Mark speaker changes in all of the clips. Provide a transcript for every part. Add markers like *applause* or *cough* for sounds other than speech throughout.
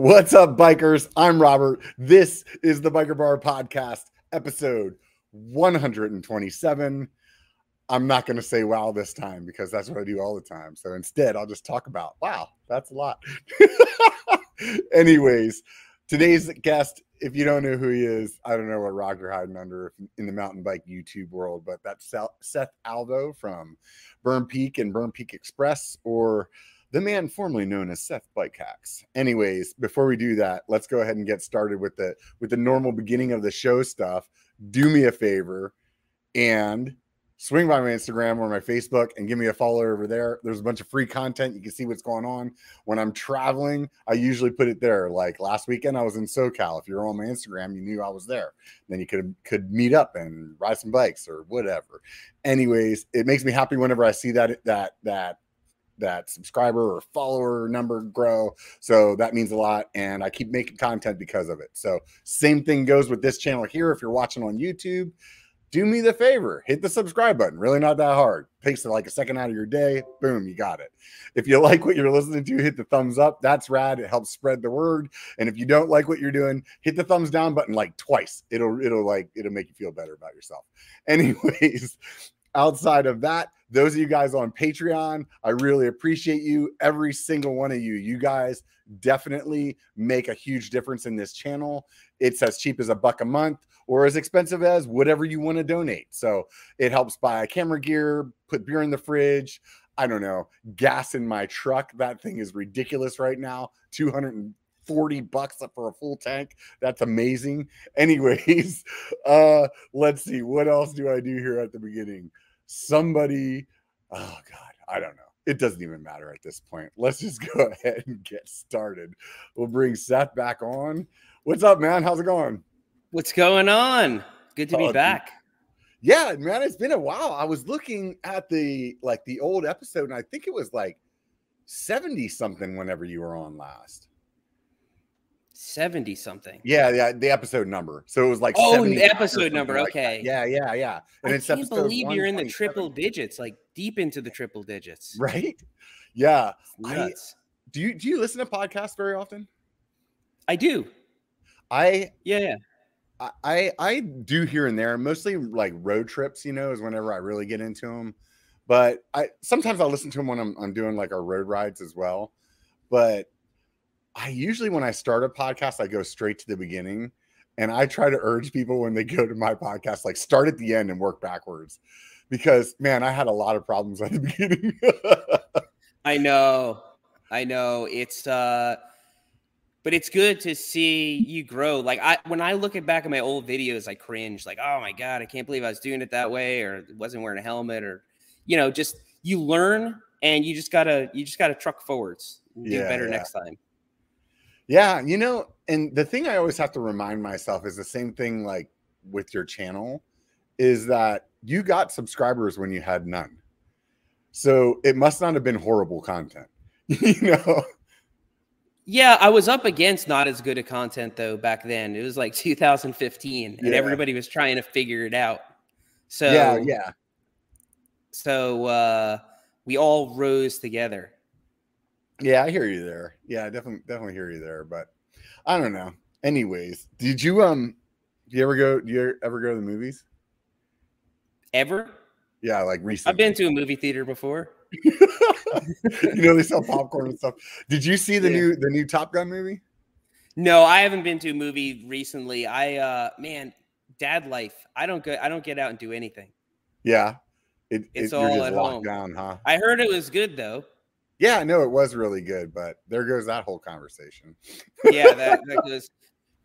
Speaker 1: What's up, bikers? I'm Robert. This is the Biker Bar Podcast, episode 127. I'm not going to say wow this time because that's what I do all the time. So instead, I'll just talk about wow, that's a lot. *laughs* Anyways, today's guest, if you don't know who he is, I don't know what rock you're hiding under in the mountain bike YouTube world, but that's Seth Alvo from Berm Peak and Berm Peak Express, or the man formerly known as Seth Bike Hacks. Anyways, before we do that, let's go ahead and get started with the with the normal beginning of the show stuff. Do me a favor and swing by my Instagram or my Facebook and give me a follow over there. There's a bunch of free content. You can see what's going on. When I'm traveling, I usually put it there. Like last weekend, I was in SoCal. If you're on my Instagram, you knew I was there. Then you could could meet up and ride some bikes or whatever. Anyways, it makes me happy whenever I see that that that that subscriber or follower number grow. So that means a lot. And I keep making content because of it. So same thing goes with this channel here. If you're watching on YouTube, do me the favor, hit the subscribe button. Really not that hard. Takes like a second out of your day. Boom, you got it. If you *laughs* like what you're listening to, hit the thumbs up. That's rad. It helps spread the word. And if you don't like what you're doing, hit the thumbs down button like twice. It'll it'll like it'll make you feel better about yourself. *laughs* Anyways, outside of that, those of you guys on Patreon, I really appreciate you. Every single one of you. You guys definitely make a huge difference in this channel. It's as cheap as a buck a month or as expensive as whatever you want to donate. So it helps buy camera gear, put beer in the fridge. I don't know, gas in my truck. That thing is ridiculous right now. 240 bucks for a full tank. That's amazing. Anyways, *laughs* uh, let's see. What else do I do here at the beginning? Somebody, oh God, I don't know it doesn't even matter at this point. Let's just *laughs* go ahead and get started. We'll bring Seth back on. What's up, man? How's it going?
Speaker 2: What's going on? Good to be oh, back.
Speaker 1: Yeah, man, it's been a while. I was looking at the like the old episode, and I think it was like 70 something whenever you were on last.
Speaker 2: 70 something.
Speaker 1: Yeah, yeah, the episode number. So it was like
Speaker 2: oh, the episode number. Okay.
Speaker 1: Like yeah, yeah, yeah.
Speaker 2: And I it's can't believe you're in the triple digits, like deep into the triple digits. *laughs*
Speaker 1: Right? Yeah. I, do you do you listen to podcasts very often?
Speaker 2: I do.
Speaker 1: I
Speaker 2: yeah.
Speaker 1: I I do here and there, mostly like road trips. You know, is whenever I really get into them. But I sometimes I'll listen to them when I'm I'm doing like our road rides as well. But I usually when I start a podcast, I go straight to the beginning. And I try to urge people when they go to my podcast, like start at the end and work backwards. Because man, I had a lot of problems at the *laughs* beginning.
Speaker 2: I know. I know. It's uh but it's good to see you grow. Like I when I look at back at my old videos, I cringe, like, oh my God, I can't believe I was doing it that way, or wasn't wearing a helmet, or you know, just you learn and you just gotta you just gotta truck forwards. Do yeah, better yeah. next time.
Speaker 1: Yeah, you know, and the thing I always have to remind myself is the same thing like with your channel is that you got subscribers when you had none. So it must not have been horrible content. *laughs* you know.
Speaker 2: Yeah, I was up against not as good a content though back then. It was like *laughs* 2015 and yeah. everybody was trying to figure it out. So
Speaker 1: Yeah, yeah.
Speaker 2: So uh we all rose together.
Speaker 1: Yeah, I hear you there. Yeah, I definitely definitely hear you there. But I don't know. Anyways, did you um do you ever go do you ever go to the movies?
Speaker 2: Ever?
Speaker 1: Yeah, like recently.
Speaker 2: I've been to a movie theater before. *laughs*
Speaker 1: you know they sell popcorn and stuff. Did you see the yeah. new the new Top Gun movie?
Speaker 2: No, I haven't been to a movie recently. I uh man, dad life. I don't go I don't get out and do anything.
Speaker 1: Yeah. It,
Speaker 2: it's it, all at home.
Speaker 1: down, huh?
Speaker 2: I heard it was good though.
Speaker 1: Yeah, no, it was really good, but there goes that whole conversation.
Speaker 2: yeah, that, that *laughs* goes.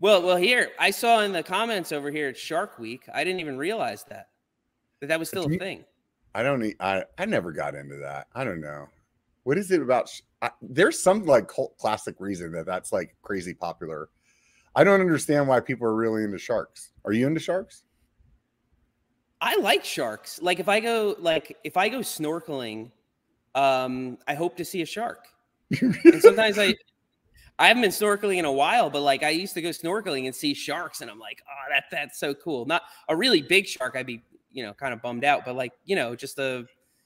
Speaker 2: Well, well, here I saw in the comments over here it's Shark Week. I didn't even realize that that that was still a thing.
Speaker 1: I don't. I I never got into that. I don't know. What is it about? I, there's some like cult classic reason that that's like crazy popular. I don't understand why people are really into sharks. Are you into sharks?
Speaker 2: I like sharks. Like if I go like if I go snorkeling um, I hope to see a shark. *laughs* and sometimes I, I haven't been snorkeling in a while, but like I used to go snorkeling and see sharks, and I'm like, oh, that that's so cool. Not a really big shark, I'd be you know kind of bummed out, but like you know just a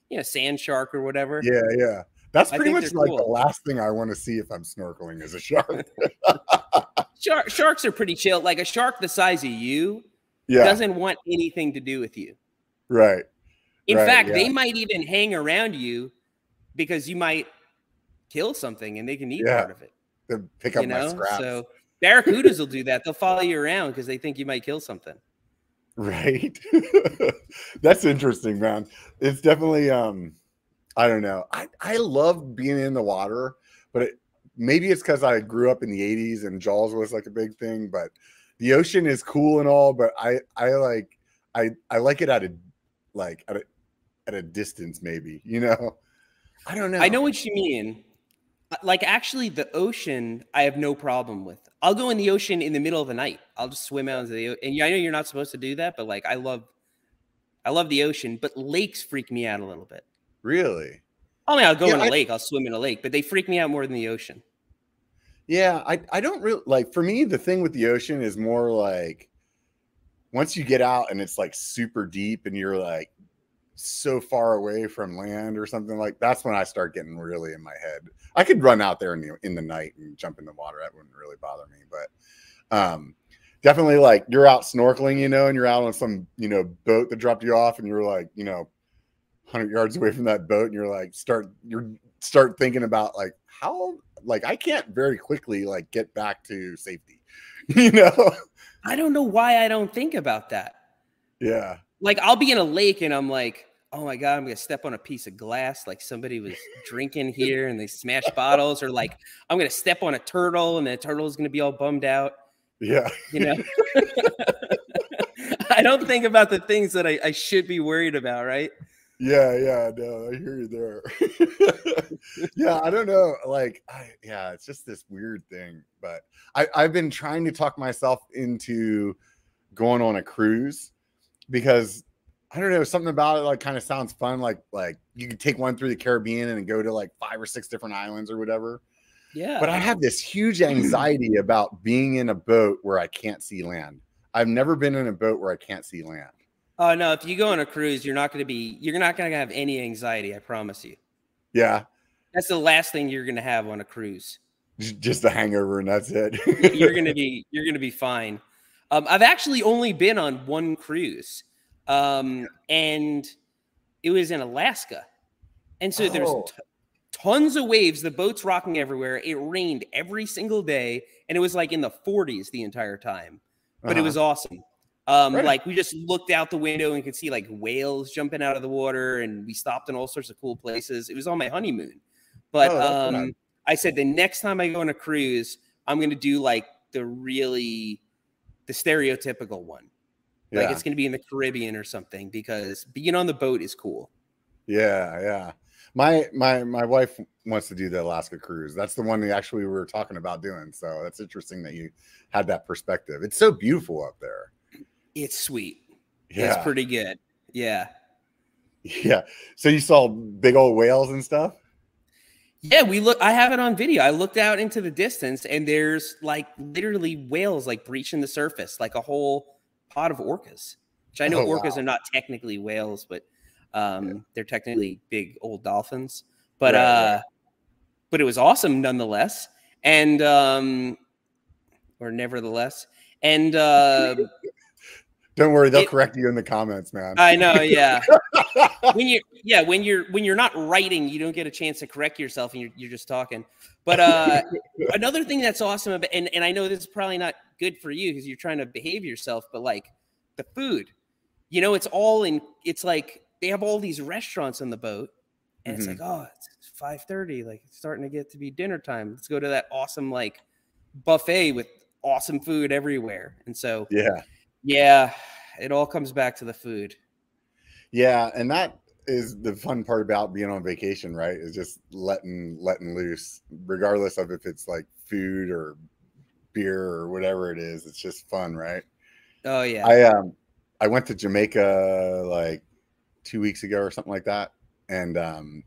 Speaker 2: you know sand shark or whatever.
Speaker 1: Yeah, yeah. That's
Speaker 2: I
Speaker 1: pretty much like the last thing I want to see if I'm snorkeling is a shark. *laughs* *laughs*
Speaker 2: Shark, sharks are pretty chill. Like a shark the size of you
Speaker 1: yeah,
Speaker 2: doesn't want anything to do with you.
Speaker 1: right.
Speaker 2: In
Speaker 1: Right,
Speaker 2: fact, they might even hang around you because you might kill something and they can eat
Speaker 1: Yeah,
Speaker 2: part of it.
Speaker 1: To pick up
Speaker 2: You
Speaker 1: my scraps.
Speaker 2: so barracudas will do that. They'll follow you around because they think you might kill something.
Speaker 1: Right. *laughs* That's interesting, man. It's definitely um I don't know. I I love being in the water, but it, maybe it's cuz I grew up in the 80s and Jaws was like a big thing, but the ocean is cool and all, but I I like I I like it at a like at a at a distance maybe, you know. I don't know.
Speaker 2: I know what you mean. Uh, Like actually, the ocean, I have no problem with. I'll go in the ocean in the middle of the night. I'll just swim out into the ocean. And I know you're not supposed to do that, but like I love, I love the ocean. But lakes freak me out a little bit.
Speaker 1: Really?
Speaker 2: I mean, I'll go
Speaker 1: Yeah,
Speaker 2: in a
Speaker 1: I-
Speaker 2: lake. I'll swim in a lake, but they freak me out more than the ocean.
Speaker 1: Yeah, I I don't really like for me the thing with the ocean is more like once you get out and it's like super deep and you're like so far away from land or something like that's when I start getting really in my head. I could run out there in the in the night and jump in the water. That wouldn't really bother me, but um definitely like you're out snorkeling, you know, and you're out on some, you know, boat that dropped you off and you're like, you know, 100 yards away from that boat and you're like start you're start thinking about like how like I can't very quickly like get back to safety. *laughs* You know?
Speaker 2: I don't know why I don't think about that.
Speaker 1: Yeah.
Speaker 2: Like I'll be in a lake and I'm like, oh my god, I'm gonna step on a piece of glass. Like somebody was *laughs* drinking here and they smashed bottles, or like I'm gonna step on a turtle and the turtle is gonna be all bummed out.
Speaker 1: Yeah.
Speaker 2: You know. *laughs* *laughs* I don't think about the things that I, I should be worried about, right?
Speaker 1: Yeah, yeah, no, I hear you there. yeah, I don't know. Like, I, yeah, it's just this weird thing. But I, I've been trying to talk myself into going on a cruise because I don't know, something about it like kind of sounds fun. Like, like you could take one through the Caribbean and go to like five or six different islands or whatever.
Speaker 2: Yeah.
Speaker 1: But I have this huge anxiety *clears throat* about being in a boat where I can't see land. I've never been in a boat where I can't see land.
Speaker 2: Oh no, if you go on a cruise, you're not gonna be you're not gonna have any anxiety, I promise you.
Speaker 1: Yeah,
Speaker 2: That's the last thing you're gonna have on a cruise.
Speaker 1: just a hangover and that's it.
Speaker 2: you're gonna *laughs* be you're gonna be fine. Um, I've actually only been on one cruise, um, and it was in Alaska, and so there's
Speaker 1: Oh.
Speaker 2: t- tons of waves. The boat's rocking everywhere. It rained every single day, and it was like in the 40s the entire time. But it
Speaker 1: Uh-huh.
Speaker 2: was awesome. Um,
Speaker 1: Right.
Speaker 2: like we just looked out the window and could see like whales jumping out of the water, and we stopped in all sorts of cool places. It was on my honeymoon, but
Speaker 1: Oh,
Speaker 2: um. I said the next time I go on a cruise, I'm going to do like the really the stereotypical one. Like it's going to be in the Caribbean or something because being on the boat is cool.
Speaker 1: Yeah, yeah. My my my wife wants to do the Alaska cruise. That's the one that actually we were talking about doing. So that's interesting that you had that perspective. It's so beautiful up there.
Speaker 2: It's sweet.
Speaker 1: Yeah,
Speaker 2: It's pretty good. Yeah.
Speaker 1: yeah. So you saw big old whales and stuff.
Speaker 2: Yeah, we look. I have it on video. I looked out into the distance, and there's like literally whales like breaching the surface, like a whole pod of orcas. Which I know
Speaker 1: Oh,
Speaker 2: orcas
Speaker 1: wow.
Speaker 2: are not technically whales, but um, they're technically big old dolphins. But
Speaker 1: Right,
Speaker 2: uh,
Speaker 1: right.
Speaker 2: but it was awesome nonetheless, and um, or nevertheless, and *laughs* uh,
Speaker 1: Don't worry, they'll
Speaker 2: It-
Speaker 1: correct you in the comments, man.
Speaker 2: I know, yeah. *laughs* when you yeah when you're when you're not writing you don't get a chance to correct yourself and you're, you're just talking but uh *laughs* another thing that's awesome about and, and i know this is probably not good for you because you're trying to behave yourself but like the food you know it's all in it's like they have all these restaurants on the boat and it's
Speaker 1: Mhm.
Speaker 2: like oh it's 5.30 like it's starting to get to be dinner time let's go to that awesome like buffet with awesome food everywhere and so
Speaker 1: yeah,
Speaker 2: yeah it all comes back to the food
Speaker 1: yeah, and that is the fun part about being on vacation, right? Is just letting letting loose, regardless of if it's like food or beer or whatever it is. It's just fun, right?
Speaker 2: oh yeah
Speaker 1: I um I went to Jamaica like two weeks ago or something like that, and um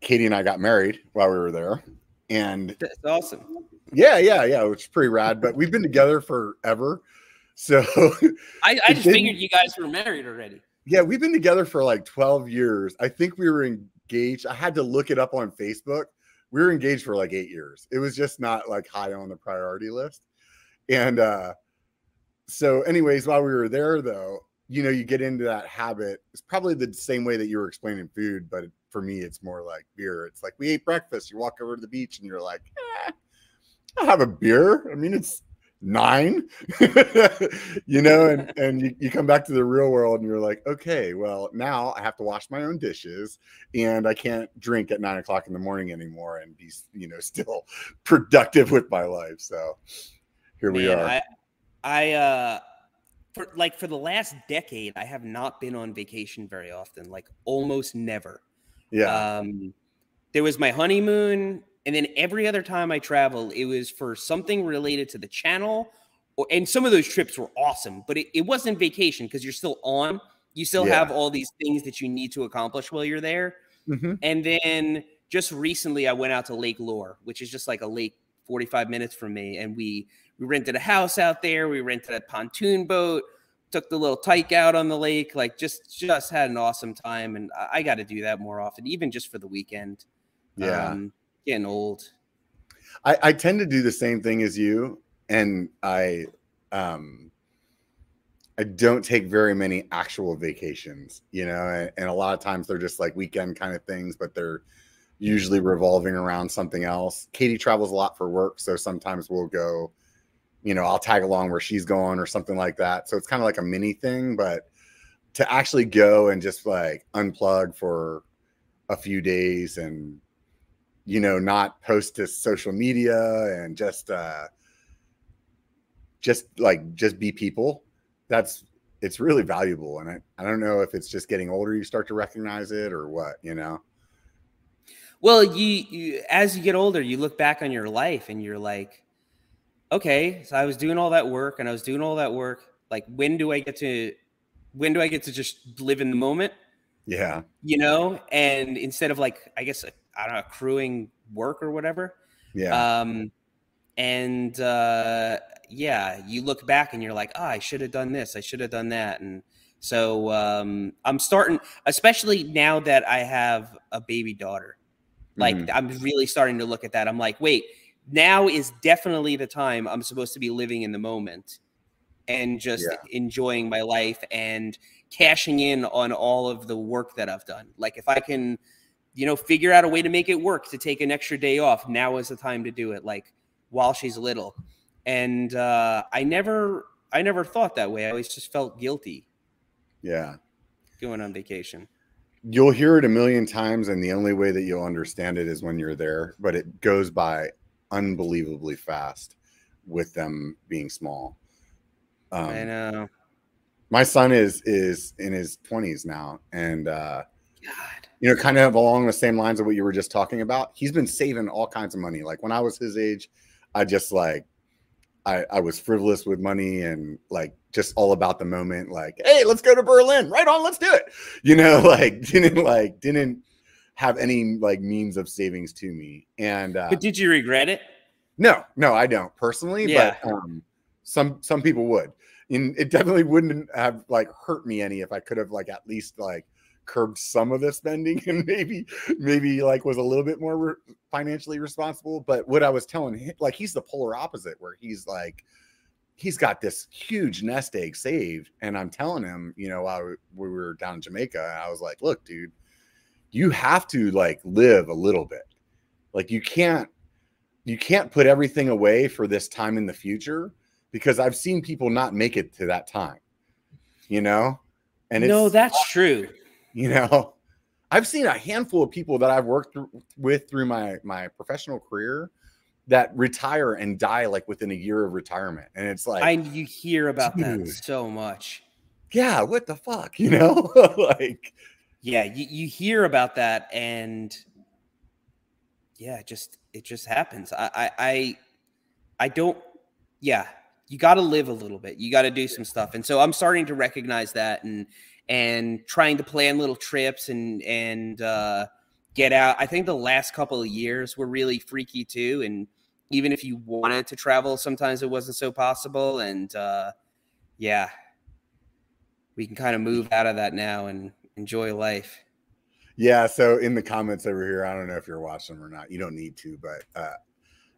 Speaker 1: Katie and I got married while we were there, and
Speaker 2: that's awesome
Speaker 1: yeah, yeah, yeah, which is pretty rad. But we've been together forever, so
Speaker 2: I, I just figured you guys were married already.
Speaker 1: yeah, we've been together for like twelve years. I think we were engaged. I had to look it up on Facebook. We were engaged for like eight years. It was just not like high on the priority list. And uh so, anyways, while we were there though, you know, you get into that habit. It's probably the same way that you were explaining food, but for me, it's more like beer. It's like we ate breakfast. You walk over to the beach and you're like, eh, I'll have a beer. I mean, it's nine, *laughs* you know, and, and you, you come back to the real world and you're like, okay, well, now I have to wash my own dishes and I can't drink at nine o'clock in the morning anymore and be, you know, *laughs* still productive with my life. So here Man, we are.
Speaker 2: I, I, uh, for like for the last decade, I have not been on vacation very often, like almost never.
Speaker 1: Yeah.
Speaker 2: Um, there was my honeymoon and then every other time I travel, it was for something related to the channel. Or, and some of those trips were awesome, but it, it wasn't vacation because you're still on. You still yeah. have all these things that you need to accomplish while you're there. Mm-hmm. And then just recently, I went out to Lake Lure, which is just like a lake 45 minutes from me. And we, we rented a house out there. We rented a pontoon boat, took the little tyke out on the lake, like just, just had an awesome time. And I, I got to do that more often, even just for the weekend.
Speaker 1: Yeah. Um,
Speaker 2: getting old.
Speaker 1: I, I tend to do the same thing as you, and I um I don't take very many actual vacations, you know, and, and, a lot of times they're just like weekend kind of things, but they're usually revolving around something else. Katie travels a lot for work, so sometimes we'll go, you know, I'll tag along where she's going or something like that. So it's kind of like a mini thing, but to actually go and just like unplug for a few days and you know, not post to social media and just uh just like just be people. That's it's really valuable. And I, I don't know if it's just getting older you start to recognize it or what, you know.
Speaker 2: Well, you, you as you get older, you look back on your life and you're like, okay, so I was doing all that work and I was doing all that work. Like, when do I get to when do I get to just live in the moment?
Speaker 1: Yeah.
Speaker 2: You know, and instead of like, I guess I don't know, accruing work or whatever.
Speaker 1: Yeah.
Speaker 2: Um, and uh, yeah, you look back and you're like, oh, I should have done this, I should have done that, and so um, I'm starting, especially now that I have a baby daughter. Like mm-hmm. I'm really starting to look at that. I'm like, wait, now is definitely the time I'm supposed to be living in the moment and just yeah. enjoying my life and cashing in on all of the work that I've done. Like if I can you know, figure out a way to make it work to take an extra day off. Now is the time to do it, like while she's little. And uh, I never, I never thought that way. I always just felt guilty.
Speaker 1: Yeah.
Speaker 2: Going on vacation.
Speaker 1: You'll hear it a million times, and the only way that you'll understand it is when you're there. But it goes by unbelievably fast with them being small.
Speaker 2: Um, I know.
Speaker 1: My son is is in his 20s now, and uh,
Speaker 2: God
Speaker 1: you know, kind of along the same lines of what you were just talking about. He's been saving all kinds of money. Like when I was his age, I just like I, I was frivolous with money and like just all about the moment. Like, hey, let's go to Berlin. Right on, let's do it. *laughs* You know, like *laughs* didn't like didn't have any like means of savings to me. And uh,
Speaker 2: but did you regret it?
Speaker 1: No, no, I don't personally. Yeah. But um, some some people would. And it definitely wouldn't have like hurt me any if I could have like at least like curbed some of the spending *laughs* and maybe maybe like was a little bit more re- financially responsible but what i was telling him like he's the polar opposite where he's like he's got this huge nest egg saved and i'm telling him you know while we were down in jamaica i was like look dude you have to like live a little bit. Like you can't you can't put everything away for this time in the future because i've seen people not make it to that time. You know?
Speaker 2: And no that's true *laughs*
Speaker 1: you know? I've seen a handful of people that i've worked th- with through my my professional career that retire and die like within a year of retirement and it's like
Speaker 2: i you hear about dude, that so much.
Speaker 1: Yeah what the fuck *laughs* you know? Like
Speaker 2: yeah you, you hear about that and yeah it just it just happens. I i i, I don't yeah you got to live a little bit. You got to do some stuff and so i'm starting to recognize that and and trying to plan little trips and and uh, get out. I think the last couple of years were really freaky too, and even if you wanted to travel, sometimes it wasn't so possible. And uh, yeah, we can kind of move out of that now and enjoy life.
Speaker 1: Yeah, so in the comments over here, I don't know if you're watching or not. You don't need to, but uh,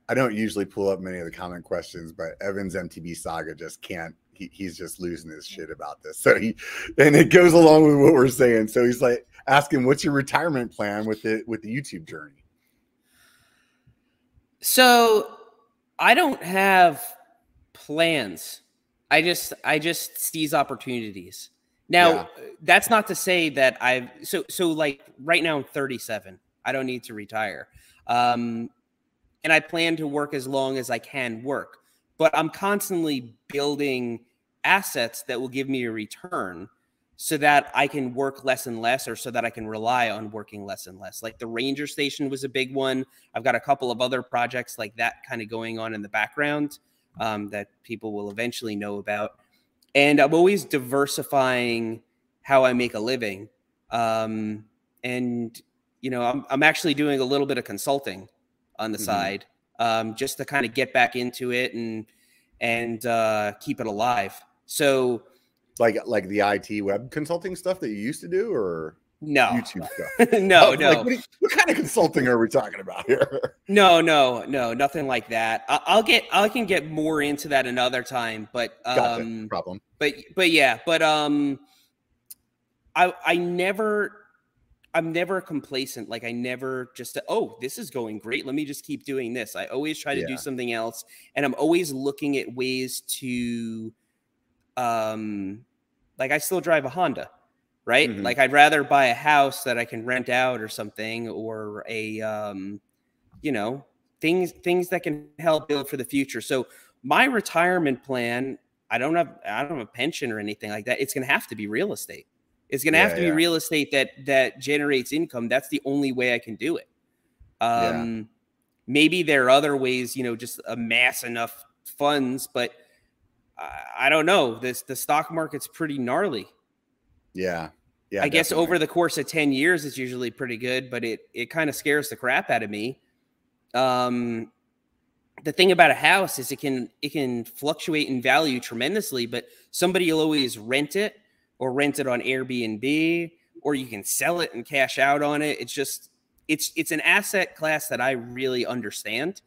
Speaker 1: I don't usually pull up many of the comment questions, but Evan's MTB saga just can't. He, he's just losing his shit about this. So he, and it goes along with what we're saying. So he's like asking, "What's your retirement plan with the with the YouTube journey?"
Speaker 2: So I don't have plans. I just I just seize opportunities. Now, yeah. that's not to say that I've so so like right now I'm 37. I don't need to retire. Um and I plan to work as long as I can work. But I'm constantly building assets that will give me a return so that I can work less and less or so that I can rely on working less and less. Like the Ranger Station was a big one. I've got a couple of other projects like that kind of going on in the background um, that people will eventually know about. And I'm always diversifying how I make a living. Um, and, you know, I'm, I'm actually doing a little bit of consulting on the mm-hmm. side um, just to kind of get back into it and, and uh, keep it alive. So,
Speaker 1: like like the IT web consulting stuff that you used to do, or
Speaker 2: no
Speaker 1: YouTube stuff? *laughs*
Speaker 2: no, oh, no.
Speaker 1: Like, what, you, what, kind of consulting are we talking about here? *laughs*
Speaker 2: no, no, no, nothing like that. I, will get I can get more into that another time, but um,
Speaker 1: gotcha. problem.
Speaker 2: But but yeah, but um, I I never. I'm never complacent. Like I never just oh, this is going great. Let me just keep doing this. I always try to yeah. do something else, and I'm always looking at ways to um like I still drive a Honda, right? Mm-hmm. Like I'd rather buy a house that I can rent out or something or a um you know, things things that can help build for the future. So my retirement plan, I don't have I don't have a pension or anything like that. It's going to have to be real estate. It's going to yeah, have to yeah. be real estate that that generates income. That's the only way I can do it. Um yeah. maybe there are other ways, you know, just amass enough funds, but I don't know. This the stock market's pretty gnarly.
Speaker 1: Yeah. Yeah.
Speaker 2: I definitely. guess over the course of 10 years it's usually pretty good, but it it kind of scares the crap out of me. Um the thing about a house is it can it can fluctuate in value tremendously, but somebody will always rent it or rent it on Airbnb or you can sell it and cash out on it. It's just it's it's an asset class that I really understand.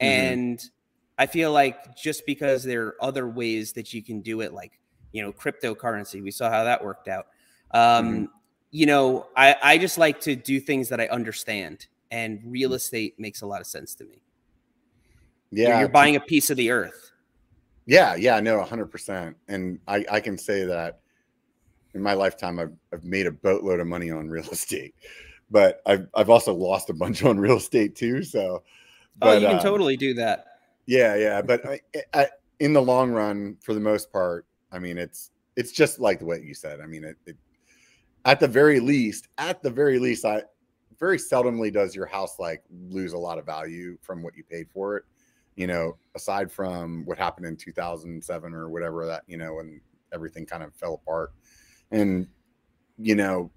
Speaker 2: Mm-hmm. And I feel like just because there are other ways that you can do it, like you know, cryptocurrency, we saw how that worked out. Um, mm-hmm. You know, I I just like to do things that I understand, and real estate makes a lot of sense to me.
Speaker 1: Yeah,
Speaker 2: you're, you're buying a piece of the earth.
Speaker 1: Yeah, yeah, no, hundred percent, and I I can say that in my lifetime I've I've made a boatload of money on real *laughs* estate, but I've I've also lost a bunch on real estate too. So,
Speaker 2: but, oh, you can uh, totally do that
Speaker 1: yeah, yeah, but I, I, in the long run, for the most part, I mean, it's it's just like the way you said. I mean, it, it at the very least, at the very least, I very seldomly does your house like lose a lot of value from what you paid for it. You know, aside from what happened in 2007 or whatever that you know, when everything kind of fell apart, and you know,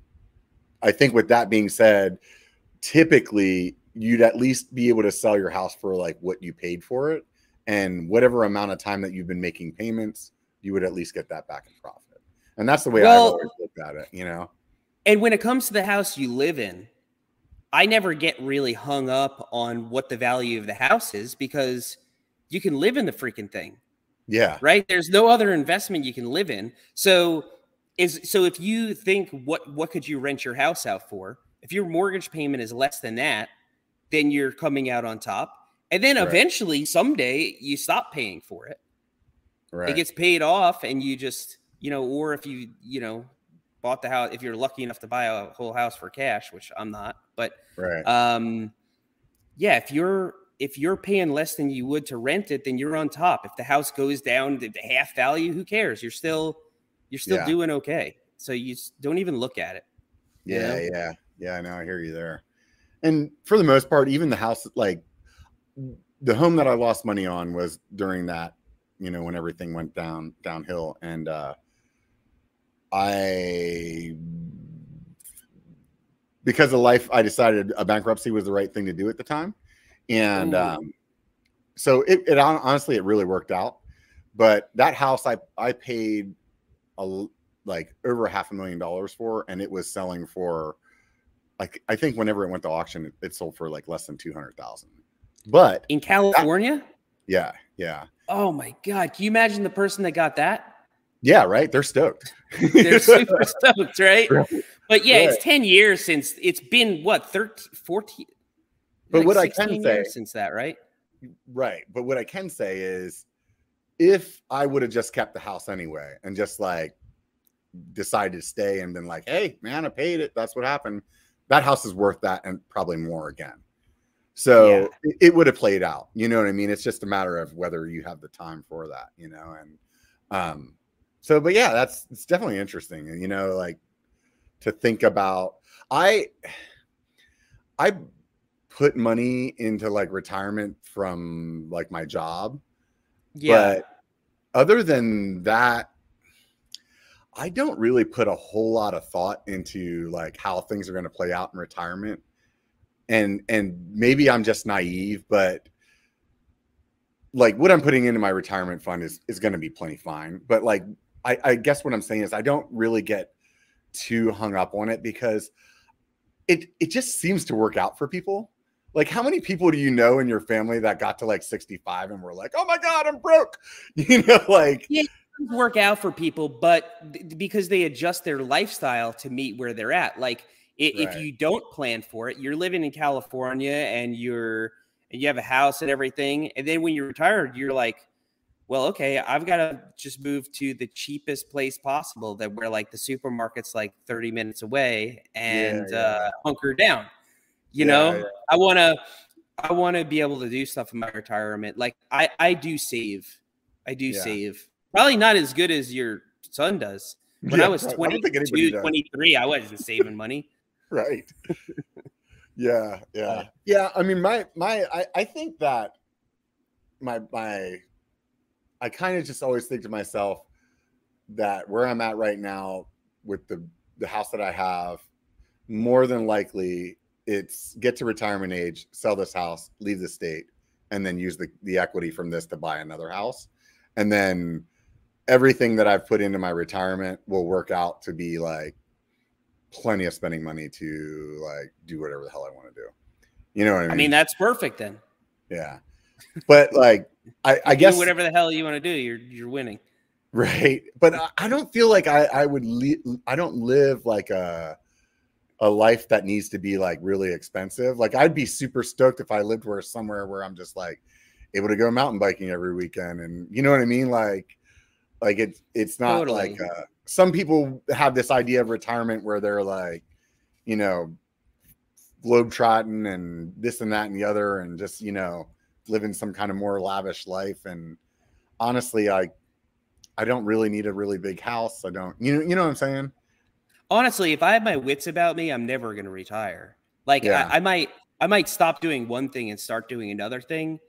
Speaker 1: I think with that being said, typically you'd at least be able to sell your house for like what you paid for it. And whatever amount of time that you've been making payments you would at least get that back in profit. And that's the way well, i've always looked at it you know?
Speaker 2: And when it comes to the house you live in i never get really hung up on what the value of the house is because you can live in the freaking thing.
Speaker 1: Yeah.
Speaker 2: Right? There's no other investment you can live in. So is so if you think what what could you rent your house out for if your mortgage payment is less than that then you're coming out on top. And then right. eventually, someday, you stop paying for it. Right. It gets paid off, and you just, you know, or if you, you know, bought the house, if you're lucky enough to buy a whole house for cash, which I'm not, but,
Speaker 1: right.
Speaker 2: um, yeah, if you're if you're paying less than you would to rent it, then you're on top. If the house goes down to half value, who cares? You're still you're still yeah. doing okay. So you don't even look at it.
Speaker 1: Yeah, know? yeah, yeah. I know. I hear you there and for the most part, even the house, like the home that I lost money on was during that, you know, when everything went down downhill. And uh I because of life, I decided a bankruptcy was the right thing to do at the time. And Ooh. um so it, it honestly it really worked out. But that house I I paid a like over half a million dollars for, and it was selling for like I think whenever it went to auction, it, it sold for like less than two hundred thousand. But
Speaker 2: in California,
Speaker 1: that, yeah, yeah.
Speaker 2: Oh my god! Can you imagine the person that got that?
Speaker 1: Yeah, right. They're stoked. *laughs*
Speaker 2: They're super *laughs* stoked, right? But yeah, right. it's 10 years since it's been what 13, 14.
Speaker 1: But like what I can say
Speaker 2: since that, right?
Speaker 1: Right. But what I can say is if I would have just kept the house anyway and just like decided to stay and been like, hey, man, I paid it. That's what happened. That house is worth that and probably more again. So yeah. it, it would have played out. You know what I mean? It's just a matter of whether you have the time for that, you know, and um so but yeah, that's it's definitely interesting. You know, like to think about I I put money into like retirement from like my job. Yeah. But other than that, I don't really put a whole lot of thought into like how things are going to play out in retirement. And and maybe I'm just naive, but like what I'm putting into my retirement fund is is going to be plenty fine. But like I, I guess what I'm saying is I don't really get too hung up on it because it it just seems to work out for people. Like how many people do you know in your family that got to like 65 and were like, "Oh my god, I'm broke." *laughs* You know, like
Speaker 2: yeah, work out for people, but because they adjust their lifestyle to meet where they're at. Like it, right. if you don't plan for it, you're living in California and you're and you have a house and everything, and then when you're retired, you're like, well, okay, I've got to just move to the cheapest place possible that where like the supermarket's like 30 minutes away and yeah, yeah. Uh, hunker down. You yeah, know, I want to, I want to be able to do stuff in my retirement. Like I, I do save. I do save. Probably not as good as your son does. When I was 22, I 23, I wasn't saving money. *laughs*
Speaker 1: right. *laughs* yeah. Yeah. Uh, yeah. I mean, my, my, I, I think that my, my, I kind of just always think to myself that where I'm at right now with the the house that I have, more than likely it's get to retirement age, sell this house, leave the state, and then use the, the equity from this to buy another house. And then everything that I've put into my retirement will work out to be like plenty of spending money to like do whatever the hell I want to do. You know what I mean? I
Speaker 2: mean, that's perfect then.
Speaker 1: Yeah. But like I, I guess
Speaker 2: whatever the hell you want to do, you're you're winning.
Speaker 1: Right. But I, I don't feel like I, I would li- I don't live like a a life that needs to be like really expensive. Like I'd be super stoked if I lived where somewhere where I'm just like able to go mountain biking every weekend and you know what I mean? Like like it's it's not totally. like uh, some people have this idea of retirement where they're like, you know, globe trotting and this and that and the other and just, you know, living some kind of more lavish life. And honestly, I I don't really need a really big house. I don't, you know, you know what I'm saying?
Speaker 2: Honestly, if I have my wits about me, I'm never gonna retire. Like yeah. I, I might I might stop doing one thing and start doing another thing.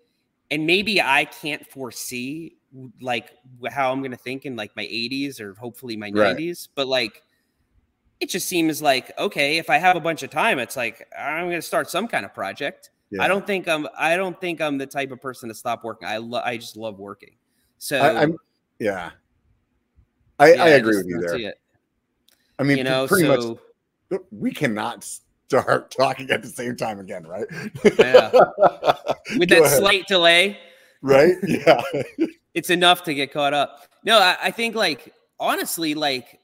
Speaker 2: And maybe I can't foresee like how I'm gonna think in like my 80s or hopefully my right. 90s, but like it just seems like okay, if I have a bunch of time, it's like I'm gonna start some kind of project. Yeah. I don't think I'm. I don't think I'm the type of person to stop working. I lo- I just love working. So
Speaker 1: I, am yeah. I, yeah, I agree with you there. I mean, you know, pretty so, much. We cannot start *laughs* talking at the same time again, right?
Speaker 2: Yeah. *laughs* With that slight delay.
Speaker 1: Right. *laughs* Yeah.
Speaker 2: it's enough to get caught up. No, I, I think like honestly, like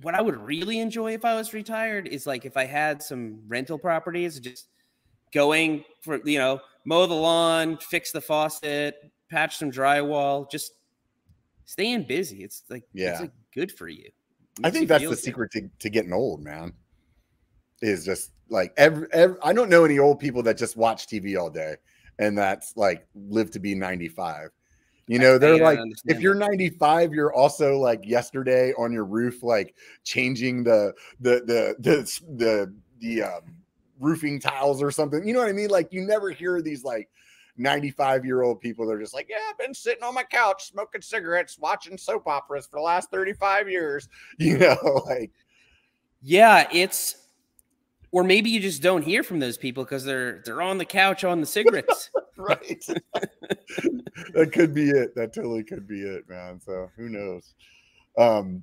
Speaker 2: what I would really enjoy if I was retired is like if I had some rental properties, just going for you know mow the lawn, fix the faucet, patch some drywall, just staying busy. It's like yeah, it's like good for you.
Speaker 1: I think that's the secret to, to getting old, man. Is just like every, every I don't know any old people that just watch TV all day and that's like live to be 95. You know, they're like, if you're 95, you're also like yesterday on your roof, like changing the the the the the the um, roofing tiles or something. You know what I mean? Like you never hear these like 95 year old people. They're just like, yeah, I've been sitting on my couch smoking cigarettes, watching soap operas for the last 35 years. *laughs* You know, like,
Speaker 2: yeah, it's, or maybe you just don't hear from those people because they're they're on the couch on the cigarettes. *laughs*
Speaker 1: right. *laughs* that could be it. That totally could be it, man. So who knows? Um,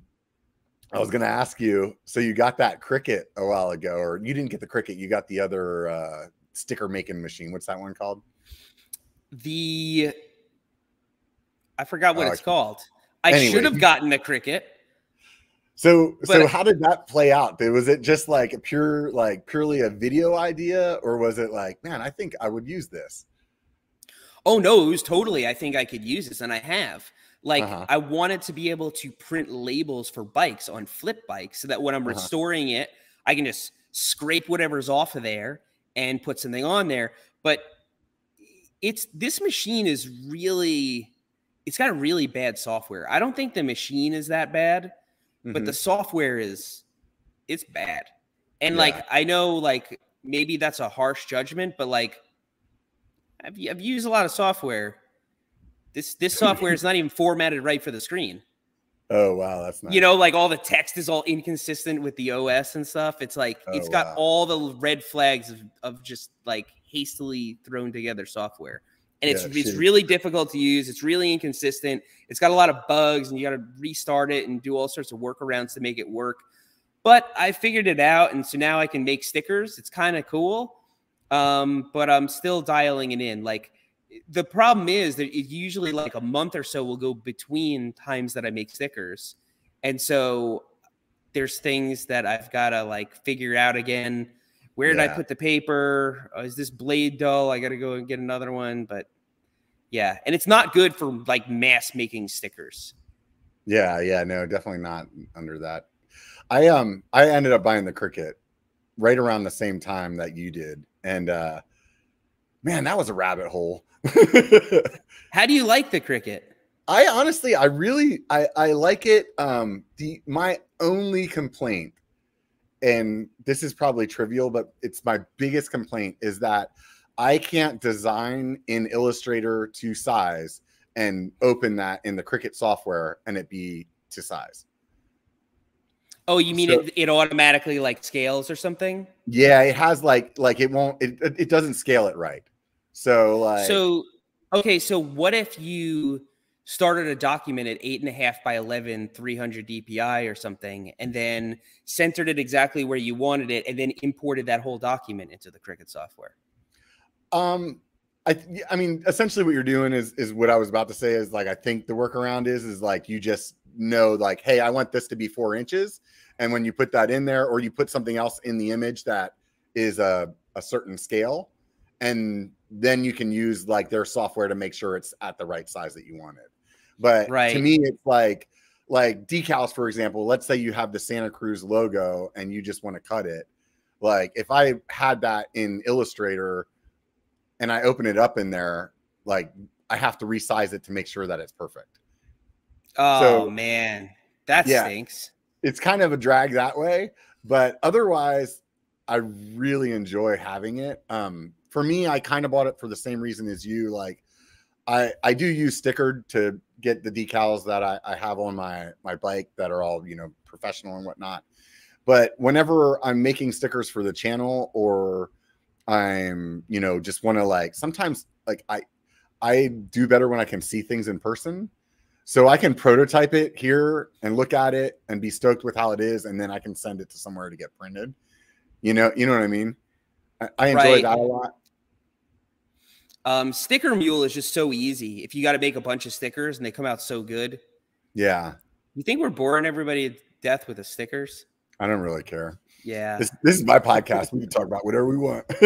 Speaker 1: I was gonna ask you. So you got that Cricut a while ago, or you didn't get the Cricut? You got the other uh, sticker making machine. What's that one called?
Speaker 2: The I forgot what
Speaker 1: Oh,
Speaker 2: it's called. I
Speaker 1: Anyway,
Speaker 2: should have gotten a Cricut.
Speaker 1: So so how did that play out? Was it just like a pure like purely a video idea, or was it like, man, I think I would use this?
Speaker 2: Oh no, it was totally. I think I could use this, and I have. Like,
Speaker 1: Uh-huh.
Speaker 2: I wanted to be able to print labels for bikes on flip bikes, so that when I'm
Speaker 1: Uh-huh.
Speaker 2: restoring it, I can just scrape whatever's off of there and put something on there. But it's this machine is really, it's got really bad software. I don't think the machine is that bad, but
Speaker 1: Mhm.
Speaker 2: the software is, it's bad. And
Speaker 1: Yeah.
Speaker 2: like, I know, like maybe that's a harsh judgment, but like, I've, I've used a lot of software. This this *laughs* software is not even formatted right for the screen.
Speaker 1: oh wow, that's nice.
Speaker 2: You know, like all the text is all inconsistent with the OS and stuff. It's like it's got
Speaker 1: wow.
Speaker 2: all the red flags of, of just like hastily thrown together software. And it's
Speaker 1: Yeah,
Speaker 2: it's really difficult to use. It's really inconsistent. It's got a lot of bugs and you got to restart it and do all sorts of workarounds to make it work. But I figured it out and so now I can make stickers. It's kind of cool. Um, but I'm still dialing it in. Like the problem is that it usually like a month or so will go between times that I make stickers. And so there's things that I've got to like figure out again. Where did I put the paper? Oh, is this blade dull? I got to go and get another one. But yeah, and it's not good for like mass making stickers.
Speaker 1: Yeah, yeah, no, definitely not under that. I um I ended up buying the Cricut right around the same time that you did. And uh man, that was a rabbit hole. *laughs*
Speaker 2: How do you like the Cricut?
Speaker 1: I honestly I really I I like it. Um the my only complaint and this is probably trivial, but it's my biggest complaint is that I can't design in Illustrator to size and open that in the Cricut software and it be to size.
Speaker 2: Oh, you mean
Speaker 1: So-
Speaker 2: it, it automatically like scales or something?
Speaker 1: Yeah, it has like like it won't it it it doesn't scale it right. So like
Speaker 2: So, okay, so what if you started a document at eight and a half by 11, 300 DPI or something, and then centered it exactly where you wanted it, and then imported that whole document into the Cricut software?
Speaker 1: um I I mean essentially what you're doing is is what I was about to say is like I think the workaround is is like you just know like hey I want this to be four inches and when you put that in there or you put something else in the image that is a, a certain scale and then you can use like their software to make sure it's at the right size that you want it but
Speaker 2: right.
Speaker 1: to me it's like like decals for example let's say you have the santa cruz logo and you just want to cut it like if i had that in illustrator and i open it up in there like i have to resize it to make sure that it's perfect
Speaker 2: Oh
Speaker 1: So-
Speaker 2: man, that
Speaker 1: Yeah.
Speaker 2: stinks.
Speaker 1: it's kind of a drag that way but otherwise i really enjoy having it um for me i kind of bought it for the same reason as you like i i do use stickered to get the decals that i, I have on my my bike that are all you know professional and whatnot but whenever i'm making stickers for the channel or i'm you know just want to like sometimes like i i do better when i can see things in person so I can prototype it here and look at it and be stoked with how it is, and then I can send it to somewhere to get printed. You know, you know what I mean? I, I enjoy
Speaker 2: Right.
Speaker 1: that a lot.
Speaker 2: Um, Sticker Mule is just so easy. If you got to make a bunch of stickers and they come out so good,
Speaker 1: Yeah,
Speaker 2: you think we're boring everybody to death with the stickers?
Speaker 1: I don't really care.
Speaker 2: Yeah.
Speaker 1: This this is my podcast. We can talk about whatever we want. *laughs*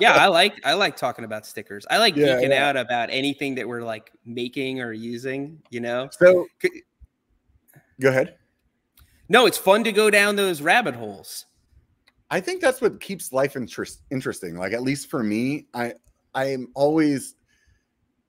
Speaker 2: yeah, I like I like talking about stickers. I like
Speaker 1: Yeah,
Speaker 2: geeking
Speaker 1: yeah.
Speaker 2: out about anything that we're like making or using, you know?
Speaker 1: So go ahead.
Speaker 2: No, it's fun to go down those rabbit holes.
Speaker 1: I think that's what keeps life interest interesting. Like at least for me, I I'm always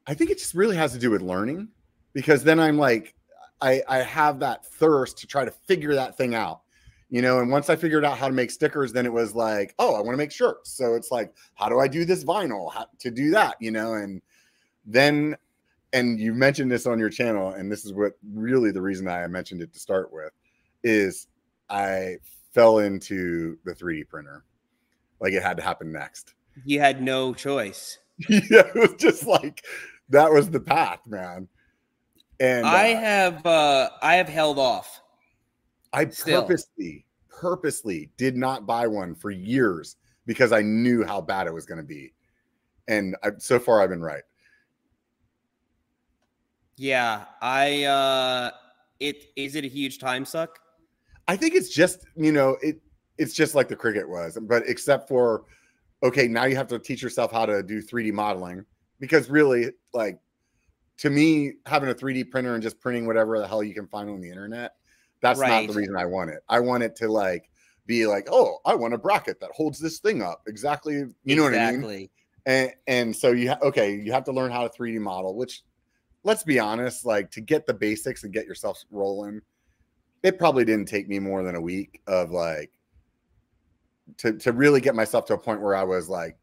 Speaker 1: I think it just really has to do with learning because then I'm like I I have that thirst to try to figure that thing out. You know, and once I figured out how to make stickers, then it was like, oh, I want to make shirts. So it's like, how do I do this vinyl? How to do that, you know? And then and you mentioned this on your channel, and this is what really the reason I mentioned it to start with is I fell into the 3D printer. Like it had to happen next.
Speaker 2: You had no choice. *laughs*
Speaker 1: yeah, it was just like that was the path, man. And
Speaker 2: I
Speaker 1: uh,
Speaker 2: have uh I have held off.
Speaker 1: I
Speaker 2: Still.
Speaker 1: purposely, purposely did not buy one for years because I knew how bad it was going to be. And I, so far, I've been right.
Speaker 2: Yeah, I uh it is it a huge time suck?
Speaker 1: I think it's just, you know, it it's just like the Cricut was, but except for okay, now you have to teach yourself how to do 3D modeling because really like to me having a 3D printer and just printing whatever the hell you can find on the internet, that's not the reason I want it. I want it to like be like, "Oh, I want a bracket that holds this thing up." Exactly, you know what I mean?
Speaker 2: exactly.
Speaker 1: and and so you ha- okay you have to learn how to 3d model which let's be honest like to get the basics and get yourself rolling it probably didn't take me more than a week of like to to really get myself to a point where i was like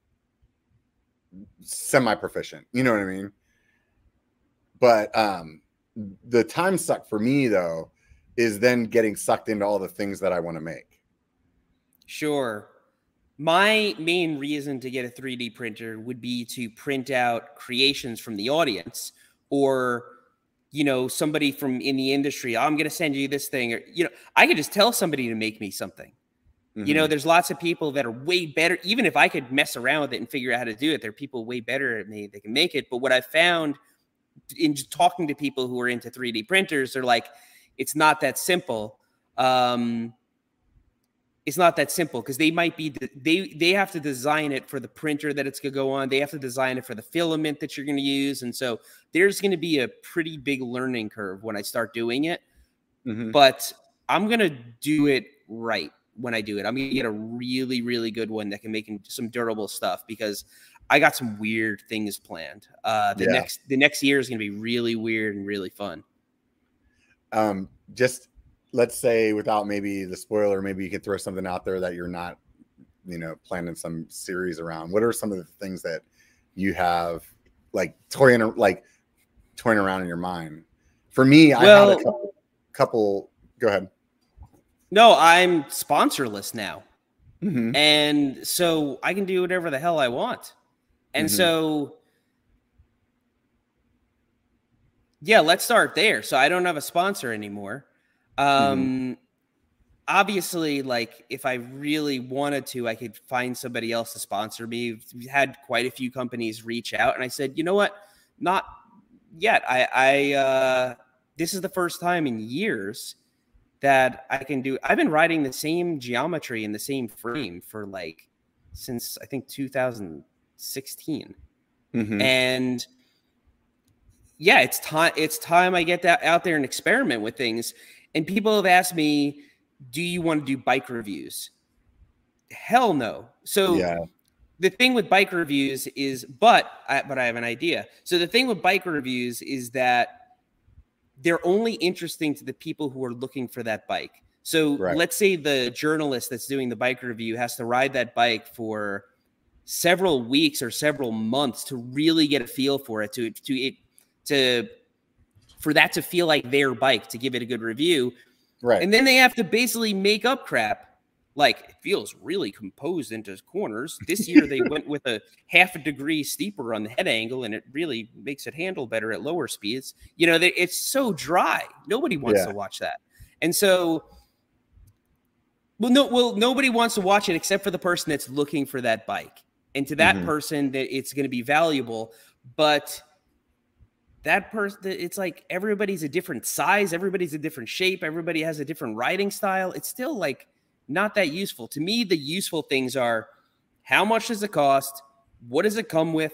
Speaker 1: semi proficient you know what i mean? But um the time suck for me though is then getting sucked into all the things that i want to make.
Speaker 2: Sure. My main reason to get a 3D printer would be to print out creations from the audience or you know somebody from in the industry "Oh, i'm going to send you this thing or you know i could just tell somebody to make me something you know
Speaker 1: Mhm.
Speaker 2: there's lots of people that are way better even if i could mess around with it and figure out how to do it there are people way better at me they can make it but what i found in just talking to people who are into 3d printers they're like it's not that simple um it's not that simple because they might be they they have to design it for the printer that it's going to go on they have to design it for the filament that you're going to use and so there's going to be a pretty big learning curve when i start doing it
Speaker 1: Mhm.
Speaker 2: but i'm going to do it right when i do it. I'm to get a really really good one that can make some durable stuff because i got some weird things planned. Uh the
Speaker 1: Yeah.
Speaker 2: next the next year is to be really weird and really fun.
Speaker 1: Um just let's say without maybe the spoiler maybe you could throw something out there that you're not you know planning some series around. What are some of the things that you have like toying like toying around in your mind? For me i had
Speaker 2: Well-
Speaker 1: a couple, couple go ahead
Speaker 2: no i'm sponsorless now
Speaker 1: Mhm.
Speaker 2: and so I can do whatever the hell I want. And
Speaker 1: Mhm.
Speaker 2: so, yeah, let's start there. So I don't have a sponsor anymore. Um, Obviously, like if I really wanted to, I could find somebody else to sponsor me. We had quite a few companies reach out, and I said, you know what, not yet. I, I uh, this is the first time in years that I can do. I've been writing the same geometry in the same frame for like since I think 2016.
Speaker 1: Mhm.
Speaker 2: And yeah, it's time it's time I get that out there and experiment with things. And people have asked me, "Do you want to do bike reviews?" Hell no. So
Speaker 1: yeah
Speaker 2: the thing with bike reviews is but I, but I have an idea. So the thing with bike reviews is that they're only interesting to the people who are looking for that bike. So
Speaker 1: Right.
Speaker 2: let's say the journalist that's doing the bike review has to ride that bike for several weeks or several months to really get a feel for it to to it to for that to feel like their bike to give it a good review
Speaker 1: right
Speaker 2: and then they have to basically make up crap like it feels really composed into corners. This year they *laughs* went with a half a degree steeper on the head angle, and it really makes it handle better at lower speeds. You know, they, it's so dry. Nobody wants
Speaker 1: Yeah.
Speaker 2: to watch that, and so. Well, no, well, nobody wants to watch it except for the person that's looking for that bike, and to that
Speaker 1: Mhm.
Speaker 2: person, that it's going to be valuable. But that person it's like everybody's a different size everybody's a different shape everybody has a different riding style it's still like not that useful. To me the useful things are how much does it cost? What does it come with?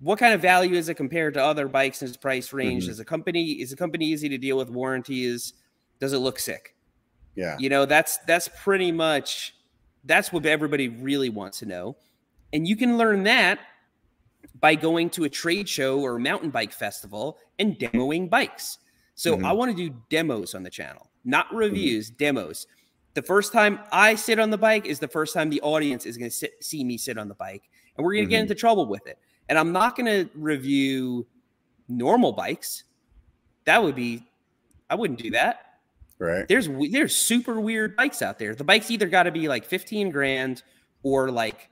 Speaker 2: What kind of value is it compared to other bikes in its price range?
Speaker 1: Mhm.
Speaker 2: is a company is a company easy to deal with warranties? Does it look sick?
Speaker 1: Yeah.
Speaker 2: You know that's that's pretty much that's what everybody really wants to know. And you can learn that by going to a trade show or mountain bike festival and demoing bikes. So
Speaker 1: Mhm.
Speaker 2: i want to do demos on the channel not reviews demos the first time i sit on the bike is the first time the audience is going to see me sit on the bike and we're going to get
Speaker 1: Mhm.
Speaker 2: into trouble with it and i'm not going to review normal bikes that would be i wouldn't do that
Speaker 1: right
Speaker 2: there's there's super weird bikes out there. The bikes either got to be like 15 grand or like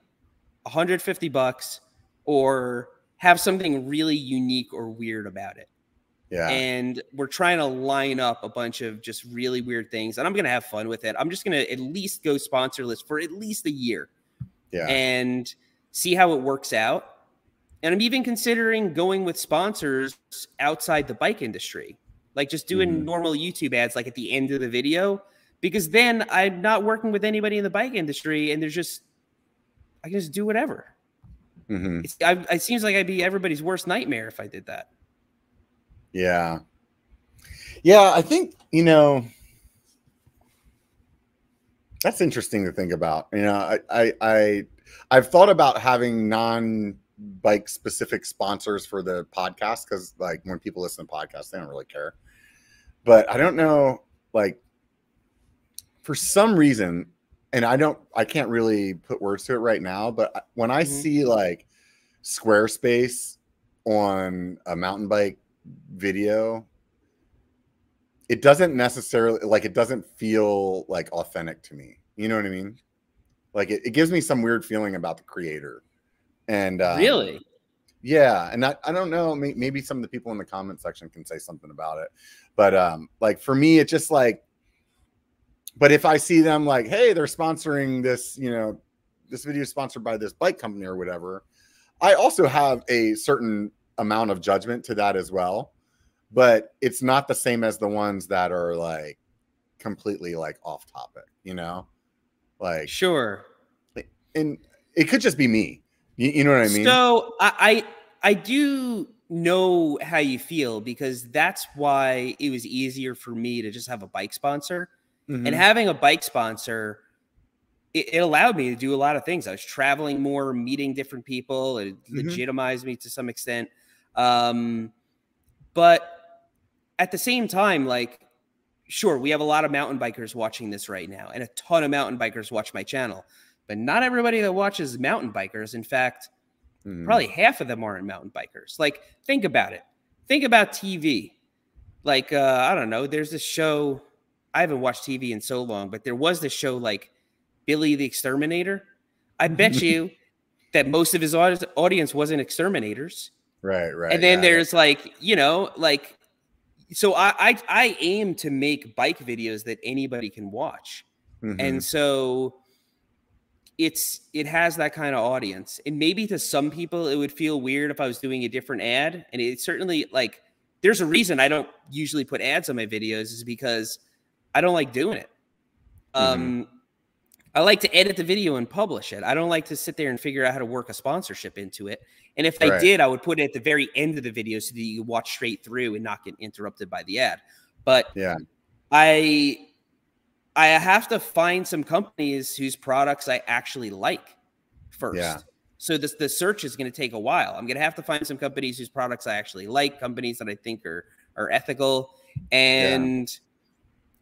Speaker 2: 150 bucks or have something really unique or weird about it.
Speaker 1: Yeah.
Speaker 2: And we're trying to line up a bunch of just really weird things. And I'm going to have fun with it. I'm just going to at least go sponsorless for at least a year.
Speaker 1: Yeah.
Speaker 2: And see how it works out. And I'm even considering going with sponsors outside the bike industry, like just doing
Speaker 1: Mhm.
Speaker 2: normal YouTube ads, like at the end of the video, because then I'm not working with anybody in the bike industry, and there's just I can just do whatever.
Speaker 1: Mhm.
Speaker 2: It's, I, it seems like I'd be everybody's worst nightmare if I did that.
Speaker 1: Yeah. Yeah, I think, you know, that's interesting to think about. You know, I I, I I've thought about having non bike specific sponsors for the podcast because like when people listen to podcasts, they don't really care. But I don't know, like for some reason, and I don't I can't really put words to it right now, but when I
Speaker 2: Mhm.
Speaker 1: see like Squarespace on a mountain bike video it doesn't necessarily like it doesn't feel like authentic to me. You know what i mean? Like it, it gives me some weird feeling about the creator. And um,
Speaker 2: really?
Speaker 1: yeah and I, I don't know may, maybe some of the people in the comment section can say something about it. But um like for me it just like but if i see them like hey they're sponsoring this you know this video is sponsored by this bike company or whatever i also have a certain amount of judgment to that as well but it's not the same as the ones that are like completely like off topic you know like
Speaker 2: Sure.
Speaker 1: and it could just be me you, you know what i mean
Speaker 2: So I, I I do know how you feel because that's why it was easier for me to just have a bike sponsor.
Speaker 1: Mhm.
Speaker 2: And having a bike sponsor, it, it allowed me to do a lot of things. I was traveling more, meeting different people. It
Speaker 1: Mhm.
Speaker 2: legitimized me to some extent. Um, but at the same time, like, sure, we have a lot of mountain bikers watching this right now, and a ton of mountain bikers watch my channel. But not everybody that watches mountain bikers. In fact,
Speaker 1: Mhm.
Speaker 2: probably half of them aren't mountain bikers. Like, think about it. Think about TV. Like, uh, I don't know. There's this show. I haven't watched TV in so long, but there was this show like Billy the Exterminator. I bet *laughs* you that most of his audience wasn't exterminators.
Speaker 1: Right right.
Speaker 2: And then there's like, you know, like, so I, I I aim to make bike videos that anybody can watch.
Speaker 1: Mhm.
Speaker 2: and so it's it has that kind of audience. And maybe to some people it would feel weird if i was doing a different ad. And it certainly like there's a reason i don't usually put ads on my videos is because i don't like doing it. Um i like to edit the video and publish it. I don't like to sit there and figure out how to work a sponsorship into it and if i
Speaker 1: Right.
Speaker 2: did i would put it at the very end of the video so that you watch straight through and not get interrupted by the ad but
Speaker 1: yeah
Speaker 2: I I have to find some companies whose products I actually like first.
Speaker 1: Yeah.
Speaker 2: So this the search is going to take a while. I'm going to have to find some companies whose products I actually like, companies that I think are are ethical, and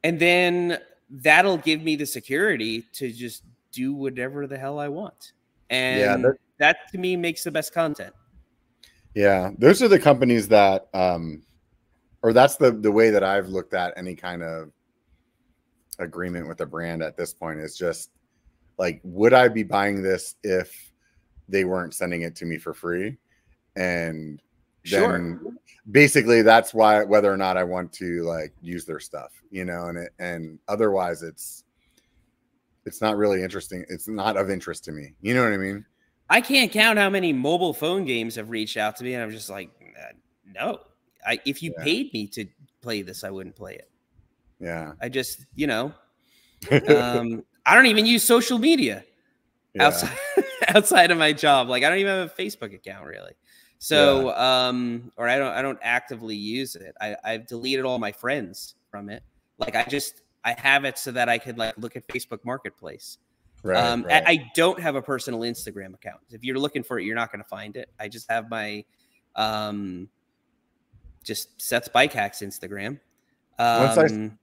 Speaker 2: and then that'll give me the security to just do whatever the hell I want. And
Speaker 1: that-
Speaker 2: that to me makes the best content.
Speaker 1: Yeah, those are the companies that, um, or that's the the way that I've looked at any kind of agreement with a brand at this point is just like, would I be buying this if they weren't sending it to me for free? And then
Speaker 2: Sure.
Speaker 1: basically that's why whether or not I want to like use their stuff, you know, and it and otherwise it's it's not really interesting. It's not of interest to me. You know what I mean?
Speaker 2: I can't count how many mobile phone games have reached out to me, and I'm just like, no. I if you
Speaker 1: Yeah.
Speaker 2: paid me to play this, I wouldn't play it.
Speaker 1: Yeah.
Speaker 2: I just, you know, *laughs* um, I don't even use social media
Speaker 1: Yeah.
Speaker 2: outside *laughs* outside of my job. Like I don't even have a Facebook account really. So, um, or I don't I don't actively use it. I, I've deleted all my friends from it. Like I just I have it so that I could like look at Facebook Marketplace.
Speaker 1: Right,
Speaker 2: um, I-
Speaker 1: right.
Speaker 2: I don't have a personal Instagram account. If you're looking for it, you're not going to find it. I just have my um, just Seth's Bike Hacks Instagram.
Speaker 1: Once I-
Speaker 2: Um,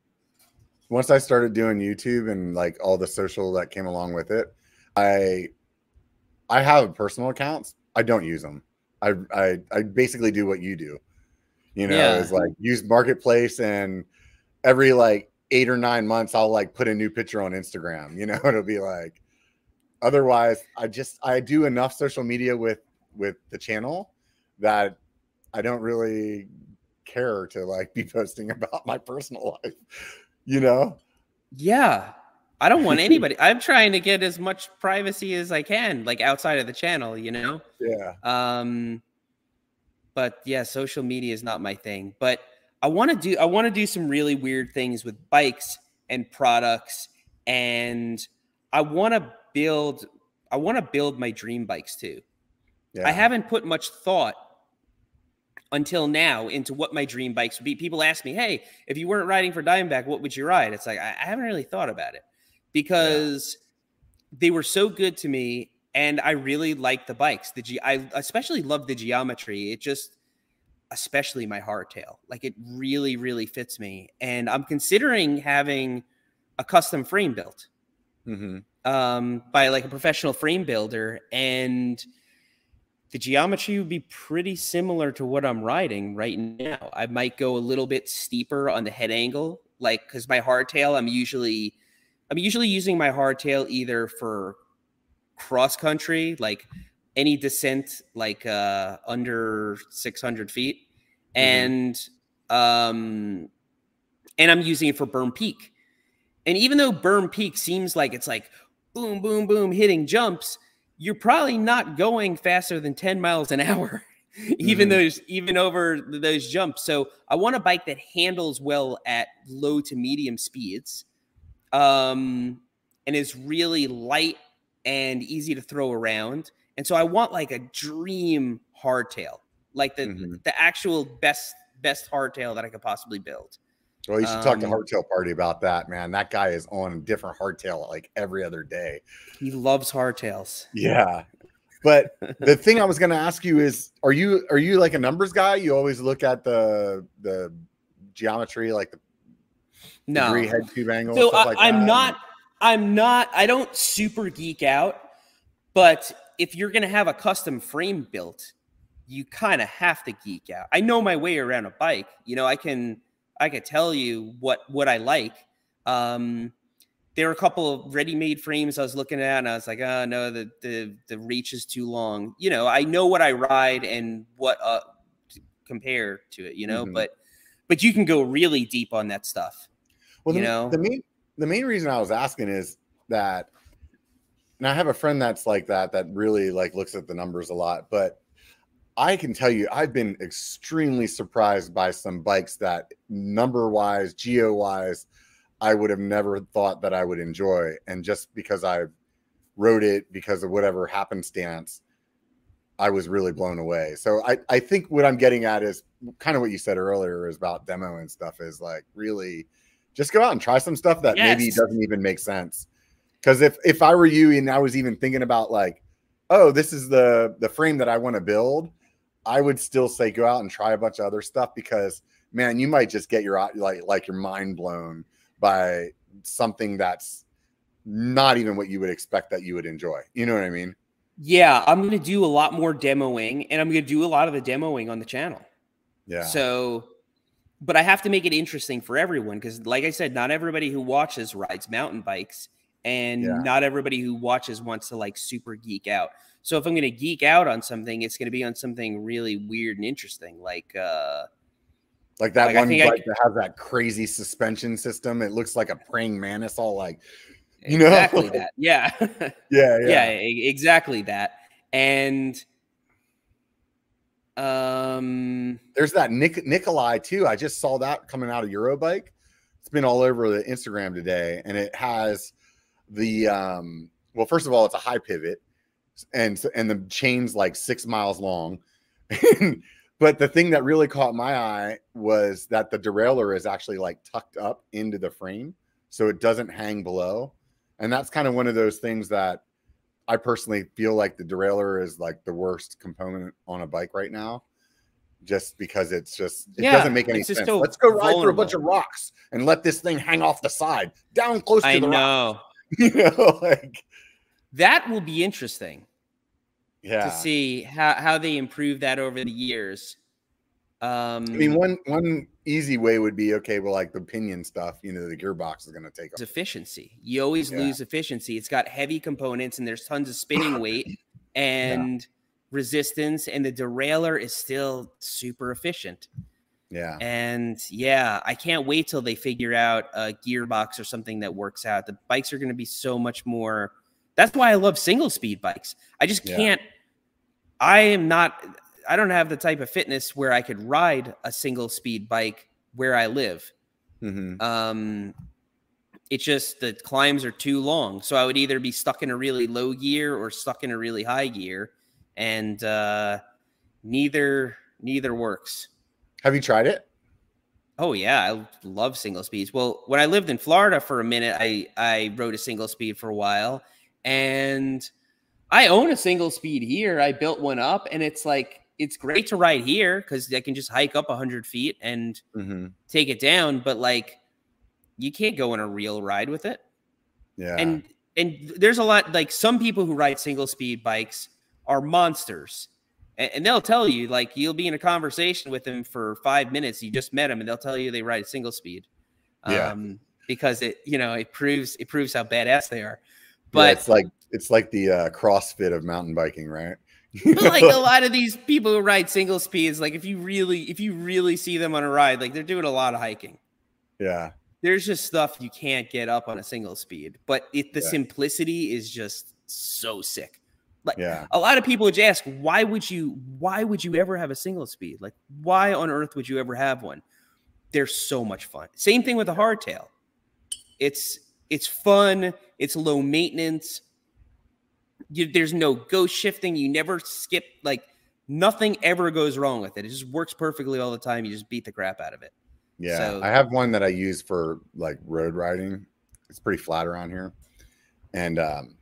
Speaker 1: once I started doing YouTube and like all the social that came along with it, I I have personal accounts. I don't use them. I I, I basically do what you do. You know,
Speaker 2: Yeah.
Speaker 1: is like use marketplace and every like eight or nine months I'll like put a new picture on Instagram. You know, *laughs* it'll be like otherwise I just I do enough social media with with the channel that I don't really care to like be *laughs* posting about my personal life, you know?
Speaker 2: Yeah. I don't want *laughs* anybody. I'm trying to get as much privacy as I can, like outside of the channel, you know?
Speaker 1: Yeah.
Speaker 2: Um, but yeah, social media is not my thing. But I want to do I want to do some really weird things with bikes and products, and I want to build I want to build my dream bikes too. Yeah. I haven't put much thought until now into what my dream bikes would be. People ask me, "Hey, if you weren't riding for Diamondback, what would you ride?" It's like I, I haven't really thought about it because yeah. they were so good to me, and I really like the bikes. The G, I especially love the geometry. It just, especially my hardtail, like it really, really fits me. And I'm considering having a custom frame built mm-hmm. um, by like a professional frame builder, and the geometry would be pretty similar to what I'm riding right now. I might go a little bit steeper on the head angle, like because my hardtail, I'm usually I'm usually using my hardtail either for cross country, like any descent like uh under 600 feet, mm-hmm. and um and I'm using it for Berm Peak. And even though Berm Peak seems like it's like boom, boom, boom, hitting jumps, you're probably not going faster than 10 miles an hour *laughs* even mm-hmm. those even over those jumps so i want a bike that handles well at low to medium speeds um and is really light and easy to throw around and so i want like a dream hardtail like the mm-hmm. the actual best best hardtail that i could possibly build
Speaker 1: well, you should um, talk to um, Hardtail Party about that, man. That guy is on a different hardtail like every other day.
Speaker 2: He loves hardtails.
Speaker 1: Yeah. But the thing I was going to ask you is are you are you like a numbers guy? You always look at the the geometry like the
Speaker 2: no
Speaker 1: degree head tube angle
Speaker 2: so I, like I'm not I'm not I don't super geek out, but if you're going to have a custom frame built, you kind of have to geek out. I know my way around a bike. You know, I can I can tell you what what I like. Um, there were a couple of ready-made frames I was looking at, and I was like, oh no, the the the reach is too long. You know, I know what I ride and what uh compare to it. You know, mm-hmm. but but you can go really deep on that stuff.
Speaker 1: Well,
Speaker 2: you
Speaker 1: the,
Speaker 2: know,
Speaker 1: the main the main reason I was asking is that, and I have a friend that's like that that really like looks at the numbers a lot, but I can tell you, I've been extremely surprised by some bikes that number wise, geo wise, I would have never thought that I would enjoy. And just because I rode it because of whatever happenstance, I was really blown away. So I, I think what I'm getting at is kind of what you said earlier is about demo and stuff is like really just go out and try some stuff that yes. maybe doesn't even make sense. Because if if I were you and I was even thinking about like, oh, this is the the frame that I want to build, I would still say go out and try a bunch of other stuff because man, you might just get your like like your mind blown by something that's not even what you would expect that you would enjoy. You know what I mean?
Speaker 2: Yeah, I'm going to do a lot more demoing and I'm going to do a lot of the demoing on the channel.
Speaker 1: Yeah.
Speaker 2: So but I have to make it interesting for everyone because like I said, not everybody who watches rides mountain bikes and yeah. not everybody who watches wants to like super geek out. So if I'm going to geek out on something, it's going to be on something really weird and interesting, like uh,
Speaker 1: like that like one bike I, that has that crazy suspension system. It looks like a praying mantis, all like you know,
Speaker 2: exactly *laughs* that. *laughs* Yeah,
Speaker 1: yeah, yeah,
Speaker 2: yeah, exactly that. And um,
Speaker 1: there's that Nick Nicolai too. I just saw that coming out of Eurobike. It's been all over the Instagram today, and it has the um. Well, first of all, it's a high pivot and and the chain's like six miles long. *laughs* but the thing that really caught my eye was that the derailleur is actually like tucked up into the frame, so it doesn't hang below. And that's kind of one of those things that I personally feel like the derailleur is like the worst component on a bike right now, just because it's just it yeah, doesn't make any sense. Let's go ride vulnerable. through a bunch of rocks and let this thing hang off the side down close to I the know. Rock. *laughs* You know, like
Speaker 2: that will be interesting.
Speaker 1: Yeah.
Speaker 2: To see how, how they improve that over the years. Um,
Speaker 1: I mean, one one easy way would be okay. Well, like the pinion stuff, you know, the gearbox is going to take
Speaker 2: efficiency. You always yeah. lose efficiency. It's got heavy components, and there's tons of spinning *laughs* weight and yeah. resistance, and the derailleur is still super efficient.
Speaker 1: Yeah.
Speaker 2: And yeah, I can't wait till they figure out a gearbox or something that works out. The bikes are going to be so much more. That's why I love single speed bikes. I just can't. I am not. I don't have the type of fitness where I could ride a single speed bike where I live.
Speaker 1: hmm
Speaker 2: Um, it's just the climbs are too long. So I would either be stuck in a really low gear or stuck in a really high gear, and uh, neither neither works.
Speaker 1: Have you tried it?
Speaker 2: Oh yeah, I love single speeds. Well, when I lived in Florida for a minute, I I rode a single speed for a while, and I own a single speed here. I built one up, and it's like it's great to ride here because I can just hike up hundred feet and
Speaker 1: hmm
Speaker 2: take it down. But like, you can't go on a real ride with it.
Speaker 1: Yeah.
Speaker 2: And and there's a lot like some people who ride single speed bikes are monsters. And, and they'll tell you like you'll be in a conversation with them for five minutes. You just met them, and they'll tell you they ride single speed.
Speaker 1: Yeah.
Speaker 2: Um, because it you know it proves it proves how badass they are.
Speaker 1: Yeah,
Speaker 2: But
Speaker 1: it's like it's like the uh, CrossFit of mountain biking, right?
Speaker 2: but *laughs* like a lot of these people who ride single speeds, like if you really if you really see them on a ride, like they're doing a lot of hiking.
Speaker 1: yeah.
Speaker 2: there's just stuff you can't get up on a single speed, but it, the
Speaker 1: Yeah.
Speaker 2: simplicity is just so sick. Like
Speaker 1: Yeah.
Speaker 2: a lot of people would ask, why would you, why would you ever have a single speed? Like, why on earth would you ever have one? They're so much fun. Same thing with a hardtail. It's it's fun. It's low maintenance. You, there's no ghost shifting. You never skip. Like nothing ever goes wrong with it. It just works perfectly all the time. You just beat the crap out of it.
Speaker 1: Yeah,
Speaker 2: So-
Speaker 1: I have one that I use for like road riding. It's pretty flat around here, and um,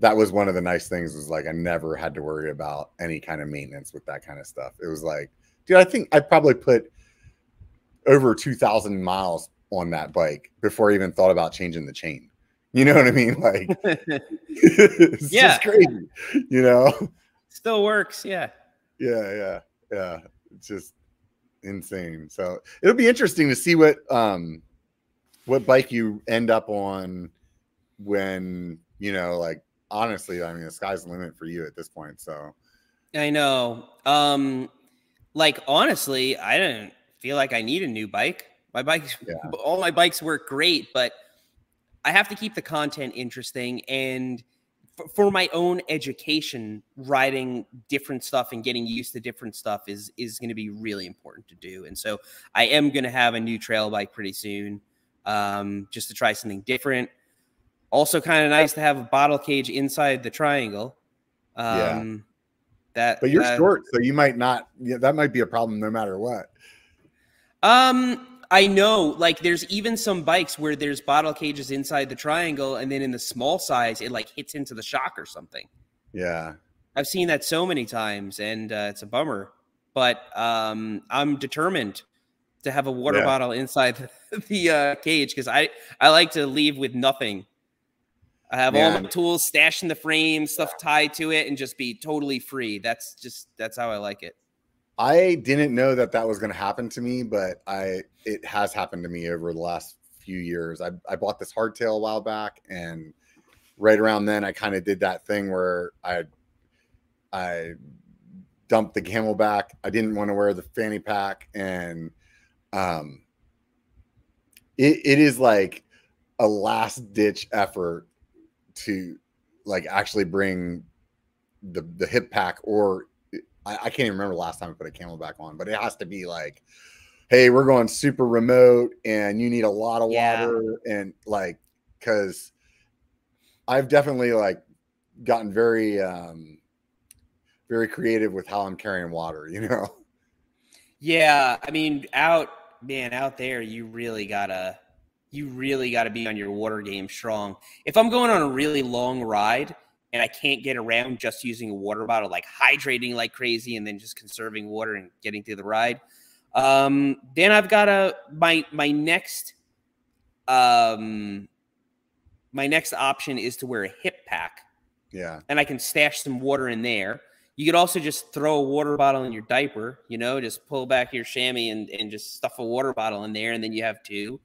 Speaker 1: that was one of the nice things. Was like I never had to worry about any kind of maintenance with that kind of stuff. It was like, dude, I think I probably put over two thousand miles on that bike before I even thought about changing the chain. You know what I mean? Like, *laughs* *laughs* it's
Speaker 2: Yeah.
Speaker 1: just crazy. You know?
Speaker 2: Still works. Yeah.
Speaker 1: Yeah, yeah, yeah. It's just insane. So it'll be interesting to see what um what bike you end up on when you know, like honestly, I mean the sky's the limit for you at this point. So
Speaker 2: I know. Um, like honestly, I don't feel like I need a new bike. My bikes,
Speaker 1: Yeah.
Speaker 2: all my bikes work great, but I have to keep the content interesting and for, for my own education, riding different stuff and getting used to different stuff is is going to be really important to do. And so I am going to have a new trail bike pretty soon, um, just to try something different. Also, kind of nice to have a bottle cage inside the triangle. Um,
Speaker 1: Yeah.
Speaker 2: That,
Speaker 1: but you're
Speaker 2: that-
Speaker 1: short, so you might not yeah, that might be a problem no matter what.
Speaker 2: Um, I know. Like, there's even some bikes where there's bottle cages inside the triangle, and then in the small size, it like hits into the shock or something.
Speaker 1: Yeah.
Speaker 2: I've seen that so many times, and uh, it's a bummer. But um, I'm determined to have a water
Speaker 1: Yeah.
Speaker 2: bottle inside the, *laughs* the uh, cage because I I like to leave with nothing. I have
Speaker 1: Yeah.
Speaker 2: all my tools stashed in the frame, stuff tied to it, and just be totally free. That's just that's how I like it.
Speaker 1: I didn't know that that was going to happen to me, but I it has happened to me over the last few years. I I bought this hardtail a while back, and right around then, I kind of did that thing where I I dumped the CamelBak. I didn't want to wear the fanny pack, and um, it it is like a last ditch effort to like actually bring the the hip pack or I, I can't even remember last time I put a CamelBak on, but it has to be like, hey, we're going super remote and you need a lot of
Speaker 2: Yeah.
Speaker 1: water and like because I've definitely like gotten very um very creative with how I'm carrying water, you know.
Speaker 2: Yeah, I mean, out man, out there, you really gotta, you really gotta be on your water game strong. If I'm going on a really long ride and I can't get around just using a water bottle, like hydrating like crazy, and then just conserving water and getting through the ride, um, then I've got a my my next, um, my next option is to wear a hip pack
Speaker 1: Yeah.
Speaker 2: and I can stash some water in there. You could also just throw a water bottle in your diaper, you know, just pull back your chamois and, and just stuff a water bottle in there, and then you have two.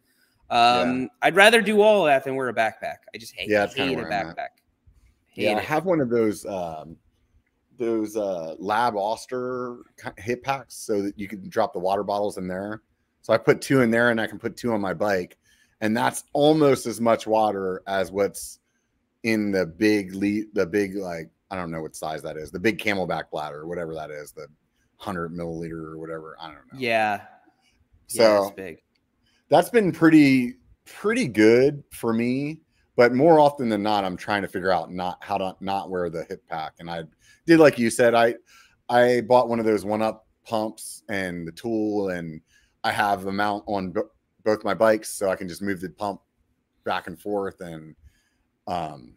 Speaker 2: Um, I'd rather do all of that than wear a backpack. I just hate,
Speaker 1: Yeah,
Speaker 2: hate a
Speaker 1: where I'm at.
Speaker 2: backpack. Hate
Speaker 1: Yeah, I have one of those um those uh Lab Oster hip packs so that you can drop the water bottles in there. So I put two in there and I can put two on my bike. And that's almost as much water as what's in the big le- the big like I don't know what size that is, the big CamelBak bladder, whatever that is, the hundred milliliter or whatever. I don't know.
Speaker 2: Yeah.
Speaker 1: So
Speaker 2: yeah, it's big.
Speaker 1: That's been pretty pretty good for me but more often than not i'm trying to figure out not how to not wear the hip pack. And i did like you said i i bought one of those OneUp pumps and the tool and i have a mount on bo- both my bikes so i can just move the pump back and forth. And um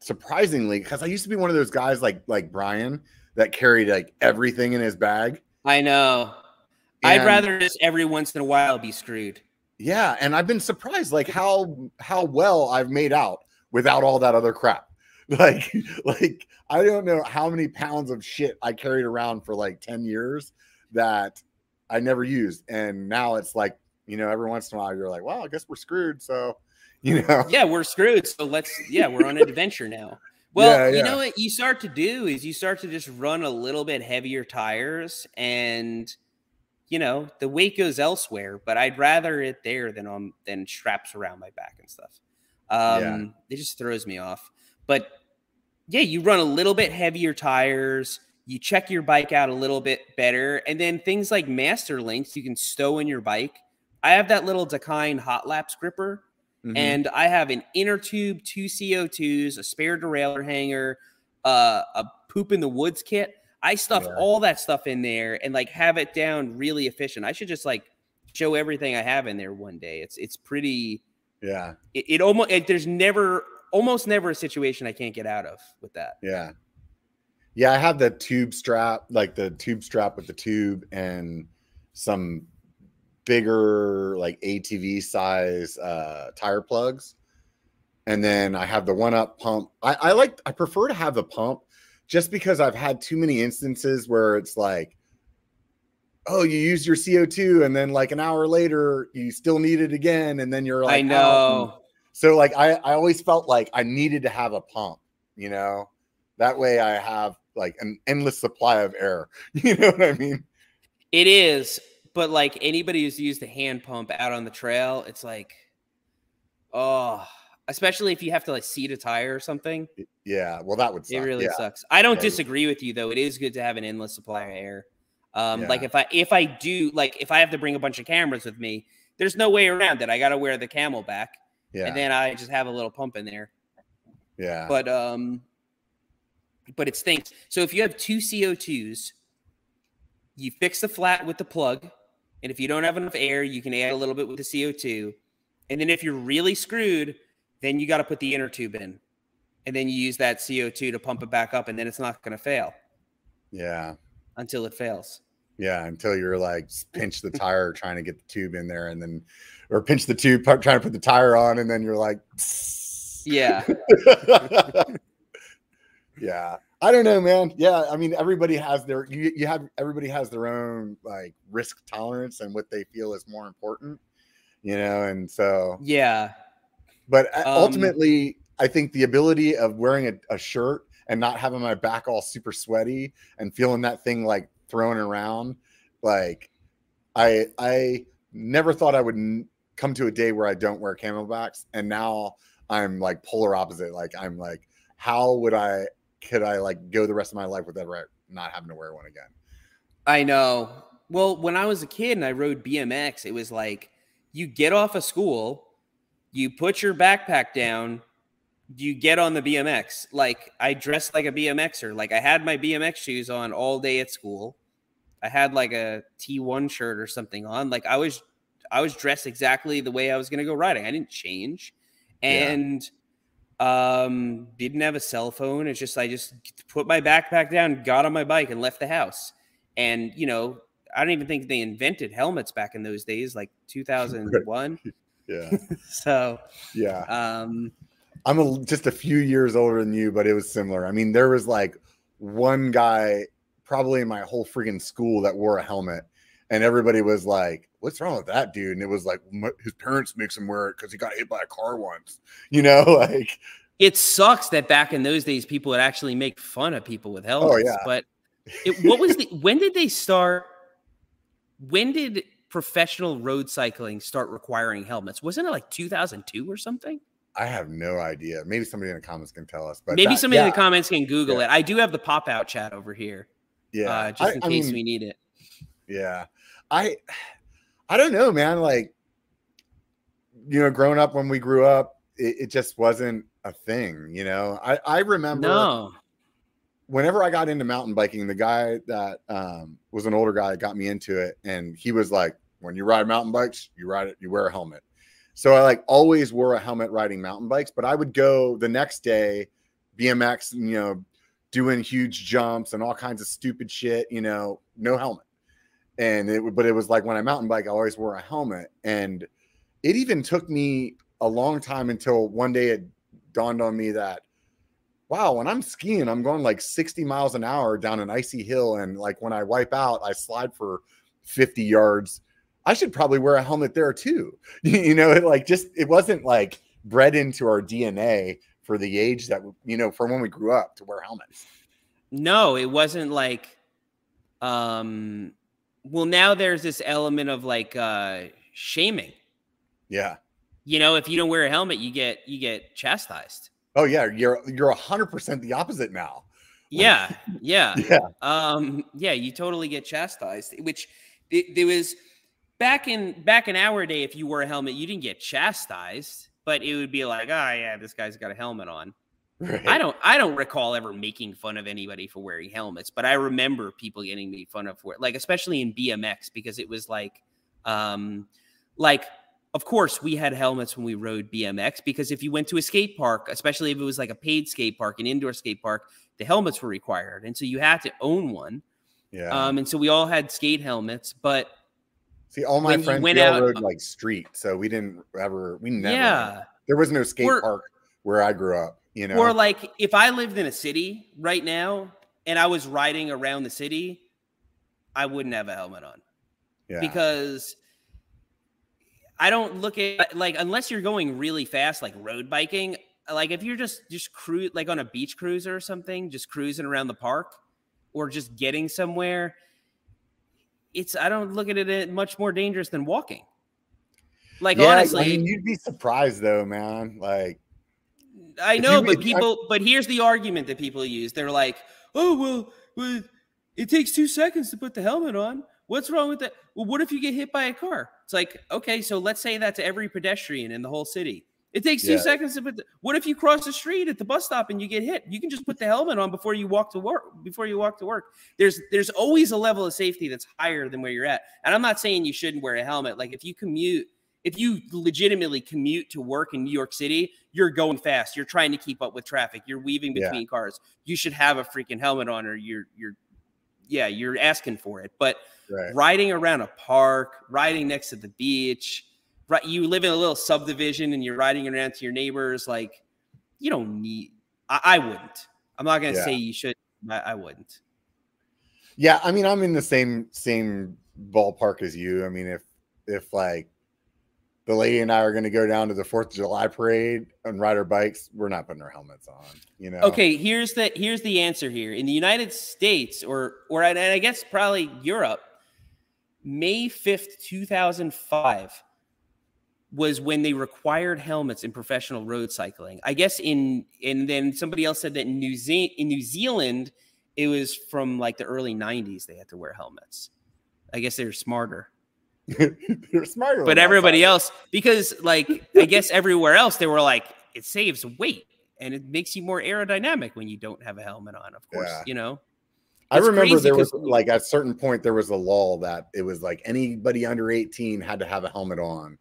Speaker 1: surprisingly because i used to be one of those guys like like brian that carried like everything in his bag.
Speaker 2: I know. I'd rather just every once in a while be screwed.
Speaker 1: Yeah, and I've been surprised like how how well I've made out without all that other crap. *laughs* Like like I don't know how many pounds of shit I carried around for like 10 years that I never used and now it's like, you know, every once in a while you're like, "Well, I guess we're screwed." So, *laughs* you know.
Speaker 2: Yeah, we're screwed. So let's yeah, we're on an adventure now. Well,
Speaker 1: Yeah,
Speaker 2: you know what you start to do is you start to just run a little bit heavier tires and you know, the weight goes elsewhere, but I'd rather it there than on than straps around my back and stuff. Um
Speaker 1: Yeah.
Speaker 2: it just throws me off. But yeah, you run a little bit heavier tires, you check your bike out a little bit better, and then things like master links you can stow in your bike. I have that little Dakine hot laps gripper
Speaker 1: Mhm.
Speaker 2: and I have an inner tube, two CO2s, a spare derailleur hanger, uh, a poop in the woods kit. I stuff
Speaker 1: Yeah.
Speaker 2: all that stuff in there and like have it down really efficient. I should just like show everything I have in there one day. It's it's pretty.
Speaker 1: yeah.
Speaker 2: It, it almost it, there's never almost never a situation I can't get out of with that.
Speaker 1: Yeah. Yeah, I have the tube strap, like the tube strap with the tube and some bigger like ATV size uh tire plugs. And then I have the OneUp pump. I, I like I prefer to have the pump just because I've had too many instances where it's like, oh, you used your CO2 and then like an hour later you still need it again, and then you're like,
Speaker 2: I know.
Speaker 1: so like I, I always felt like I needed to have a pump, you know. That way I have like an endless supply of air. *laughs* You know what I mean?
Speaker 2: It is, but like anybody who's used a hand pump out on the trail, it's like, oh, especially if you have to like seat a tire or something.
Speaker 1: Yeah. Well, that would suck.
Speaker 2: It really
Speaker 1: yeah.
Speaker 2: sucks. I don't
Speaker 1: Yeah.
Speaker 2: disagree with you though. It is good to have an endless supply of air. Um, like if I if I do like if I have to bring a bunch of cameras with me, there's no way around it. I got to wear the CamelBak,
Speaker 1: Yeah.
Speaker 2: and then I just have a little pump in there.
Speaker 1: yeah.
Speaker 2: But um, but it stinks. So if you have two CO2s, you fix the flat with the plug, and if you don't have enough air, you can add a little bit with the CO2, and then if you're really screwed, then you got to put the inner tube in, and then you use that CO2 to pump it back up, and then it's not going to fail
Speaker 1: yeah.
Speaker 2: until it fails.
Speaker 1: Yeah. Until you're like pinch the tire *laughs* trying to get the tube in there and then or pinch the tube trying to put the tire on and then you're like *laughs*
Speaker 2: Yeah, *laughs*
Speaker 1: yeah i don't know man yeah i mean everybody has their you, you have everybody has their own like risk tolerance and what they feel is more important you know and so
Speaker 2: yeah,
Speaker 1: but uh,
Speaker 2: Um,
Speaker 1: ultimately i think the ability of wearing a, a shirt and not having my back all super sweaty and feeling that thing like thrown around like i i never thought i would come to a day where i don't wear CamelBaks and now i'm like polar opposite like i'm like how would i could i like go the rest of my life without not having to wear one again
Speaker 2: I know. Well, when I was a kid and I rode BMX, it was like you get off of school, you put your backpack down, you get on the BMX. Like I dressed like a BMXer. Like I had my BMX shoes on all day at school. I had like a T1 shirt or something on. Like I was I was dressed exactly the way I was going to go riding. I didn't change.
Speaker 1: Yeah.
Speaker 2: And um didn't have a cell phone. It's just I just put my backpack down, got on my bike and left the house. And you know, I don't even think they invented helmets back in those days, like *laughs* 2001.
Speaker 1: Yeah *laughs*
Speaker 2: so,
Speaker 1: yeah
Speaker 2: um,
Speaker 1: I'm a, just a few years older than you, but it was similar. I mean, there was like one guy probably in my whole freaking school that wore a helmet, and everybody was like, "What's wrong with that dude?" And it was like his parents makes him wear it because he got hit by a car once. *laughs* You know, like
Speaker 2: It sucks that back in those days people would actually make fun of people with helmets.
Speaker 1: Oh, yeah.
Speaker 2: But it, what was the when did they start? When did professional road cycling start requiring helmets? Wasn't it like 2002 or something?
Speaker 1: I have no idea. Maybe somebody in the comments can tell us. But
Speaker 2: Maybe
Speaker 1: that-
Speaker 2: somebody in the comments can Google
Speaker 1: Yeah.
Speaker 2: it. I do have the pop out chat over here,
Speaker 1: Yeah,
Speaker 2: uh, just
Speaker 1: I-
Speaker 2: in
Speaker 1: I
Speaker 2: case
Speaker 1: mean,
Speaker 2: we need it.
Speaker 1: Yeah. I I don't know, man. Like, you know, growing up when we grew up, it, it just wasn't a thing, you know. I, I remember
Speaker 2: No,
Speaker 1: whenever I got into mountain biking, the guy that um, was an older guy got me into it, and he was like, when you ride mountain bikes, you ride it, you wear a helmet. So I like always wore a helmet riding mountain bikes, but I would go the next day, BMX, you know, doing huge jumps and all kinds of stupid shit, you know, no helmet. And it but it was like when I mountain bike, I always wore a helmet. And it even took me a long time until one day it dawned on me that wow, when I'm skiing, I'm going like 60 miles an hour down an icy hill. And like when I wipe out, I slide for 50 yards. I should probably wear a helmet there too. *laughs* you know, it like just, it wasn't like bred into our DNA for the age that, you know, from when we grew up to wear helmets.
Speaker 2: no, it wasn't like. Um, well, now there's this element of like uh shaming.
Speaker 1: Yeah.
Speaker 2: You know, if you don't wear a helmet, you get you get chastised.
Speaker 1: Oh yeah. You're, you're a hundred percent the opposite now.
Speaker 2: Yeah, yeah. *laughs*
Speaker 1: Yeah.
Speaker 2: Um, yeah, you totally get chastised. Which it, there was back in back in our day. If you wore a helmet, you didn't get chastised, but it would be like, oh yeah, this guy's got a helmet on.
Speaker 1: Right.
Speaker 2: I don't I don't recall ever making fun of anybody for wearing helmets, but I remember people getting made fun of for it, like especially in BMX because it was like, um, like of course we had helmets when we rode BMX because if you went to a skate park, especially if it was like a paid skate park, an indoor skate park, the helmets were required, and so you had to own one.
Speaker 1: Yeah.
Speaker 2: Um, and so we all had skate helmets, but
Speaker 1: See, all my friends
Speaker 2: went
Speaker 1: we all
Speaker 2: out-
Speaker 1: rode like street, so we didn't ever. We never.
Speaker 2: yeah,
Speaker 1: There was no skate
Speaker 2: Or-
Speaker 1: park where I grew up. You know.
Speaker 2: Or like if I lived in a city right now and I was riding around the city, I wouldn't have a helmet on
Speaker 1: yeah.
Speaker 2: because I don't look at like unless you're going really fast, like road biking. Like if you're just just cruise like on a beach cruiser or something, just cruising around the park or just getting somewhere, it's I don't look at it as much more dangerous than walking. Like
Speaker 1: Yeah,
Speaker 2: honestly,
Speaker 1: I mean, you'd be surprised though, man. Like,
Speaker 2: I know, but
Speaker 1: if I-
Speaker 2: people, but here's the argument that people use. They're like, oh, well, well, it takes two seconds to put the helmet on. What's wrong with that? Well, what if you get hit by a car? It's like, okay, so let's say that to every pedestrian in the whole city. It takes two
Speaker 1: Yeah.
Speaker 2: seconds to put the, what if you cross the street at the bus stop and you get hit? You can just put the helmet on before you walk to work, before you walk to work. There's there's always a level of safety that's higher than where you're at. And I'm not saying you shouldn't wear a helmet. Like if you commute if you legitimately commute to work in New York City, you're going fast. You're trying to keep up with traffic. You're weaving
Speaker 1: Yeah.
Speaker 2: between cars. You should have a freaking helmet on, or you're you're yeah, you're asking for it. But
Speaker 1: right.
Speaker 2: riding around a park, riding next to the beach, right? You live in a little subdivision and you're riding around to your neighbors. Like you don't need. I, I wouldn't. I'm not gonna
Speaker 1: Yeah.
Speaker 2: say you should. I, I wouldn't.
Speaker 1: Yeah, I mean, I'm in the same same ballpark as you. I mean, if if like the lady and I are going to go down to the Fourth of July parade and ride our bikes, we're not putting our helmets on. You know.
Speaker 2: Okay, here's the here's the answer here. In the United States, or or and I guess probably Europe, May fifth, two thousand five, was when they required helmets in professional road cycling. I guess in and then somebody else said that in New Ze- in New Zealand, it was from like the early '90s they had to wear helmets. I guess *laughs* they're smarter
Speaker 1: You're smarter.
Speaker 2: but everybody else because like i guess *laughs* everywhere else they were like it saves weight and it makes you more aerodynamic when you don't have a helmet on of course
Speaker 1: Yeah.
Speaker 2: you know
Speaker 1: I remember there was like at a certain point there was a law that it was like anybody under 18 had to have a helmet on.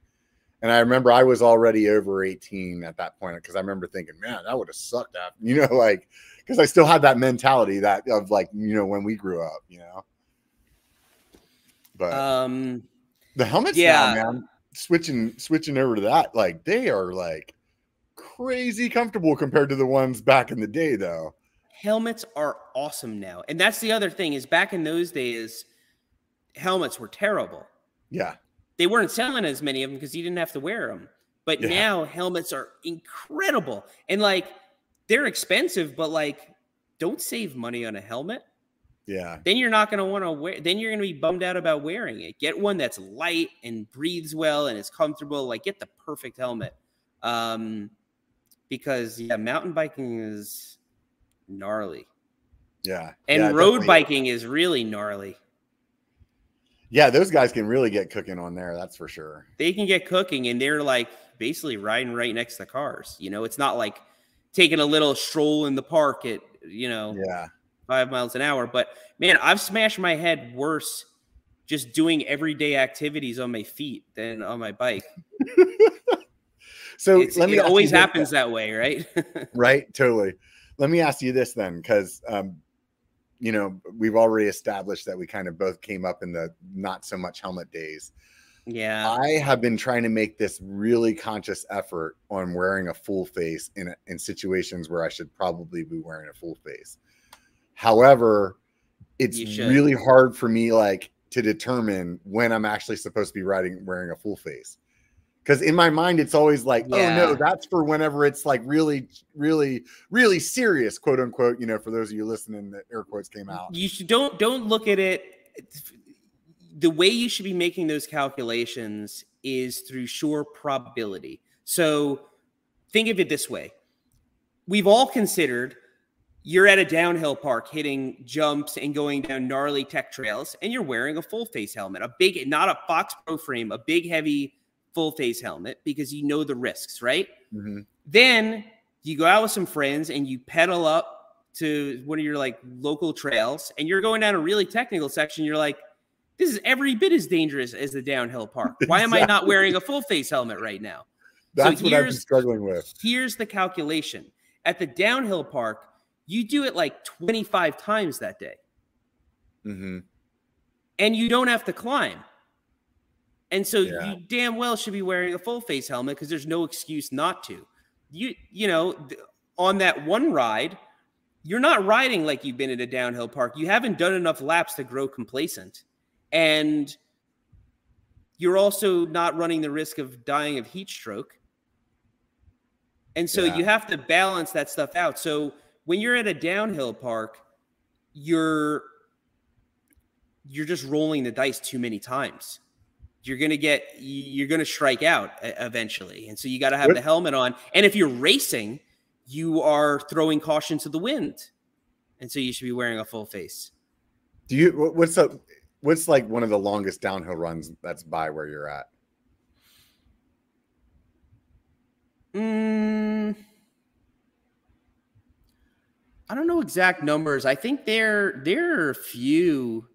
Speaker 1: And I remember I was already over 18 at that point because I remember thinking, man, that would have sucked after, *laughs* you know, like because I still had that mentality that of like, you know, when we grew up, you know. But
Speaker 2: um
Speaker 1: the helmets
Speaker 2: yeah.
Speaker 1: now, man, switching switching over to that, like they are like crazy comfortable compared to the ones back in the day, though.
Speaker 2: Helmets are awesome now and that's the other thing is back in those days helmets were terrible
Speaker 1: Yeah.
Speaker 2: they weren't selling as many of them because you didn't have to wear them but
Speaker 1: Yeah.
Speaker 2: now helmets are incredible and like they're expensive, but like, don't save money on a helmet.
Speaker 1: Yeah.
Speaker 2: Then you're not going to want to wear. Then you're going to be bummed out about wearing it. Get one that's light and breathes well and is comfortable. Like, get the perfect helmet. Um, because yeah, mountain biking is gnarly.
Speaker 1: Yeah.
Speaker 2: And
Speaker 1: yeah,
Speaker 2: road
Speaker 1: definitely.
Speaker 2: biking is really gnarly.
Speaker 1: Yeah, those guys can really get cooking on there. That's for sure.
Speaker 2: They can get cooking and they're like basically riding right next to cars. You know, it's not like taking a little stroll in the park at, you know,
Speaker 1: Yeah.
Speaker 2: five miles an hour. But man, I've smashed my head worse just doing everyday activities on my feet than on my bike. *laughs*
Speaker 1: So
Speaker 2: It's,
Speaker 1: let me
Speaker 2: it always happens
Speaker 1: then.
Speaker 2: that way, right? *laughs*
Speaker 1: right? Totally. Let me ask you this then, because um, you know we've already established that we kind of both came up in the not so much helmet days.
Speaker 2: yeah.
Speaker 1: I have been trying to make this really conscious effort on wearing a full face in in situations where I should probably be wearing a full face. However, it's really hard for me like to determine when I'm actually supposed to be riding wearing a full face. Because in my mind, it's always like, oh no, that's for whenever it's like really, really, really serious, quote unquote. You know, for those of you listening, that air quotes came out.
Speaker 2: you should don't don't look at it the way you should be making those calculations is through sure probability so think of it this way we've all considered you're at a downhill park hitting jumps and going down gnarly tech trails and you're wearing a full face helmet a big not a fox pro frame a big heavy full face helmet because you know the risks right
Speaker 1: Mhm.
Speaker 2: then you go out with some friends and you pedal up to one of your like local trails and you're going down a really technical section. You're like, this is every bit as dangerous as the downhill park. *laughs* Why am I not wearing a full face helmet right now?
Speaker 1: That's what I've been
Speaker 2: here's-
Speaker 1: struggling with.
Speaker 2: Here's the calculation at the downhill park, you do it like 25 times that day
Speaker 1: hmm
Speaker 2: and you don't have to climb. And so
Speaker 1: Yeah.
Speaker 2: you damn well should be wearing a full face helmet because there's no excuse not to. You you know, on that one ride, you're not riding like you've been at a downhill park. You haven't done enough laps to grow complacent. And you're also not running the risk of dying of heat stroke. And so
Speaker 1: Yeah.
Speaker 2: you have to balance that stuff out. So when you're at a downhill park, you're you're just rolling the dice too many times. You're gonna get you're gonna strike out eventually, and so you got to have
Speaker 1: What-
Speaker 2: the helmet on. And if you're racing, you are throwing caution to the wind, and so you should be wearing a full face.
Speaker 1: Do you what's up? What's like one of the longest downhill runs that's by where you're at?
Speaker 2: Mm, I don't know exact numbers. I think there there are a few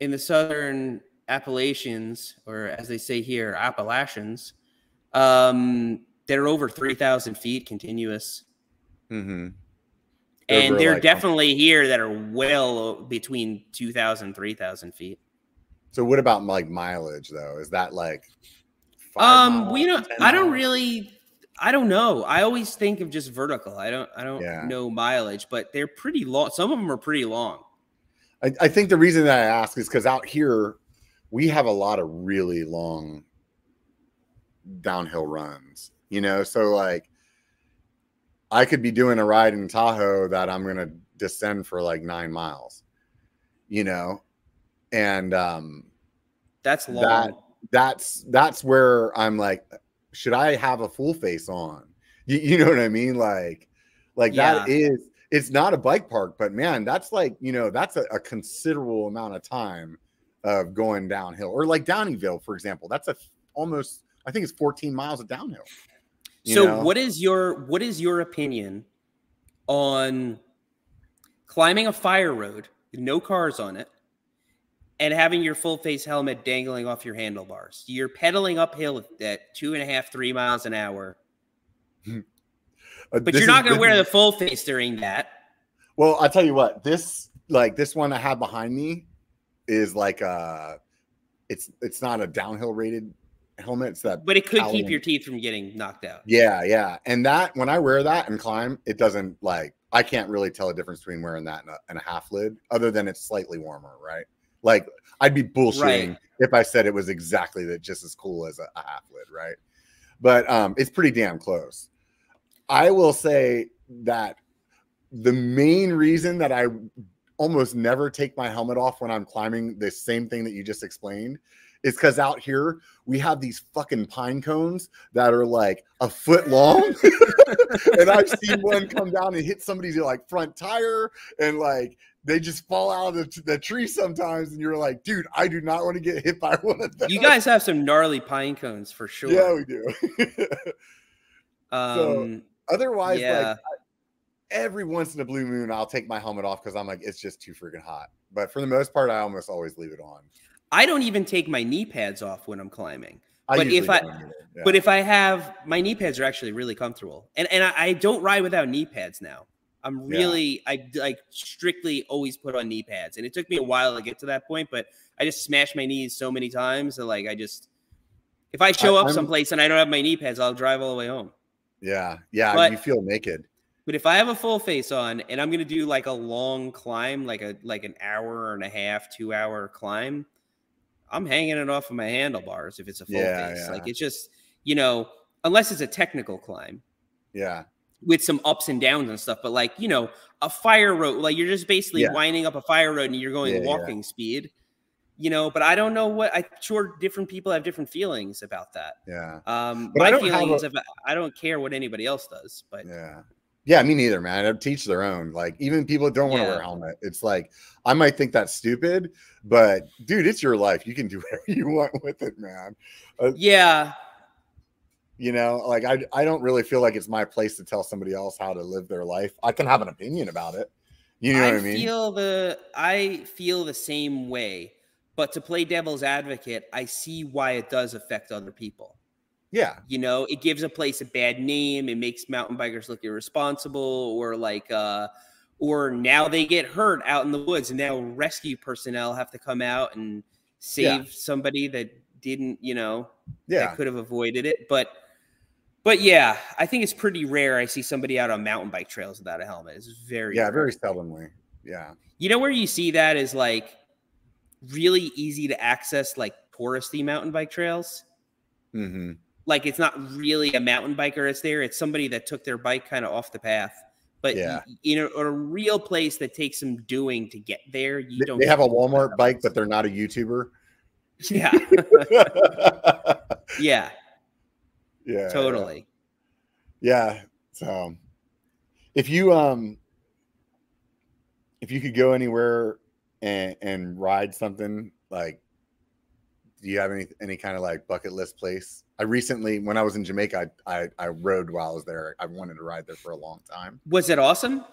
Speaker 2: in the southern Appalachians, or as they say here, Appalachians, um, that are over three thousand feet continuous,
Speaker 1: Mm-hmm.
Speaker 2: and they're definitely here that are well between 2,000 3,000 feet.
Speaker 1: So what about like mileage though? Is that like? five
Speaker 2: Um, we don't.
Speaker 1: 10
Speaker 2: I don't
Speaker 1: miles?
Speaker 2: really. I don't know. I always think of just vertical. I don't. I don't
Speaker 1: Yeah.
Speaker 2: know mileage, but they're pretty long. Some of them are pretty long.
Speaker 1: I, I think the reason that I ask is because out here we have a lot of really long downhill runs, you know. So like, I could be doing a ride in Tahoe that I'm gonna descend for like nine miles, you know, and um,
Speaker 2: That's long.
Speaker 1: That- that's that's where I'm like, should I have a full face on? You, you know what I mean? Like, like that is it's not a bike park, but man, that's like you know that's a, a considerable amount of time of going downhill, or like Downieville, for example. That's a almost I think it's 14 miles of downhill.
Speaker 2: so,
Speaker 1: know?
Speaker 2: what is your what is your opinion on climbing a fire road with no cars on it and having your full face helmet dangling off your handlebars? You're pedaling uphill at two and a half, three miles an hour, *laughs*
Speaker 1: Uh,
Speaker 2: but you're not going to wear the full face during that.
Speaker 1: Well, I'll tell you what, this like this one I have behind me is like uh it's it's not a downhill rated helmet. It's that
Speaker 2: But it could keep your teeth from getting knocked out.
Speaker 1: yeah, yeah. And that when I wear that and climb, it doesn't like I can't really tell a difference between wearing that and a, and a half lid, other than it's slightly warmer, right? Like I'd be bullshitting
Speaker 2: Right.
Speaker 1: if I said it was exactly that just as cool as a, a half lid, right? But um it's pretty damn close. I will say that the main reason that I almost never take my helmet off when I'm climbing the same thing that you just explained is because out here we have these fucking pine cones that are like a foot long. *laughs* and I've seen one come down and hit somebody's like front tire and like they just fall out of the, the tree sometimes. And you're like, dude, I do not want to get hit by one of them.
Speaker 2: You guys have some gnarly pine cones for sure.
Speaker 1: Yeah, we do. *laughs*
Speaker 2: um,
Speaker 1: so otherwise,
Speaker 2: yeah.
Speaker 1: like every once in a blue moon, I'll take my helmet off because I'm like, it's just too freaking hot. But for the most part, I almost always leave it on.
Speaker 2: I don't even take my knee pads off when I'm climbing.
Speaker 1: I
Speaker 2: But if I-
Speaker 1: Yeah.
Speaker 2: But if I have my knee pads are actually really comfortable, and and I, I don't ride without knee pads now. I'm
Speaker 1: Yeah.
Speaker 2: really I like strictly always put on knee pads, and it took me a while to get to that point. But I just smashed my knees so many times that like I just if I show
Speaker 1: I-
Speaker 2: up
Speaker 1: I'm-
Speaker 2: someplace and I don't have my knee pads, I'll drive all the way home.
Speaker 1: yeah, yeah,
Speaker 2: But-
Speaker 1: you feel naked.
Speaker 2: But if I have a full face on and I'm gonna do like a long climb, like a like an hour and a half, two hour climb, I'm hanging it off of my handlebars if it's a full
Speaker 1: Yeah,
Speaker 2: face.
Speaker 1: yeah.
Speaker 2: Like it's just, you know, unless it's a technical climb
Speaker 1: Yeah,
Speaker 2: with some ups and downs and stuff, but like, you know, a fire road, like you're just basically
Speaker 1: Yeah.
Speaker 2: winding up a fire road and you're going walking speed. You know, but I don't know what I'm sure different people have different feelings about that.
Speaker 1: yeah,
Speaker 2: Um
Speaker 1: But
Speaker 2: my
Speaker 1: don't a-
Speaker 2: I don't care what anybody else does, but
Speaker 1: yeah. Yeah, me neither, man. I teach their own. Like even people that don't want to wear a helmet. It's like I might think that's stupid, but dude, it's your life. You can do *laughs* whatever you want with it, man.
Speaker 2: Uh yeah,
Speaker 1: You know, like I I don't really feel like it's my place to tell somebody else how to live their life. I can have an opinion about it. You know
Speaker 2: I
Speaker 1: what I mean?
Speaker 2: feel the I feel the same way, but to play devil's advocate, I see why it does affect other people.
Speaker 1: Yeah.
Speaker 2: You know, it gives a place a bad name, it makes mountain bikers look irresponsible, or like uh or now they get hurt out in the woods and now rescue personnel have to come out and save
Speaker 1: Yeah.
Speaker 2: somebody that didn't, you know,
Speaker 1: Yeah.
Speaker 2: that could have avoided it. But but yeah, I think it's pretty rare I see somebody out on mountain bike trails without a helmet. It's very
Speaker 1: Yeah,
Speaker 2: rare.
Speaker 1: very seldomly. Yeah.
Speaker 2: You know where you see that is like really easy to access, like touristy mountain bike trails.
Speaker 1: hmm
Speaker 2: Like it's not really a mountain biker that's there; it's somebody that took their bike kind of off the path. But
Speaker 1: Yeah.
Speaker 2: you know, a real place that takes some doing to get there. You don't.
Speaker 1: they have a Walmart bike, but they're not a YouTuber.
Speaker 2: yeah, *laughs* yeah,
Speaker 1: yeah.
Speaker 2: totally.
Speaker 1: Yeah. So if you um if you could go anywhere and and ride something like do you have any any kind of like bucket list place? I recently when I was in Jamaica I I, I rode while I was there. I wanted to ride there for a long time.
Speaker 2: Was it awesome?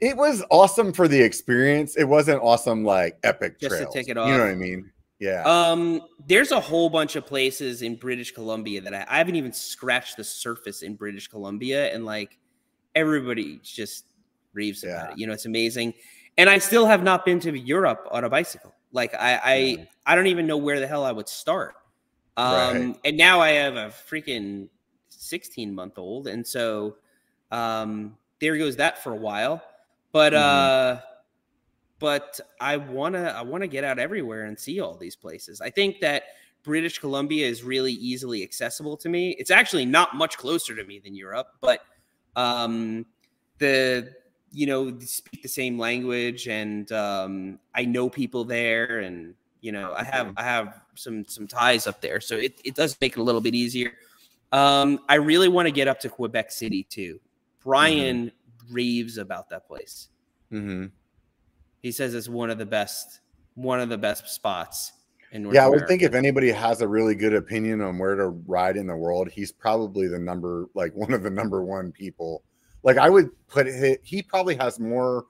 Speaker 1: It was awesome for the experience. It wasn't awesome like epic
Speaker 2: Just to take it off.
Speaker 1: You know what. I mean? Yeah.
Speaker 2: Um, there's a whole bunch of places in British Columbia that I, I haven't even scratched the surface in British Columbia, and like everybody just raves about
Speaker 1: Yeah.
Speaker 2: it. You know, it's amazing. And I still have not been to Europe on a bicycle. Like I, I. I don't even know where the hell I would start. Um,
Speaker 1: Right.
Speaker 2: and now I have a freaking 16 month old, and so um, there goes that for a while. But
Speaker 1: Mhm.
Speaker 2: uh, but I wanna I wanna get out everywhere and see all these places. I think that British Columbia is really easily accessible to me. It's actually not much closer to me than Europe, but um, the you know speak the same language, and um, I know people there, and you know I have
Speaker 1: Mhm.
Speaker 2: I have some some ties up there, so it it does make it a little bit easier. Um, I really want to get up to Quebec City too. Brian raves about that place.
Speaker 1: Mhm.
Speaker 2: He says it's one of the best, one of the best spots in North
Speaker 1: yeah, I would think if anybody has a really good opinion on where to ride in the world, he's probably the number, like *laughs* one of the number one people. Like I would put it, he probably has more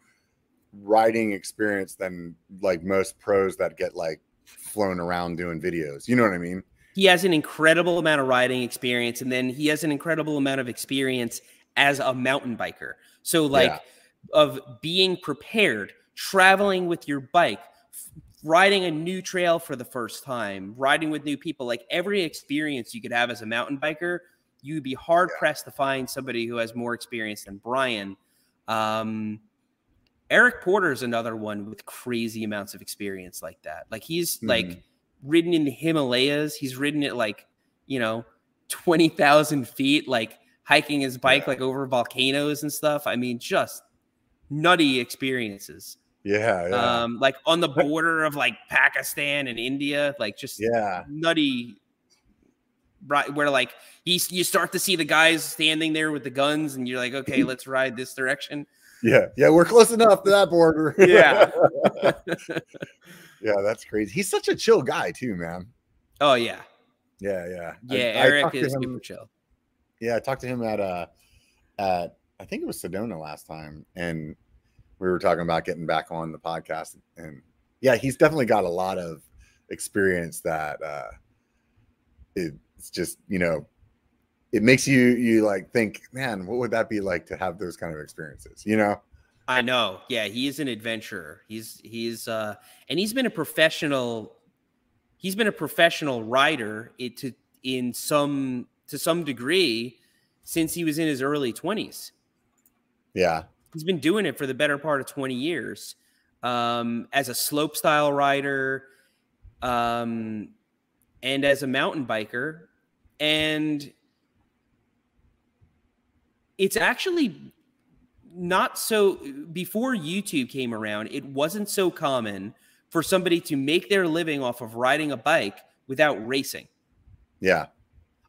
Speaker 1: riding experience than like most pros that get like flown around doing videos. You know what I mean?
Speaker 2: he has an incredible amount of riding experience, and then he has an incredible amount of experience as a mountain biker. So, like,
Speaker 1: Yeah.
Speaker 2: of being prepared, traveling with your bike, riding a new trail for the first time, riding with new people, like every experience you could have as a mountain biker, you'd be hard pressed to find somebody who has more experience than Brian. Um, Eric Porter is another one with crazy amounts of experience like that. Like he's like
Speaker 1: Mhm.
Speaker 2: ridden in the Himalayas. He's ridden at like, you know, 20,000 feet, like hiking his bike
Speaker 1: Yeah.
Speaker 2: like over volcanoes and stuff. I mean, just nutty experiences.
Speaker 1: Yeah, yeah,
Speaker 2: Um, like on the border of like Pakistan and India, like just
Speaker 1: yeah,
Speaker 2: nutty right where like you, you start to see the guys standing there with the guns and you're like okay *clears throat* let's ride this direction
Speaker 1: yeah, yeah. We're close enough to that border. *laughs*
Speaker 2: Yeah. *laughs*
Speaker 1: yeah, that's crazy. He's such a chill guy too, man.
Speaker 2: oh yeah
Speaker 1: Yeah, yeah,
Speaker 2: yeah
Speaker 1: I
Speaker 2: eric
Speaker 1: to
Speaker 2: is
Speaker 1: him-
Speaker 2: super chill
Speaker 1: Yeah, I talked to him at uh at I think it was Sedona last time, and we were talking about getting back on the podcast. And yeah, he's definitely got a lot of experience that uh it's just you know it makes you you like think, man, what would that be like to have those kind of experiences? You know?
Speaker 2: i know yeah he is an adventurer he's he's uh and he's been a professional he's been a professional rider it to in some to some degree since he was in his early 20s
Speaker 1: Yeah,
Speaker 2: he's been doing it for the better part of 20 years um, as a slope style rider um, and as a mountain biker and it's actually not so before youtube came around it wasn't so common for somebody to make their living off of riding a bike without racing.
Speaker 1: Yeah,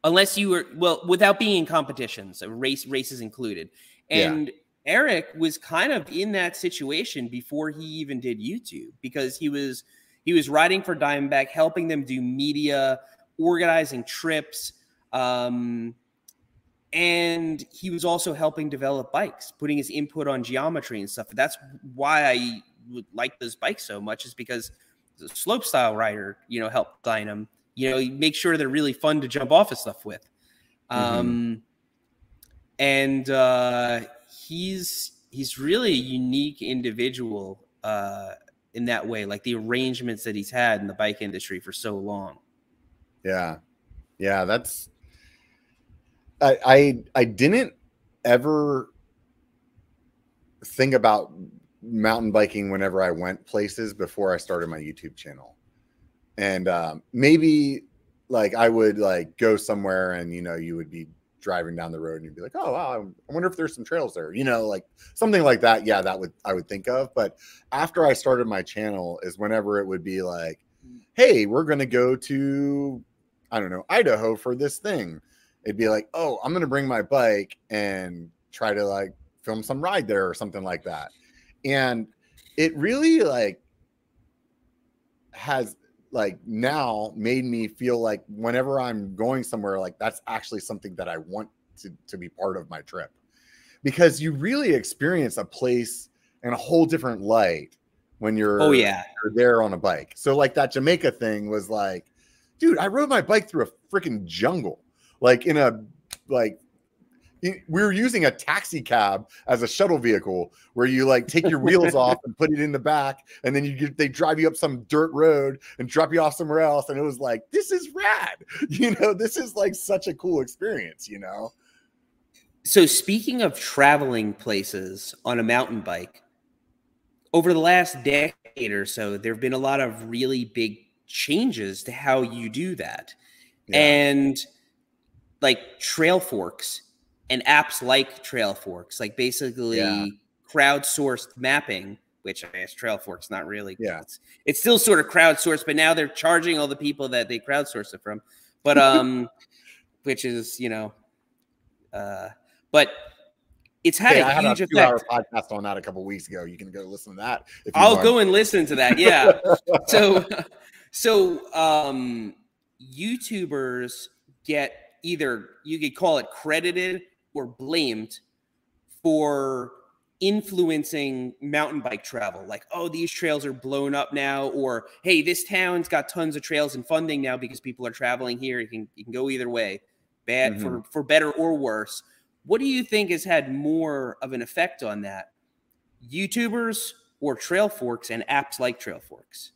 Speaker 2: unless you were well without being in competitions uh, race races included.
Speaker 1: Yeah.
Speaker 2: and eric was kind of in that situation before he even did youtube because he was he was riding for diamondback helping them do media organizing trips um, and he was also helping develop bikes putting his input on geometry and stuff. That's why i would like those bikes so much is because the slope style rider you know helped design them you know make sure they're really fun to jump off of stuff with. Um and uh he's he's really a unique individual uh in that way like the arrangements that he's had in the bike industry for so long.
Speaker 1: Yeah, yeah. That's I I didn't ever think about mountain biking whenever I went places before I started my YouTube channel. And um, maybe like I would like go somewhere and you know you would be driving down the road and you'd be like, oh wow, I wonder if there's some trails there, you know, like something like that. Yeah, that would I would think of. But after I started my channel is whenever it would be like, hey, we're gonna go to I don't know Idaho for this thing. It'd be like, oh, I'm gonna bring my bike and try to like film some ride there or something like that. And it really like has like now made me feel like whenever I'm going somewhere, like that's actually something that I want to, to be part of my trip. Because you really experience a place in a whole different light when you're
Speaker 2: oh yeah
Speaker 1: you're there on a bike. So like that Jamaica thing was like, dude, I rode my bike through a freaking jungle, like in a like we were using a taxi cab as a shuttle vehicle where you like take your wheels *laughs* off and put it in the back and then you get they drive you up some dirt road and drop you off somewhere else and it was like this is rad *laughs* you know this is like such a cool experience you know
Speaker 2: So speaking of traveling places on a mountain bike, over the last decade or so, there have been a lot of really big changes to how you do that.
Speaker 1: Yeah.
Speaker 2: And like Trailforks and apps like Trailforks, like basically
Speaker 1: Yeah.
Speaker 2: crowdsourced mapping, which I guess Trailforks not really.
Speaker 1: Yeah.
Speaker 2: It's, it's still sort of crowdsourced, but now they're charging all the people that they crowdsource it from. But *laughs* um which is, you know, uh but it's had
Speaker 1: Hey,
Speaker 2: a
Speaker 1: I had
Speaker 2: huge
Speaker 1: a
Speaker 2: effect.
Speaker 1: podcast on that a couple weeks ago. You can go listen to that. If you
Speaker 2: I'll
Speaker 1: want.
Speaker 2: go and listen to that. Yeah. *laughs* so *laughs* so um YouTubers get either you could call it credited or blamed for influencing mountain bike travel. Like oh these trails are blown up now or hey this town's got tons of trails and funding now because people are traveling here. You can you can go either way bad for mm-hmm. for better or worse. What do you think has had more of an effect on that? Youtubers or Trailforks and apps like Trailforks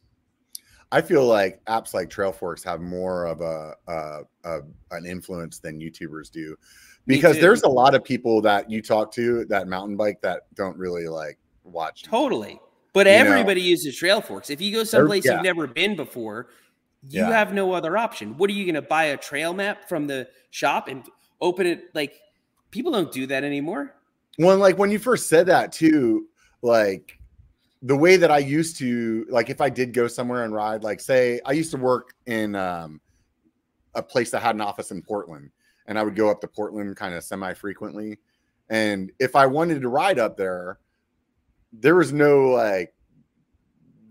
Speaker 1: I feel like apps like Trailforks have more of a, a, a an influence than YouTubers do, because there's a lot of people that you talk to that mountain bike that don't really like watch.
Speaker 2: Totally. But
Speaker 1: You know?
Speaker 2: everybody uses Trailforks. If you go someplace
Speaker 1: yeah.
Speaker 2: you've never been before, you
Speaker 1: Yeah.
Speaker 2: have no other option. What are you going to buy a trail map from the shop and open it like people don't do that anymore.
Speaker 1: Well, like when you first said that too, like the way that I used to, like if I did go somewhere and ride, like say I used to work in um, a place that had an office in Portland, and I would go up to Portland kind of semi frequently. And if I wanted to ride up there, there was no like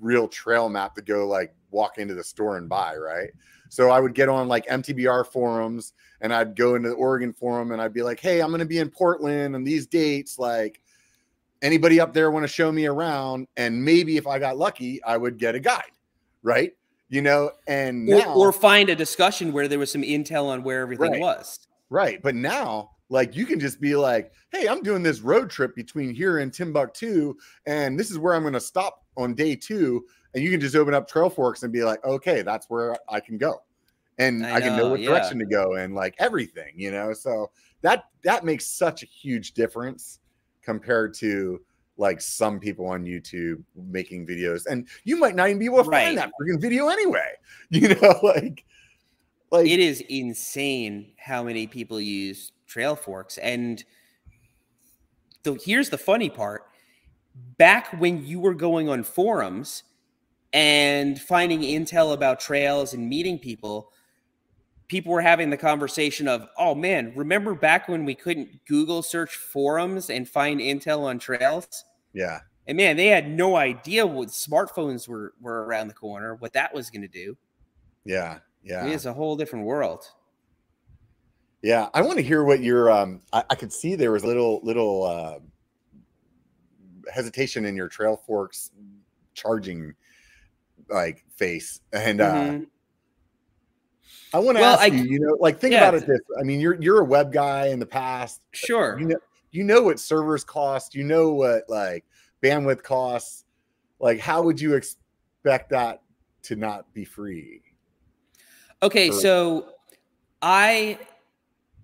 Speaker 1: real trail map to go like walk into the store and buy, right? So I would get on like MTBR forums and I'd go into the Oregon forum and I'd be like, hey, I'm going to be in Portland on these dates. Like, anybody up there want to show me around? And maybe if I got lucky, I would get a guide, right? You know, and
Speaker 2: or,
Speaker 1: now,
Speaker 2: or find a discussion where there was some intel on where everything
Speaker 1: Right.
Speaker 2: was.
Speaker 1: right. But now, like, you can just be like, hey, I'm doing this road trip between here and Timbuktu, and this is where I'm going to stop on day two. And you can just open up Trailforks and be like, okay, that's where I can go. And
Speaker 2: I
Speaker 1: I, can know
Speaker 2: know,
Speaker 1: what
Speaker 2: yeah.
Speaker 1: direction to go and like everything, you know. So that that makes such a huge difference compared to like some people on YouTube making videos. And you might not even be able to
Speaker 2: Right.
Speaker 1: find that freaking video anyway. *laughs* You know, *laughs* like like
Speaker 2: It is insane how many people use Trailforks. And the here's the funny part. Back when you were going on forums and finding intel about trails and meeting people, people were having the conversation of, oh man, remember back when we couldn't Google search forums and find intel on trails?
Speaker 1: yeah.
Speaker 2: And man, they had no idea what smartphones were, were around the corner, what that was going to do.
Speaker 1: Yeah. Yeah.
Speaker 2: It is a whole different world.
Speaker 1: Yeah, I want to hear what your um I, I could see there was a little little uh hesitation in your Trailforks charging like face. And uh
Speaker 2: Mhm.
Speaker 1: I want to
Speaker 2: Well,
Speaker 1: ask
Speaker 2: I-
Speaker 1: you, you know, like think
Speaker 2: yeah,
Speaker 1: about it this. I mean, you're you're a web guy in the past.
Speaker 2: Sure.
Speaker 1: You know you know what servers cost, you know what like bandwidth costs. Like how would you expect that to not be free?
Speaker 2: Okay,
Speaker 1: or-
Speaker 2: so I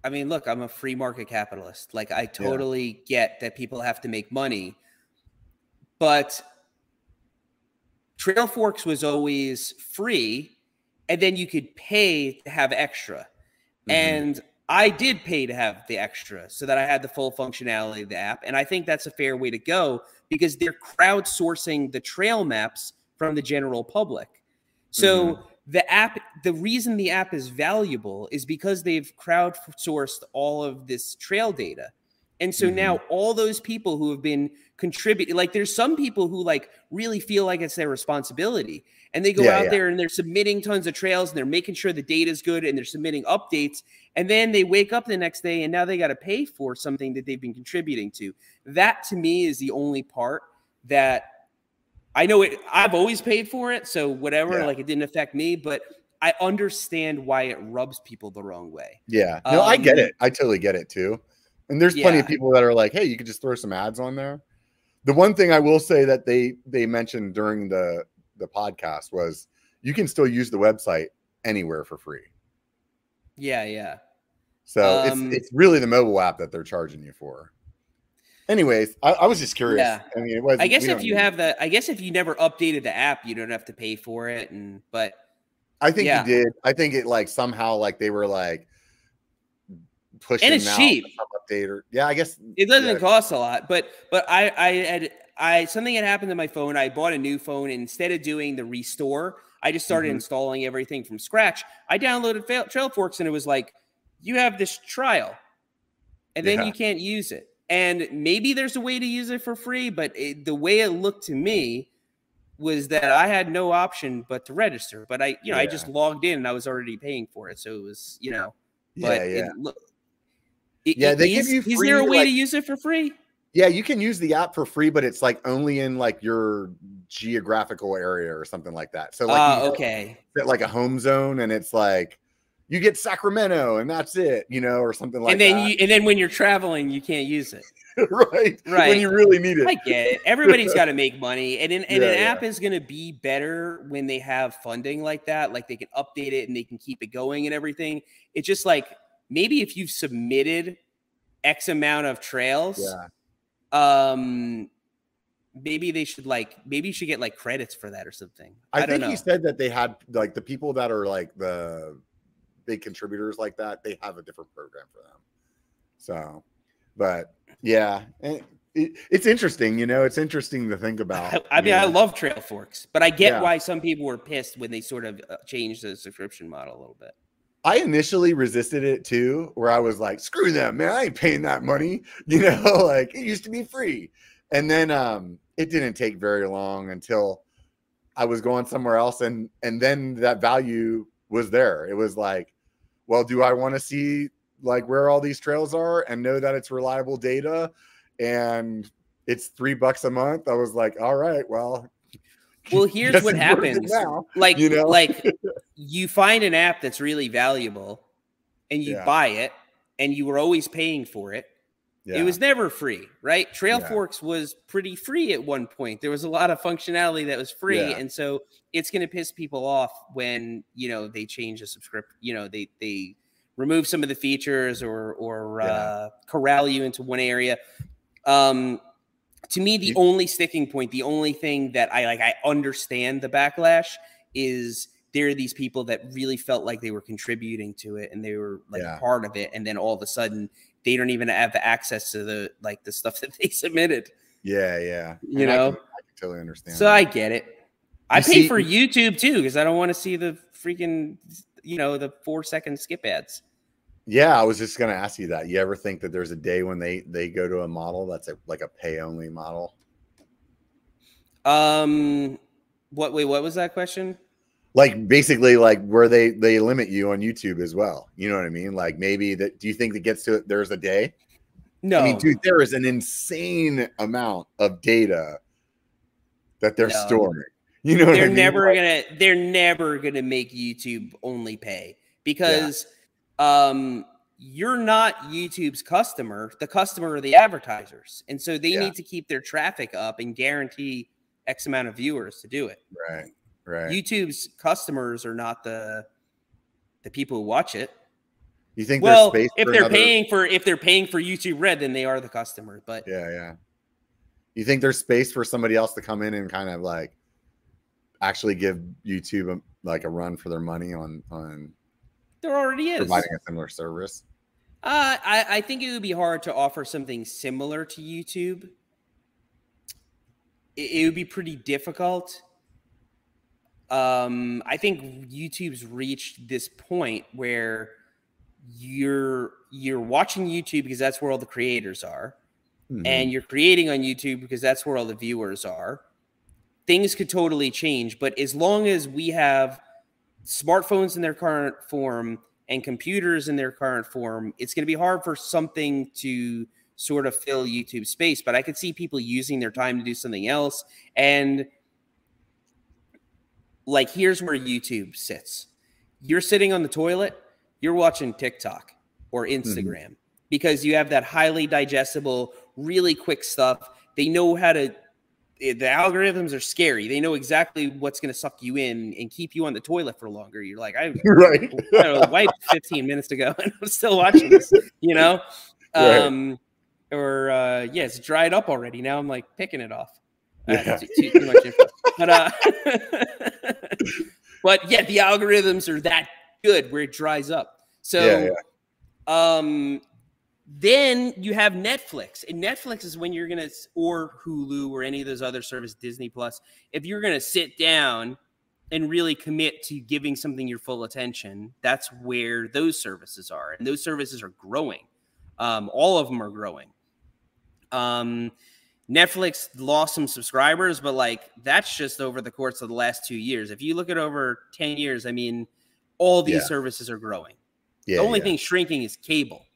Speaker 2: I mean, look, I'm a free market capitalist. Like I totally get that people have to make money. But Trailforks was always free and then you could pay to have extra.
Speaker 1: Mhm.
Speaker 2: And I did pay to have the extra so that I had the full functionality of the app. And I think that's a fair way to go because they're crowdsourcing the trail maps from the general public. So the app, the reason the app is valuable is because they've crowdsourced all of this trail data. And so
Speaker 1: Mhm.
Speaker 2: now all those people who have been contributing, like there's some people who like really feel like it's their responsibility and they go
Speaker 1: Yeah,
Speaker 2: out
Speaker 1: yeah.
Speaker 2: there and they're submitting tons of trails and they're making sure the data is good and they're submitting updates. And then they wake up the next day and now they got to pay for something that they've been contributing to. That to me is the only part that I know it. I've always paid for it, so whatever.
Speaker 1: Yeah.
Speaker 2: Like it didn't affect me, but I understand why it rubs people the wrong way.
Speaker 1: Yeah. No, I get
Speaker 2: Um,
Speaker 1: it. I totally get it too. And there's plenty of people that are like, "Hey, you could just throw some ads on there." The one thing I will say that they they mentioned during the the podcast was you can still use the website anywhere for free.
Speaker 2: Yeah, yeah.
Speaker 1: So
Speaker 2: Um,
Speaker 1: it's it's really the mobile app that they're charging you for. Anyways, I, I was just curious.
Speaker 2: Yeah.
Speaker 1: I mean, it was.
Speaker 2: I guess if you have the, I guess if you never updated the app, you don't have to pay for it. And but
Speaker 1: I think
Speaker 2: yeah.
Speaker 1: you did. I think it like somehow like they were like pushing
Speaker 2: it's
Speaker 1: out
Speaker 2: cheap.
Speaker 1: some update or yeah. I guess
Speaker 2: it doesn't
Speaker 1: yeah.
Speaker 2: cost a lot. But but I I had I something had happened to my phone. I bought a new phone instead of doing the restore, I just started
Speaker 1: Mhm.
Speaker 2: installing everything from scratch. I downloaded Fail- Trailforks and it was like, you have this trial, and then
Speaker 1: Yeah.
Speaker 2: you can't use it. And maybe there's a way to use it for free, but it, the way it looked to me was that I had no option but to register. But I, you know, I just logged in and I was already paying for it, so it was, you know. But
Speaker 1: yeah, yeah.
Speaker 2: It, look, it-
Speaker 1: Yeah, they give
Speaker 2: is-
Speaker 1: you
Speaker 2: Is there a way
Speaker 1: like-
Speaker 2: to use it for free?
Speaker 1: Yeah, you can use the app for free, but it's like only in like your geographical area or something like that. So like
Speaker 2: Ah, okay.
Speaker 1: get like a home zone and it's like you get Sacramento and that's it, you know, or something like
Speaker 2: and then
Speaker 1: that.
Speaker 2: you and then when you're traveling, you can't use it.
Speaker 1: right. *laughs*
Speaker 2: Right.
Speaker 1: When you really need it.
Speaker 2: I get it. Everybody's got to make money, and an, and
Speaker 1: Yeah,
Speaker 2: an
Speaker 1: yeah.
Speaker 2: app is going to be better when they have funding like that. Like they can update it and they can keep it going and everything. It's just like maybe if you've submitted X amount of trails,
Speaker 1: yeah.
Speaker 2: Um, maybe they should like maybe you should get like credits for that or something.
Speaker 1: I,
Speaker 2: I,
Speaker 1: think
Speaker 2: know.
Speaker 1: he said that they had like the people that are like the big contributors like that, they have a different program for them. So But yeah, it, it, it's interesting. You know, it's interesting to think about.
Speaker 2: I, *laughs* I mean, I love Trailforks, but I get
Speaker 1: Yeah.
Speaker 2: why some people were pissed when they sort of uh, changed the subscription model a little bit.
Speaker 1: I initially resisted it too, where I was like, screw them, man. I ain't paying that money. *laughs* You know, *laughs* like it used to be free. And then um it didn't take very long until I was going somewhere else and and then that value was there. It was like, well, do I want to see like where all these trails are and know that it's reliable data and it's three bucks a month? I was like, all right, well, *laughs*
Speaker 2: Well, here's what
Speaker 1: it's worth it
Speaker 2: happens.
Speaker 1: now.
Speaker 2: Like,
Speaker 1: you know?
Speaker 2: like you find an app that's really valuable, and you
Speaker 1: Yeah.
Speaker 2: buy it, and you were always paying for it.
Speaker 1: Yeah.
Speaker 2: It was never free, right? Trail
Speaker 1: Yeah.
Speaker 2: Forks was pretty free at one point. There was a lot of functionality that was free, and so it's going to piss people off when you know they change the subscript. You know, they they remove some of the features or or uh, corral you into one area. Um, to me, the
Speaker 1: You-
Speaker 2: only sticking point, the only thing that I like, I understand the backlash is there are these people that really felt like they were contributing to it and they were like
Speaker 1: Yeah.
Speaker 2: part of it, and then all of a sudden they don't even have the access to the like the stuff *laughs* that they submitted.
Speaker 1: yeah, yeah.
Speaker 2: You
Speaker 1: And I
Speaker 2: know?
Speaker 1: can- I can totally understand.
Speaker 2: So
Speaker 1: that.
Speaker 2: I get it. I
Speaker 1: You
Speaker 2: pay
Speaker 1: see-
Speaker 2: for YouTube too because I don't want to see the freaking you know the four second skip ads.
Speaker 1: Yeah, I was just gonna ask you that. You ever think that there's a day when they they go to a model that's a, like a pay only model?
Speaker 2: Um, what? Wait, what was that question?
Speaker 1: Like basically like where they they limit you on YouTube as well. You know what I mean? Like maybe that do you think that gets to it there's a day?
Speaker 2: No,
Speaker 1: I mean, dude, there is an insane amount of data that they're
Speaker 2: No.
Speaker 1: storing. You know what I
Speaker 2: they're
Speaker 1: mean?
Speaker 2: never
Speaker 1: Like,
Speaker 2: gonna they're never gonna make YouTube only pay because um you're not YouTube's customer. The customer are the advertisers, and so they
Speaker 1: Yeah.
Speaker 2: need to keep their traffic up and guarantee X amount of viewers to do it.
Speaker 1: right, right.
Speaker 2: YouTube's customers are not the the people who watch it.
Speaker 1: you think
Speaker 2: Well,
Speaker 1: there's space
Speaker 2: if
Speaker 1: for
Speaker 2: they're
Speaker 1: another-
Speaker 2: paying for if they're paying for YouTube Red, then they are the customer. But
Speaker 1: Yeah, yeah. You think there's space for somebody else to come in and kind of like actually give YouTube a, like a run for their money on on
Speaker 2: there already is.
Speaker 1: providing a similar service?
Speaker 2: Uh, I, I think it would be hard to offer something similar to YouTube. It, it would be pretty difficult. Um, I think YouTube's reached this point where you're you're watching YouTube because that's where all the creators are,
Speaker 1: Mhm.
Speaker 2: and you're creating on YouTube because that's where all the viewers are. Things could totally change, but as long as we have smartphones in their current form and computers in their current form, it's going to be hard for something to sort of fill YouTube space. But I could see people using their time to do something else. And like, here's where YouTube sits you're sitting on the toilet, you're watching TikTok or Instagram because you have that highly digestible, really quick stuff. They know how to. eh, The algorithms are scary. They know exactly what's going to suck you in and keep you on the toilet for longer. You're like, I *laughs*
Speaker 1: right. *laughs*
Speaker 2: I know, wiped 15 minutes ago *laughs* and I'm still watching this, you know?
Speaker 1: Right.
Speaker 2: Um, or uh, yeah, it's dried up already. Now I'm like picking it off. Uh,
Speaker 1: Yeah.
Speaker 2: too, too, too much info. But, uh, but yeah, the algorithms are that good where it dries up. So,
Speaker 1: Yeah,
Speaker 2: um, then you have Netflix, and Netflix is when you're gonna, or Hulu, or any of those other services, Disney Plus. If you're gonna sit down and really commit to giving something your full attention, that's where those services are, and those services are growing. Um, all of them are growing. Um, Netflix lost some subscribers, but like that's just over the course of the last two years. If you look at over 10 years, I mean, all these
Speaker 1: Yeah.
Speaker 2: services are growing.
Speaker 1: yeah.
Speaker 2: the only
Speaker 1: yeah.
Speaker 2: thing shrinking is cable.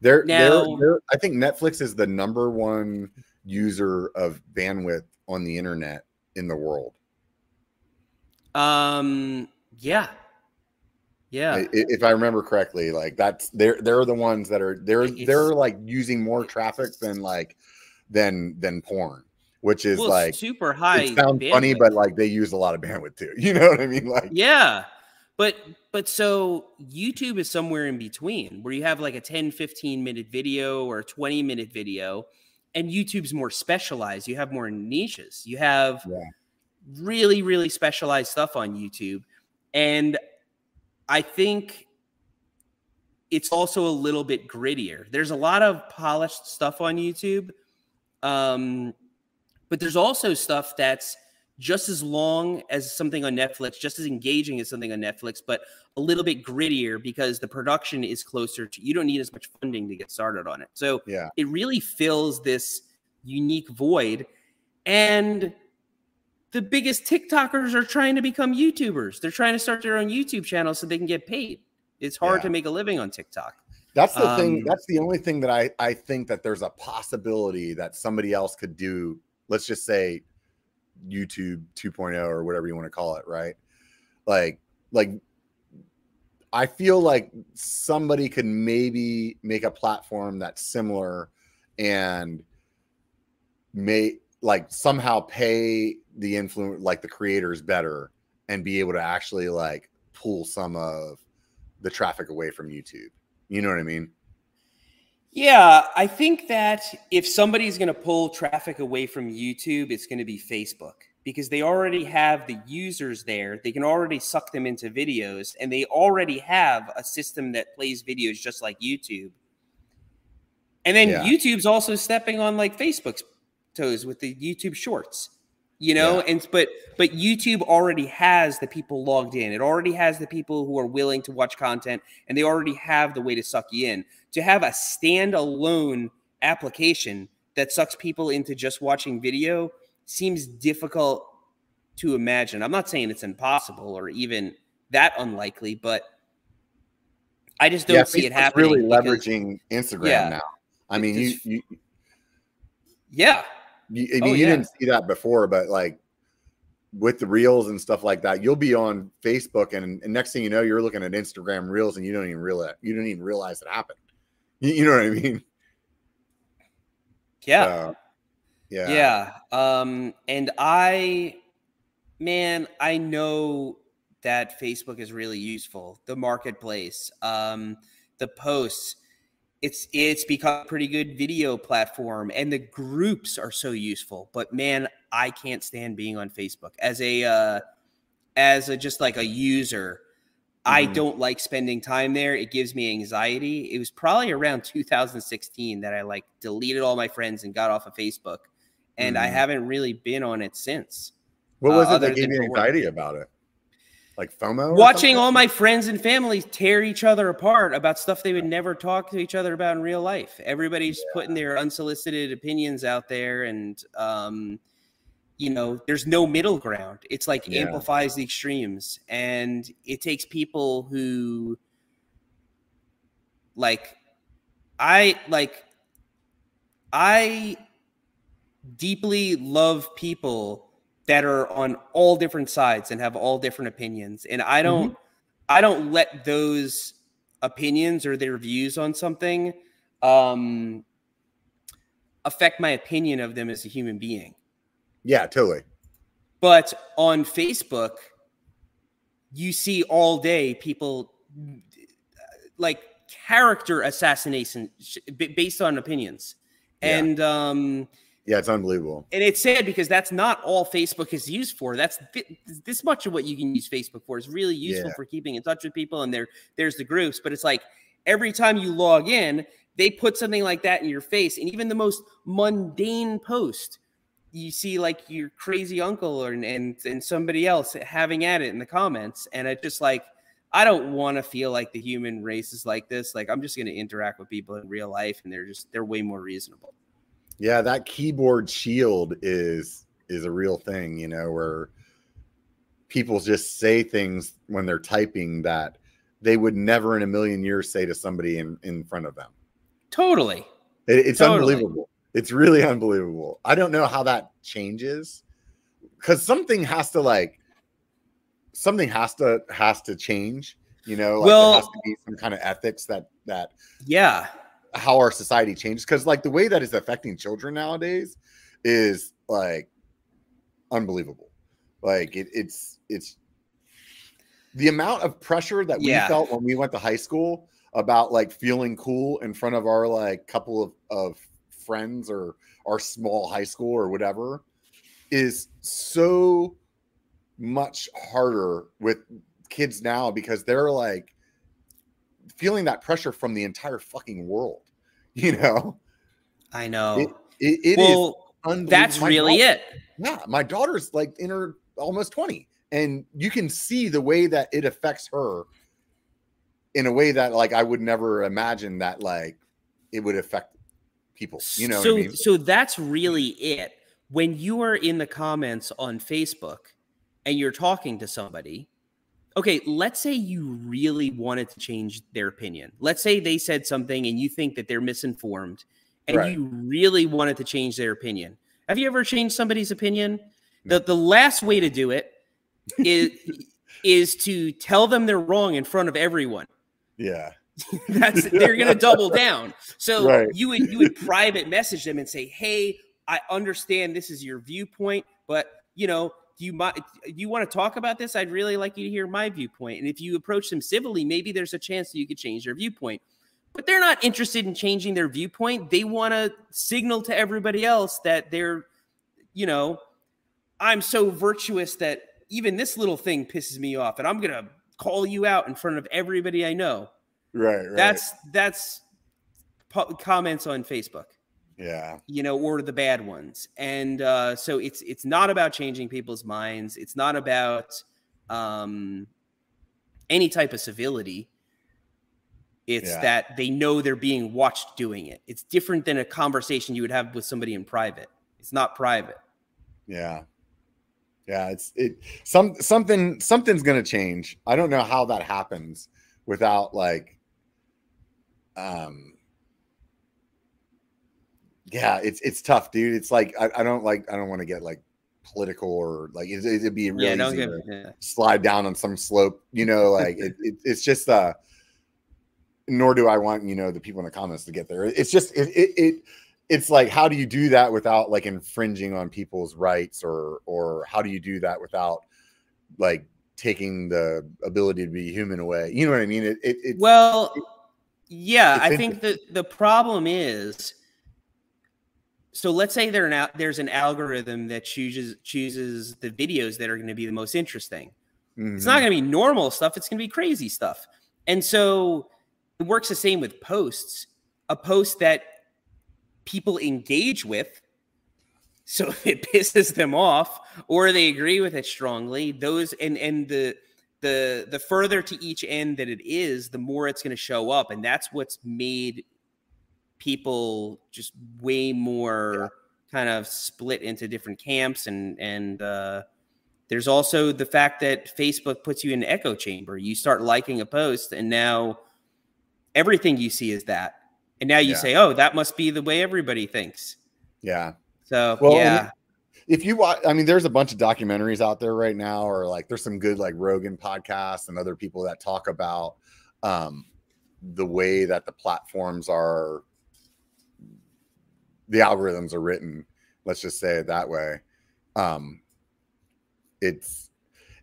Speaker 1: They're, they're,
Speaker 2: Now-
Speaker 1: they're, I think Netflix is the number one user of bandwidth on the internet in the world.
Speaker 2: Um, yeah, yeah,
Speaker 1: If I remember correctly, like that's they're they're the ones that are they're
Speaker 2: It's-
Speaker 1: they're like using more traffic than like than than porn, which is
Speaker 2: well,
Speaker 1: like
Speaker 2: super high.
Speaker 1: it sounds funny, but like they use a lot of bandwidth too. *laughs* You know what I mean? Like
Speaker 2: yeah, but but so YouTube is somewhere in between where you have like a 10, 15 minute video or a 20 minute video, and YouTube's more specialized. You have more niches. You have
Speaker 1: Yeah.
Speaker 2: really, really specialized stuff on YouTube. And I think it's also a little bit grittier. There's a lot of polished stuff on YouTube. Um, but there's also stuff that's just as long as something on Netflix, just as engaging as something on Netflix, but a little bit grittier because the production is closer to you don't need as much funding to get started on it. So
Speaker 1: yeah,
Speaker 2: it really fills this unique void. And the biggest TikTokers are trying to become YouTubers. They're trying to start their own YouTube channel so they can get paid. It's hard yeah. to make a living on TikTok.
Speaker 1: That's the um, thing. That's the only thing that I, I think that there's a possibility that somebody else could do. Let's just say YouTube 2.0 or whatever you want to call it, right? Like, like I feel like somebody could maybe make a platform that's similar and may like somehow pay the influence like the creators better and be able to actually like pull some of the traffic away from YouTube. You know what I mean?
Speaker 2: Yeah, I think that if somebody's going to pull traffic away from YouTube, it's going to be Facebook because they already have the users there. They can already suck them into videos and they already have a system that plays videos just like YouTube. And then yeah. YouTube's also stepping on like Facebook's toes with the YouTube shorts you know yeah. and but but youtube already has the people logged in. It already has the people who are willing to watch content and they already have the way to suck you in. To have a standalone application that sucks people into just watching video seems difficult to imagine. I'm not saying it's impossible or even that unlikely but i just don't yeah, see it happening
Speaker 1: really leveraging instagram yeah, now. I mean you, you
Speaker 2: yeah
Speaker 1: you, I mean, oh, you yeah. didn't see that before, but like with the reels and stuff like that, you'll be on Facebook, and, and, next thing you know, you're looking at Instagram reels, and you don't even realize you don't even realize it happened. You, you know what I mean? *laughs*
Speaker 2: Yeah. Uh, yeah. Yeah. Um, and I, man, I know that Facebook is really useful. The marketplace, um, the posts it's it's become a pretty good video platform and the groups are so useful but man i can't stand being on facebook. As a uh as a just like a user mm-hmm. i don't like spending time there. It gives me anxiety. It was probably around 2016 that i like deleted all my friends and got off of facebook and mm-hmm. i haven't really been on it since
Speaker 1: what was uh, it that gave you anxiety about it like FOMO?
Speaker 2: Watching all my friends and family tear each other apart about stuff they would never talk to each other about in real life. Everybody's yeah. putting their unsolicited opinions out there, and um, you know, there's no middle ground. It's like yeah. amplifies the extremes, and it takes people who like I like I deeply love people that are on all different sides and have all different opinions. And I don't mm-hmm. I don't let those opinions or their views on something um affect my opinion of them as a human being.
Speaker 1: Yeah, totally.
Speaker 2: But on Facebook, you see all day people like character assassination based on opinions. Yeah. And um
Speaker 1: yeah, it's unbelievable.
Speaker 2: And it's sad because that's not all Facebook is used for. That's th- this much of what you can use Facebook for is really useful yeah. for keeping in touch with people. And there, there's the groups, but it's like every time you log in, they put something like that in your face. And even the most mundane post, you see like your crazy uncle or, and and somebody else having at it in the comments. And it just like I don't want to feel like the human race is like this. Like I'm just going to interact with people in real life, and they're just they're way more reasonable.
Speaker 1: Yeah, that keyboard shield is is a real thing, you know, where people just say things when they're typing that they would never in a million years say to somebody in in front of them.
Speaker 2: Totally.
Speaker 1: It, it's totally. unbelievable. It's really unbelievable. I don't know how that changes because something has to like something has to has to change. You know, like well, there has to be some kind of ethics that that
Speaker 2: yeah
Speaker 1: how our society changes because like the way that is affecting children nowadays is like unbelievable like it, it's it's the amount of pressure that we yeah. felt when we went to high school about like feeling cool in front of our like couple of, of friends or our small high school or whatever is so much harder with kids now because they're like feeling that pressure from the entire fucking world. *laughs* You know,
Speaker 2: I know.
Speaker 1: it, it, it is
Speaker 2: well, that's
Speaker 1: My
Speaker 2: really
Speaker 1: daughter-
Speaker 2: it.
Speaker 1: Yeah, my daughter's like in her almost 20, and you can see the way that it affects her in a way that like I would never imagine that like it would affect people. You know
Speaker 2: so
Speaker 1: what I mean?
Speaker 2: so that's really it. When you are in the comments on Facebook and you're talking to somebody, okay, let's say you really wanted to change their opinion. Let's say they said something and you think that they're misinformed and
Speaker 1: Right.
Speaker 2: you really wanted to change their opinion. Have you ever changed somebody's opinion? The the last way to do it is *laughs* is to tell them they're wrong in front of everyone.
Speaker 1: Yeah. *laughs*
Speaker 2: That's they're gonna double down. So *laughs*
Speaker 1: Right.
Speaker 2: you would you would private message them and say, "Hey, I understand this is your viewpoint, but you know, do you do you want to talk about this? I'd really like you to hear my viewpoint." And if you approach them civilly, maybe there's a chance that you could change their viewpoint. But they're not interested in changing their viewpoint. They want to signal to everybody else that they're, you know, I'm so virtuous that even this little thing pisses me off, and I'm gonna call you out in front of everybody I know.
Speaker 1: Right. Right.
Speaker 2: That's that's comments on Facebook,
Speaker 1: yeah.
Speaker 2: you know, or the bad ones. And uh, so it's it's not about changing people's minds. It's not about um, any type of civility. It's
Speaker 1: Yeah.
Speaker 2: that they know they're being watched doing it. It's different than a conversation you would have with somebody in private. It's not private.
Speaker 1: Yeah. Yeah, it's it some something something's gonna change. I don't know how that happens without like um yeah, it's it's tough, dude. It's like I, I don't like I don't want to get like political or like it, it'd be really
Speaker 2: yeah, don't
Speaker 1: easy
Speaker 2: get
Speaker 1: to
Speaker 2: yeah.
Speaker 1: slide down on some slope, you know, like it, *laughs* it it's just uh nor do I want, you know, the people in the comments to get there. It's just it it, it it's like how do you do that without like infringing on people's rights or or how do you do that without like taking the ability to be human away? You know what I mean? It it, it
Speaker 2: Well, yeah, I think that the problem is so let's say there now there's an algorithm that chooses chooses the videos that are going to be the most interesting. It's not
Speaker 1: mhm,
Speaker 2: going to be normal stuff, it's going to be crazy stuff. And so it works the same with posts. A post that people engage with so if *laughs* it pisses them off or they agree with it strongly those and and the the the further to each end that it is the more it's going to show up and that's what's made people just way more kind of split into different camps and and uh there's also the fact that Facebook puts you in an echo chamber. You start liking a post, and now everything you see is that. And now you
Speaker 1: Yeah.
Speaker 2: say, "Oh, that must be the way everybody thinks."
Speaker 1: yeah.
Speaker 2: So
Speaker 1: Well,
Speaker 2: yeah,
Speaker 1: if you watch i mean there's a bunch of documentaries out there right now or like there's some good like rogan podcasts and other people that talk about um the way that the platforms are the algorithms are written let's just say it that way um it's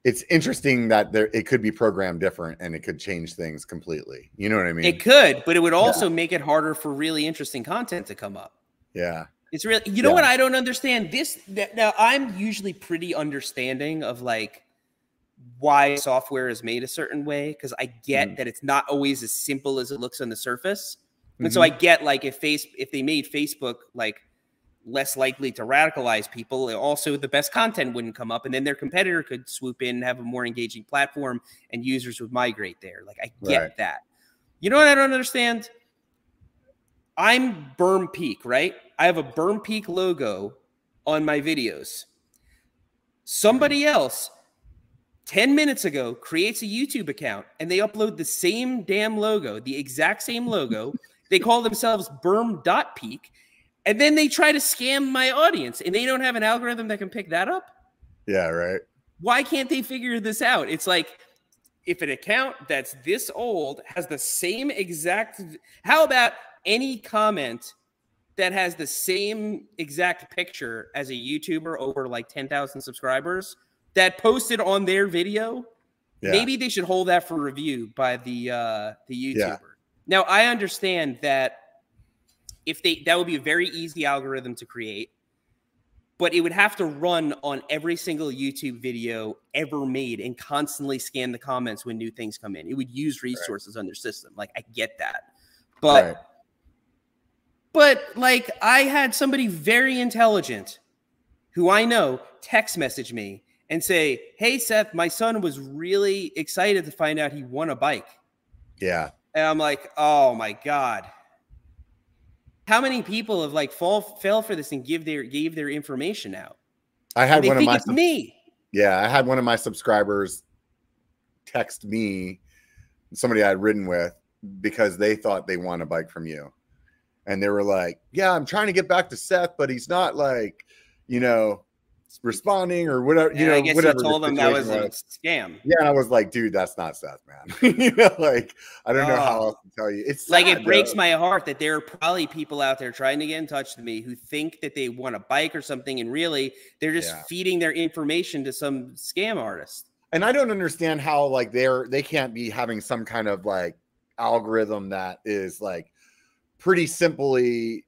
Speaker 1: it's interesting that there it could be programmed different and it could change things completely you know what i mean
Speaker 2: it could, but it would also make it harder for really interesting content to come up.
Speaker 1: yeah
Speaker 2: It's really, you know
Speaker 1: Yeah.
Speaker 2: what I don't understand this. That, now I'm usually pretty understanding of like why software is made a certain way because I get
Speaker 1: Mm.
Speaker 2: that it's not always as simple as it looks on the surface, and so I
Speaker 1: Mhm.
Speaker 2: get like if face if they made Facebook like less likely to radicalize people, also the best content wouldn't come up, and then their competitor could swoop in and have a more engaging platform, and users would migrate there. Like I get
Speaker 1: Right.
Speaker 2: that. You know what I don't understand? I'm Berm Peak, right? I have a Berm Peak logo on my videos. Somebody else 10 minutes ago creates a YouTube account and they upload the same damn logo, the exact same logo. *laughs* they call themselves Berm.peak. And then they try to scam my audience and they don't have an algorithm that can pick that up.
Speaker 1: yeah right
Speaker 2: Why can't they figure this out? It's like if an account that's this old has the same exact how about any comment that has the same exact picture as a YouTuber over like 10,000 subscribers that posted on their video
Speaker 1: yeah
Speaker 2: maybe they should hold that for review by the uh the YouTuber.
Speaker 1: Yeah.
Speaker 2: Now I understand that if they that would be a very easy algorithm to create but it would have to run on every single YouTube video ever made and constantly scan the comments when new things come in. It would use resources right. on their system. Like I get that. But right. but like I had somebody very intelligent who I know text message me and say, "Hey Seth, my son was really excited to find out he won a bike."
Speaker 1: Yeah.
Speaker 2: And I'm like, "Oh my god." How many people have like fall fell for this and give their gave their information out?
Speaker 1: I had one of my
Speaker 2: me.
Speaker 1: Yeah, I had one of my subscribers text me somebody I had ridden with because they thought they won a bike from you. And they were like, Yeah, I'm trying to get back to Seth, but he's not like, you know, responding or whatever. You know,
Speaker 2: I guess
Speaker 1: whatever.
Speaker 2: You told them that was, was, a scam.
Speaker 1: Yeah, I was like, dude, that's not Seth, man. *laughs* you know, like I don't know how oh. else to tell you. It's
Speaker 2: like it breaks though. my heart that there are probably people out there trying to get in touch with me who think that they want a bike or something, and really they're just yeah. feeding their information to some scam artist.
Speaker 1: And I don't understand how like they're they can't be having some kind of like algorithm that is like pretty simply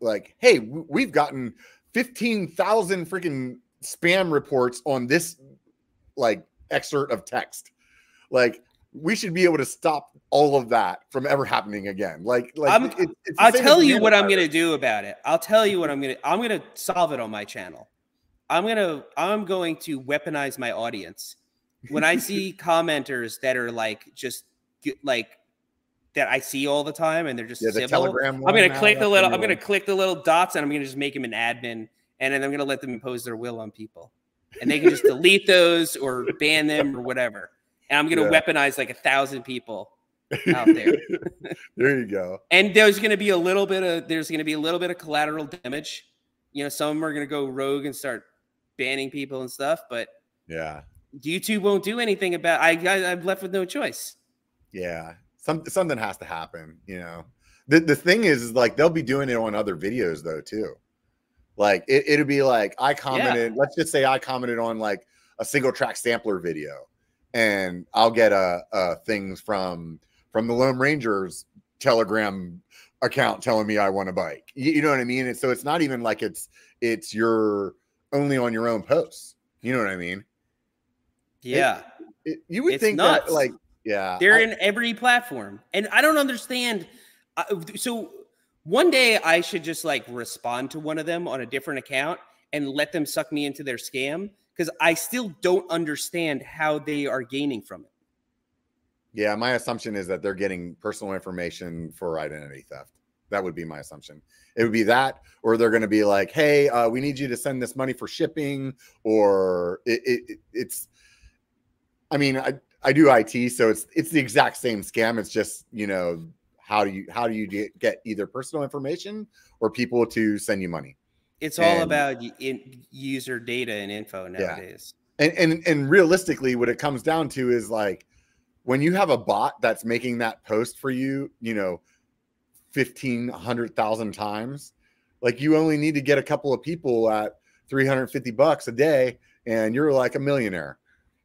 Speaker 1: like, hey, we've gotten 15,000 freaking spam reports on this like excerpt of text. Like we should be able to stop all of that from ever happening again. Like, like
Speaker 2: it, I'll tell you what I'm going to do about it. I'll tell you what I'm going to, I'm going to solve it on my channel. I'm going to, I'm going to weaponize my audience. When I see *laughs* commenters that are like, just like that I see all the time and they're just
Speaker 1: yeah, the Telegram
Speaker 2: I'm going to click uh, the little, I'm going to click the little dots and I'm going to just make them an admin and then I'm going to let them impose their will on people, and they can just delete those or ban them or whatever. And I'm going to yeah. weaponize like a thousand people out there. *laughs*
Speaker 1: there you go.
Speaker 2: And there's going to be a little bit of there's going to be a little bit of collateral damage. You know, some of them are going to go rogue and start banning people and stuff, but
Speaker 1: yeah,
Speaker 2: YouTube won't do anything about. I, I I'm left with no choice.
Speaker 1: Yeah, some something has to happen. You know, the the thing is, is like they'll be doing it on other videos though too. Like it, it'd be like I commented, yeah. let's just say I commented on like a single track sampler video, and I'll get a, a things from from the Loam Wranglers Telegram account telling me I want a bike. You, you know what I mean? And so it's not even like it's it's your only on your own posts. You know what I mean?
Speaker 2: Yeah.
Speaker 1: It, it, you would it's think nuts. that like yeah,
Speaker 2: they're I, in every platform, and I don't understand. Uh, so one day I should just like respond to one of them on a different account and let them suck me into their scam because I still don't understand how they are gaining from it.
Speaker 1: Yeah, my assumption is that they're getting personal information for identity theft. That would be my assumption. It would be that, or they're going to be like, "Hey, uh, we need you to send this money for shipping," or it, it, it's. I mean, I I do IT, so it's it's the exact same scam. It's just you know how do you how do you get either personal information or people to send you money
Speaker 2: it's all and, about user data and info nowadays
Speaker 1: yeah. and, and and realistically what it comes down to is like when you have a bot that's making that post for you you know 15 100,000 times like you only need to get a couple of people at 350 bucks a day and you're like a millionaire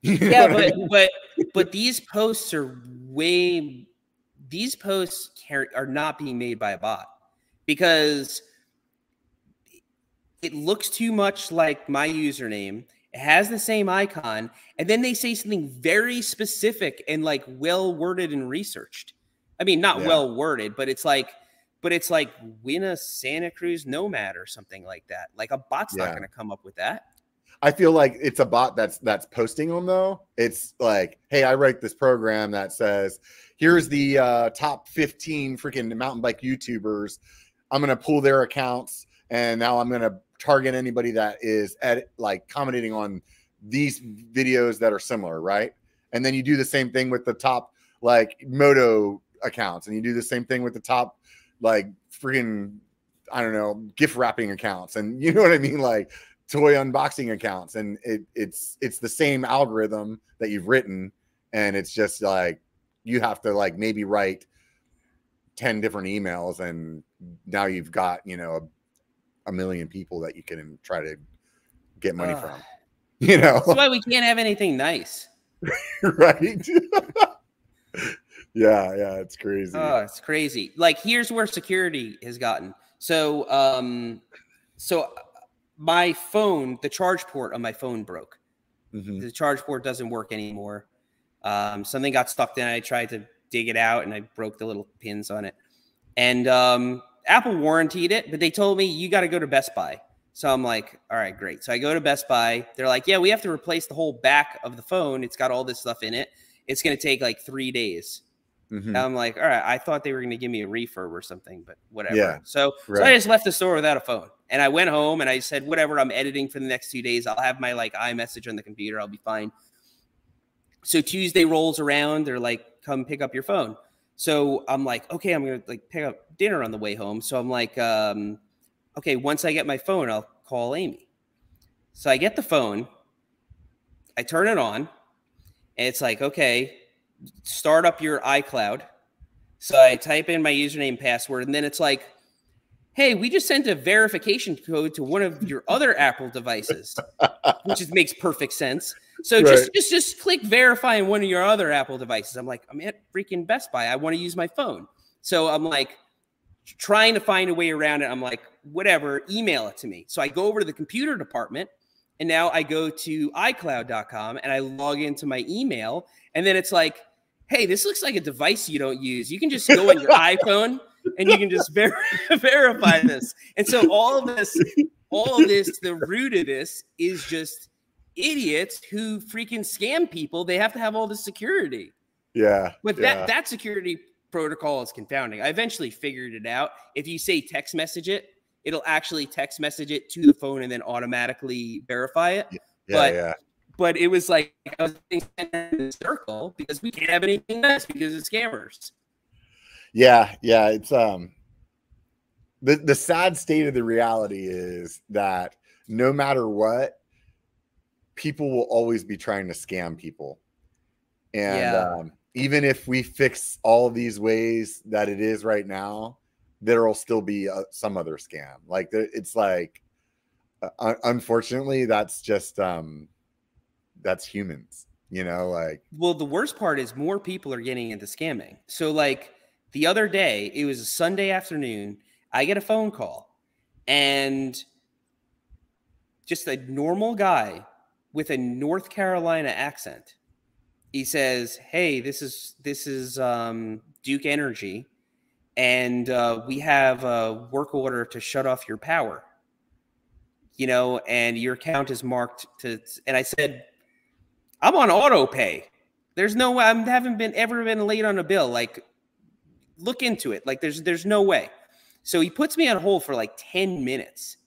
Speaker 1: *laughs*
Speaker 2: yeah but but but these posts are way these posts are not being made by a bot because it looks too much like my username. It has the same icon, and then they say something very specific and like well worded and researched. I mean, not yeah. well worded, but it's like, but it's like win a Santa Cruz Nomad or something like that. Like a bot's yeah. not going to come up with that.
Speaker 1: I feel like it's a bot that's that's posting them though. It's like, hey, I write this program that says, here's the uh, top 15 freaking mountain bike YouTubers. I'm gonna pull their accounts, and now I'm gonna target anybody that is at like commenting on these videos that are similar, right? And then you do the same thing with the top like moto accounts, and you do the same thing with the top like freaking I don't know gift wrapping accounts, and *laughs* you know what I mean, like toy unboxing accounts and it, it's it's the same algorithm that you've written and it's just like you have to like maybe write 10 different emails and now you've got you know a, a million people that you can try to get money uh, from *laughs* you know?
Speaker 2: That's why we can't have anything nice. *laughs*
Speaker 1: Right? *laughs* Yeah yeah it's crazy.
Speaker 2: Oh it's crazy. Like here's where security has gotten. So um so my phone, the charge port on my phone broke.
Speaker 1: Mhm.
Speaker 2: The charge port doesn't work anymore. Um, something got stuck in. I tried to dig it out and I broke the little pins on it. And um, Apple warranted it, but they told me you got to go to Best Buy. So I'm like, all right, great. So I go to Best Buy. They're like, yeah, we have to replace the whole back of the phone. It's got all this stuff in it. It's going to take like three days.
Speaker 1: Mhm.
Speaker 2: And I'm like, all right, I thought they were going to give me a refurb or something, but whatever.
Speaker 1: Yeah,
Speaker 2: So, so I just left the store without a phone. And I went home and I said, whatever, I'm editing for the next two days. I'll have my like iMessage on the computer. I'll be fine. So Tuesday rolls around. They're like, come pick up your phone. So I'm like, okay, I'm gonna like pick up dinner on the way home. So I'm like, um, okay, once I get my phone, I'll call Amy. So I get the phone, I turn it on, and it's like, okay, start up your iCloud. So I type in my username and password, and then it's like, hey, we just sent a verification code to one of your other Apple devices, which is, makes perfect sense. So just
Speaker 1: Right.
Speaker 2: just just click verify on one of your other Apple devices. I'm like, I'm at freaking Best Buy. I want to use my phone. So I'm like trying to find a way around it. I'm like, whatever, email it to me. So I go over to the computer department and now I go to iCloud.com and I log into my email. And then it's like, hey, this looks like a device you don't use. You can just go on your *laughs* iPhone and you can just ver- *laughs* verify this. And so all of this, all of this, the root of this is just idiots who freaking scam people. They have to have all the security.
Speaker 1: Yeah.
Speaker 2: But
Speaker 1: yeah.
Speaker 2: that that security protocol is confounding. I eventually figured it out. If you say text message it, it'll actually text message it to the phone and then automatically verify it.
Speaker 1: yeah,
Speaker 2: but-
Speaker 1: yeah.
Speaker 2: But it was like I was in a circle because we can't have anything else because of scammers.
Speaker 1: Yeah, yeah, it's um the the sad state of the reality is that no matter what, people will always be trying to scam people. And
Speaker 2: Yeah.
Speaker 1: um, even if we fix all these ways that it is right now, there'll still be uh, some other scam. Like it's like, uh, unfortunately, that's just um, that's humans. You know, like
Speaker 2: Well, the worst part is more people are getting into scamming. So, like the other day, it was a Sunday afternoon. I get a phone call, and just a normal guy with a North Carolina accent. He says, "Hey, this is this is um, Duke Energy, and uh, we have a work order to shut off your power. You know, and your account is marked to." And I said, I'm on auto pay. There's no way I haven't been ever been late on a bill. Like, look into it. Like, there's there's no way. So he puts me on hold for like 10 minutes.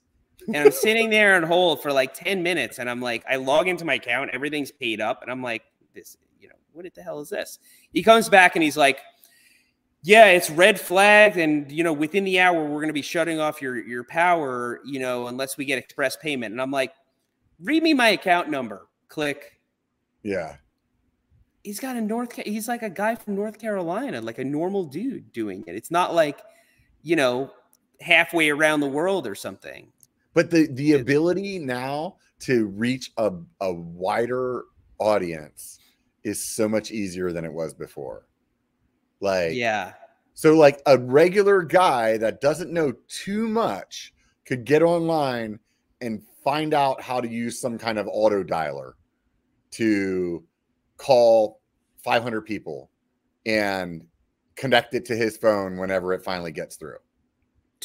Speaker 2: And I'm sitting *laughs* there on hold for like 10 minutes. And I'm like, I log into my account, everything's paid up. And I'm like, this, you know, what the hell is this? He comes back and he's like, Yeah, it's red flagged. And you know, within the hour, we're gonna be shutting off your your power, you know, unless we get express payment. And I'm like, read me my account number. Click
Speaker 1: yeah,
Speaker 2: he's got a North. He's like a guy from North Carolina, like a normal dude doing it. It's not like, you know, halfway around the world or something.
Speaker 1: but the the
Speaker 2: It-
Speaker 1: ability now to reach a, a wider audience is so much easier than it was before like
Speaker 2: Yeah,
Speaker 1: so like a regular guy that doesn't know too much could get online and find out how to use some kind of auto dialer to call 500 people and connect it to his phone whenever it finally gets through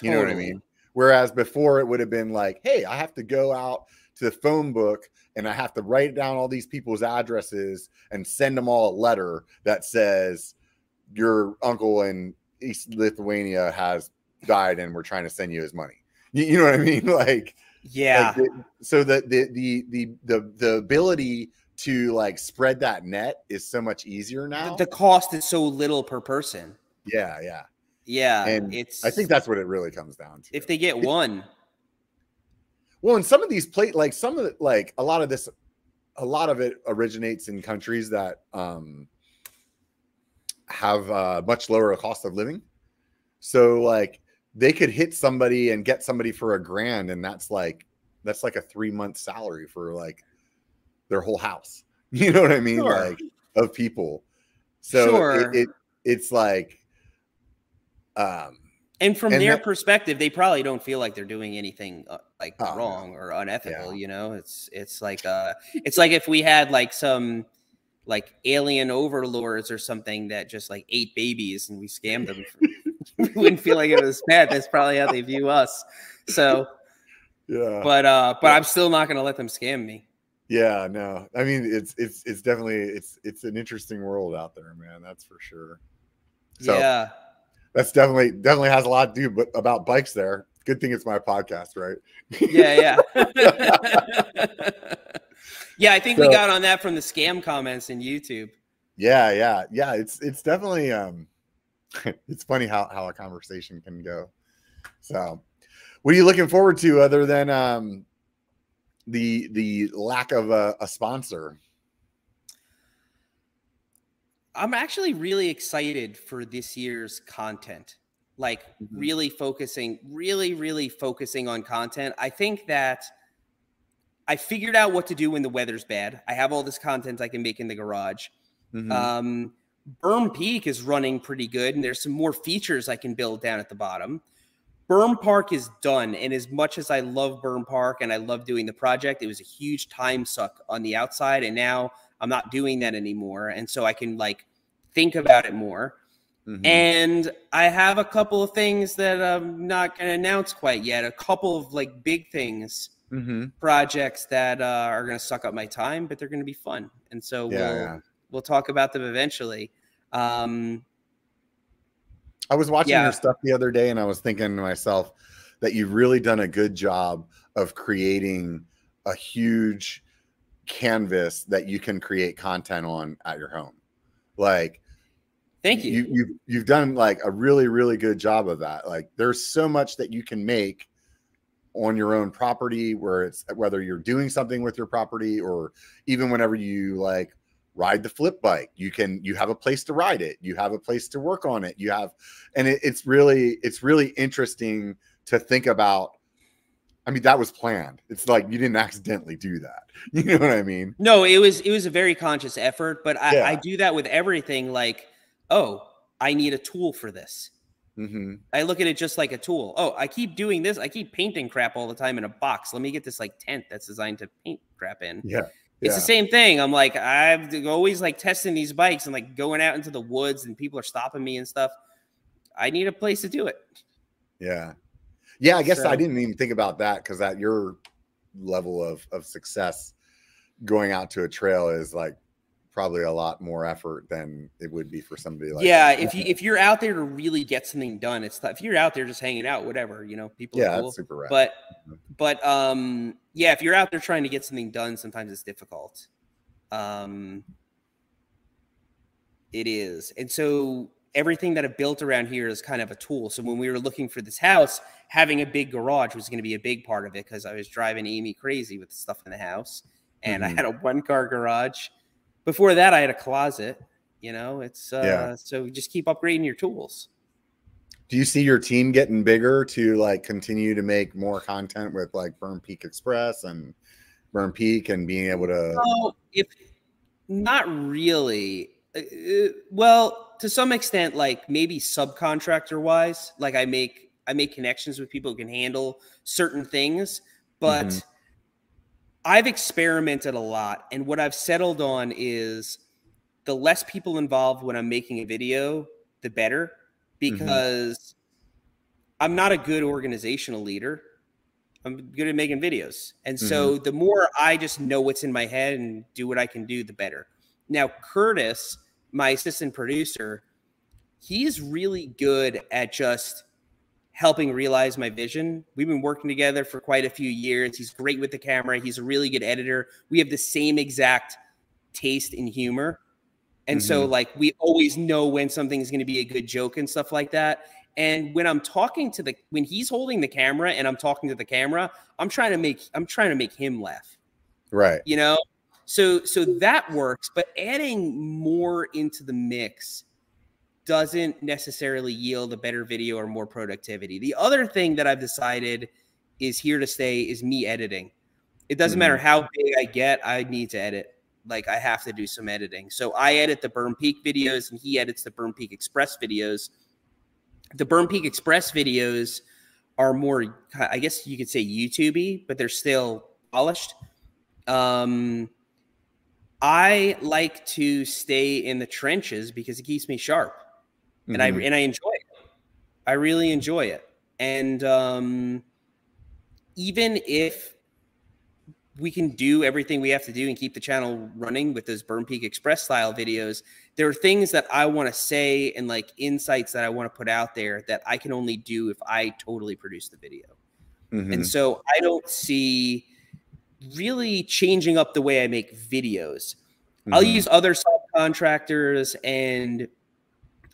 Speaker 1: you know what I mean? Whereas before it would have been like, hey, I have to go out to the phone book and I have to write down all these people's addresses and send them all a letter that says your uncle in East Lithuania has died and we're trying to send you his money. You, you know what I mean? *laughs* Like,
Speaker 2: Yeah,
Speaker 1: like the- so the, the the the the the ability to like spread that net is so much easier now.
Speaker 2: the cost is so little per person.
Speaker 1: yeah, yeah.
Speaker 2: Yeah,
Speaker 1: And
Speaker 2: it's.
Speaker 1: I think that's what it really comes down to.
Speaker 2: if they get one.
Speaker 1: Well, and some of these plate, like some of it, like a lot of this, a lot of it originates in countries that um have uh, much lower cost of living. So, like, they could hit somebody and get somebody for a grand, and that's like that's like a three month salary for like their whole house. *laughs* You know what I mean?
Speaker 2: Sure.
Speaker 1: Like of people. So
Speaker 2: Sure.
Speaker 1: it, it it's like um
Speaker 2: And from
Speaker 1: And
Speaker 2: their
Speaker 1: that-
Speaker 2: perspective, they probably don't feel like they're doing anything uh, like
Speaker 1: Oh,
Speaker 2: wrong or unethical.
Speaker 1: Yeah.
Speaker 2: You know, it's it's like uh, it's like if we had like some like alien overlords or something that just like ate babies and we scammed them. *laughs* *laughs* we wouldn't feel like it was bad. That's probably how they view us. So,
Speaker 1: Yeah.
Speaker 2: but uh, but I'm still not going to let them scam me.
Speaker 1: Yeah, no. I mean, it's it's it's definitely it's it's an interesting world out there, man. That's for sure. So
Speaker 2: yeah.
Speaker 1: that's definitely definitely has a lot to do but about bikes there. Good thing it's my podcast, right?
Speaker 2: yeah, yeah. *laughs* yeah, I think we got on that from the scam comments in YouTube.
Speaker 1: Yeah, yeah, yeah. It's it's definitely um *laughs* it's funny how how a conversation can go. So what are you looking forward to other than um the the lack of a, a sponsor?
Speaker 2: I'm actually really excited for this year's content. Like
Speaker 1: Mhm.
Speaker 2: really focusing, really, really focusing on content. I think that I figured out what to do when the weather's bad. I have all this content I can make in the garage.
Speaker 1: Mhm.
Speaker 2: Um, Berm Peak is running pretty good, and there's some more features I can build down at the bottom. Berm Park is done, and as much as I love Berm Park and I love doing the project, it was a huge time suck on the outside, and now I'm not doing that anymore, and so I can like think about it more.
Speaker 1: Mhm.
Speaker 2: And I have a couple of things that I'm not going to announce quite yet. A couple of like big things,
Speaker 1: Mhm.
Speaker 2: projects that uh, are going to suck up my time, but they're going to be fun, and so
Speaker 1: Yeah,
Speaker 2: we'll
Speaker 1: yeah.
Speaker 2: we'll talk about them eventually. Um,
Speaker 1: I was watching
Speaker 2: Yeah.
Speaker 1: your stuff the other day and I was thinking to myself that you've really done a good job of creating a huge canvas that you can create content on at your home. Like
Speaker 2: thank you.
Speaker 1: you you've, you've done like a really really good job of that. Like there's so much that you can make on your own property where it's whether you're doing something with your property or even whenever you like ride the flip bike you can you have a place to ride it you have a place to work on it you have and it, it's really it's really interesting to think about i mean that was planned it's like you didn't accidentally do that *laughs* you know what i mean
Speaker 2: No, it was it was a very conscious effort, but I, I do that with everything. Like, oh, I need a tool for this.
Speaker 1: Mm-hmm.
Speaker 2: I look at it just like a tool. Oh, I keep doing this. I keep painting crap all the time in a box. Let me get this like tent that's designed to paint crap in.
Speaker 1: yeah
Speaker 2: It's
Speaker 1: yeah.
Speaker 2: the same thing. I'm like, I'm always like testing these bikes and like going out into the woods and people are stopping me and stuff. I need a place to do it.
Speaker 1: Yeah. Yeah, I guess I didn't even think about that because at your level of of success, going out to a trail is like probably a lot more effort than it would be for somebody like
Speaker 2: yeah, if you if you're out there to really get something done, it's if you're out there just hanging out, whatever, you know, people
Speaker 1: yeah,
Speaker 2: are cool.
Speaker 1: super rad.
Speaker 2: But but um yeah, if you're out there trying to get something done, sometimes it's difficult. Um it is. And so everything that I built around here is kind of a tool. So when we were looking for this house, having a big garage was going to be a big part of it because I was driving Amy crazy with the stuff in the house. And I
Speaker 1: Mhm.
Speaker 2: had a one car garage. Before that, I had a closet. You know, it's uh
Speaker 1: Yeah.
Speaker 2: so just keep upgrading your tools.
Speaker 1: Do you see your team getting bigger to like continue to make more content with like Berm Peak Express and Berm Peak and being able to
Speaker 2: No, if not really. Uh, uh, well, to some extent, like maybe subcontractor wise, like I make I make connections with people who can handle certain things, but
Speaker 1: Mhm.
Speaker 2: I've experimented a lot, and what I've settled on is the less people involved when I'm making a video, the better, mm-hmm. because I'm not a good organizational leader. I'm good at making videos. And so mm-hmm. the more I just know what's in my head and do what I can do, the better. Now, Curtis, my assistant producer, he's really good at just helping realize my vision. We've been working together for quite a few years. He's great with the camera. He's a really good editor. We have the same exact taste in humor. And so mm-hmm. like we always know when something is going to be a good joke and stuff like that. And when I'm talking to the when he's holding the camera and I'm talking to the camera, I'm trying to make I'm trying to make him laugh
Speaker 1: right.
Speaker 2: you know so so that works but adding more into the mix doesn't necessarily yield a better video or more productivity. The other thing that i've decided is here to stay is me editing. It doesn't matter how big i get i need to edit. Like i have to do some editing. So i edit the berm peak videos and he edits the berm peak express videos. The Berm Peak Express videos are more, I guess you could say YouTubey, but they're still polished. Um, I like to stay in the trenches because it keeps me sharp, and mm-hmm. I and I enjoy it. I really enjoy it, and um, even if we can do everything we have to do and keep the channel running with those Berm Peak Express style videos. There are things that I want to say and like insights that I want to put out there that I can only do if I totally produce the video. Mm-hmm. And so I don't see really changing up the way I make videos. Mm-hmm. I'll use other subcontractors and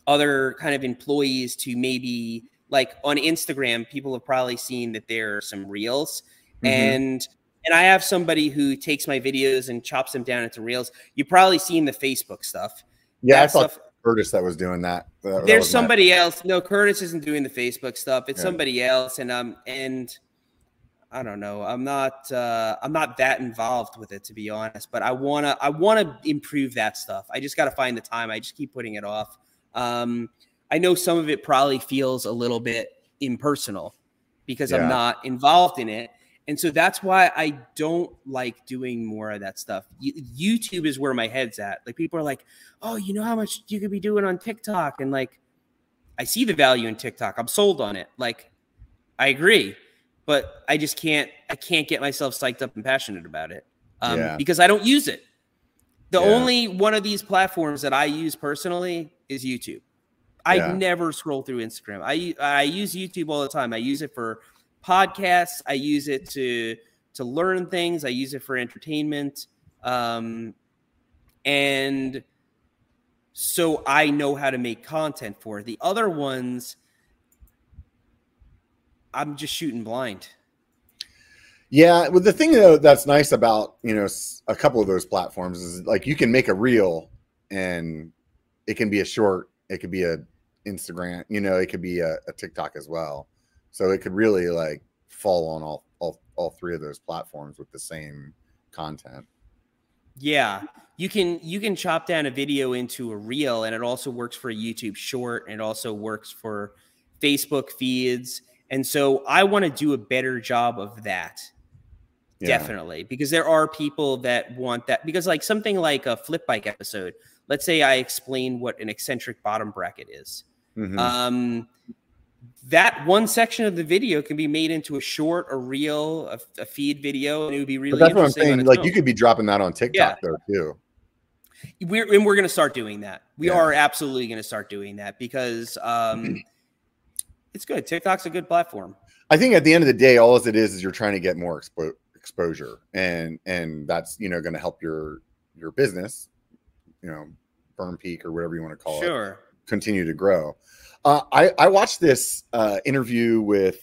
Speaker 2: other kind of employees to maybe like on Instagram, people have probably seen that there are some reels mm-hmm. and and I have somebody who takes my videos and chops them down into reels. You probably seen the Facebook stuff.
Speaker 1: Yeah, that I thought stuff, Curtis that was doing that.
Speaker 2: that there's somebody my... else. No, Curtis isn't doing the Facebook stuff. It's yeah. somebody else, and um, and I don't know. I'm not. Uh, I'm not that involved with it to be honest. But I wanna. I wanna improve that stuff. I just got to find the time. I just keep putting it off. Um, I know some of it probably feels a little bit impersonal because yeah. I'm not involved in it and so that's why I don't like doing more of that stuff. YouTube is where my head's at. Like people are like, "Oh, you know how much you could be doing on TikTok?" And like I see the value in TikTok. I'm sold on it. Like I agree, but I just can't I can't get myself psyched up and passionate about it. Um, yeah. because I don't use it. The yeah. only one of these platforms that I use personally is YouTube. I yeah. never scroll through Instagram. I I use YouTube all the time. I use it for podcasts. I use it to to learn things. I use it for entertainment, um, and so I know how to make content for it. the other ones. I'm just shooting blind.
Speaker 1: Yeah, well, the thing though that's nice about you know a couple of those platforms is like you can make a reel, and it can be a short, it could be a Instagram, you know, it could be a, a TikTok as well. So it could really like fall on all, all all three of those platforms with the same content.
Speaker 2: Yeah, you can you can chop down a video into a reel, and it also works for a YouTube short, and it also works for Facebook feeds. And so I want to do a better job of that. Yeah. Definitely, because there are people that want that. Because like something like a flip bike episode, let's say I explain what an eccentric bottom bracket is. Mm-hmm. Um, that one section of the video can be made into a short, a reel, a, a feed video, and it would be really. But that's what I'm saying.
Speaker 1: Like own. you could be dropping that on TikTok yeah. though too.
Speaker 2: We're and we're going to start doing that. We yeah. are absolutely going to start doing that because um, *clears throat* it's good. TikTok's a good platform.
Speaker 1: I think at the end of the day, all it is is you're trying to get more expo- exposure, and and that's you know going to help your your business, you know, Berm Peak or whatever you want to call
Speaker 2: sure.
Speaker 1: it, continue to grow. Uh, I, I watched this uh, interview with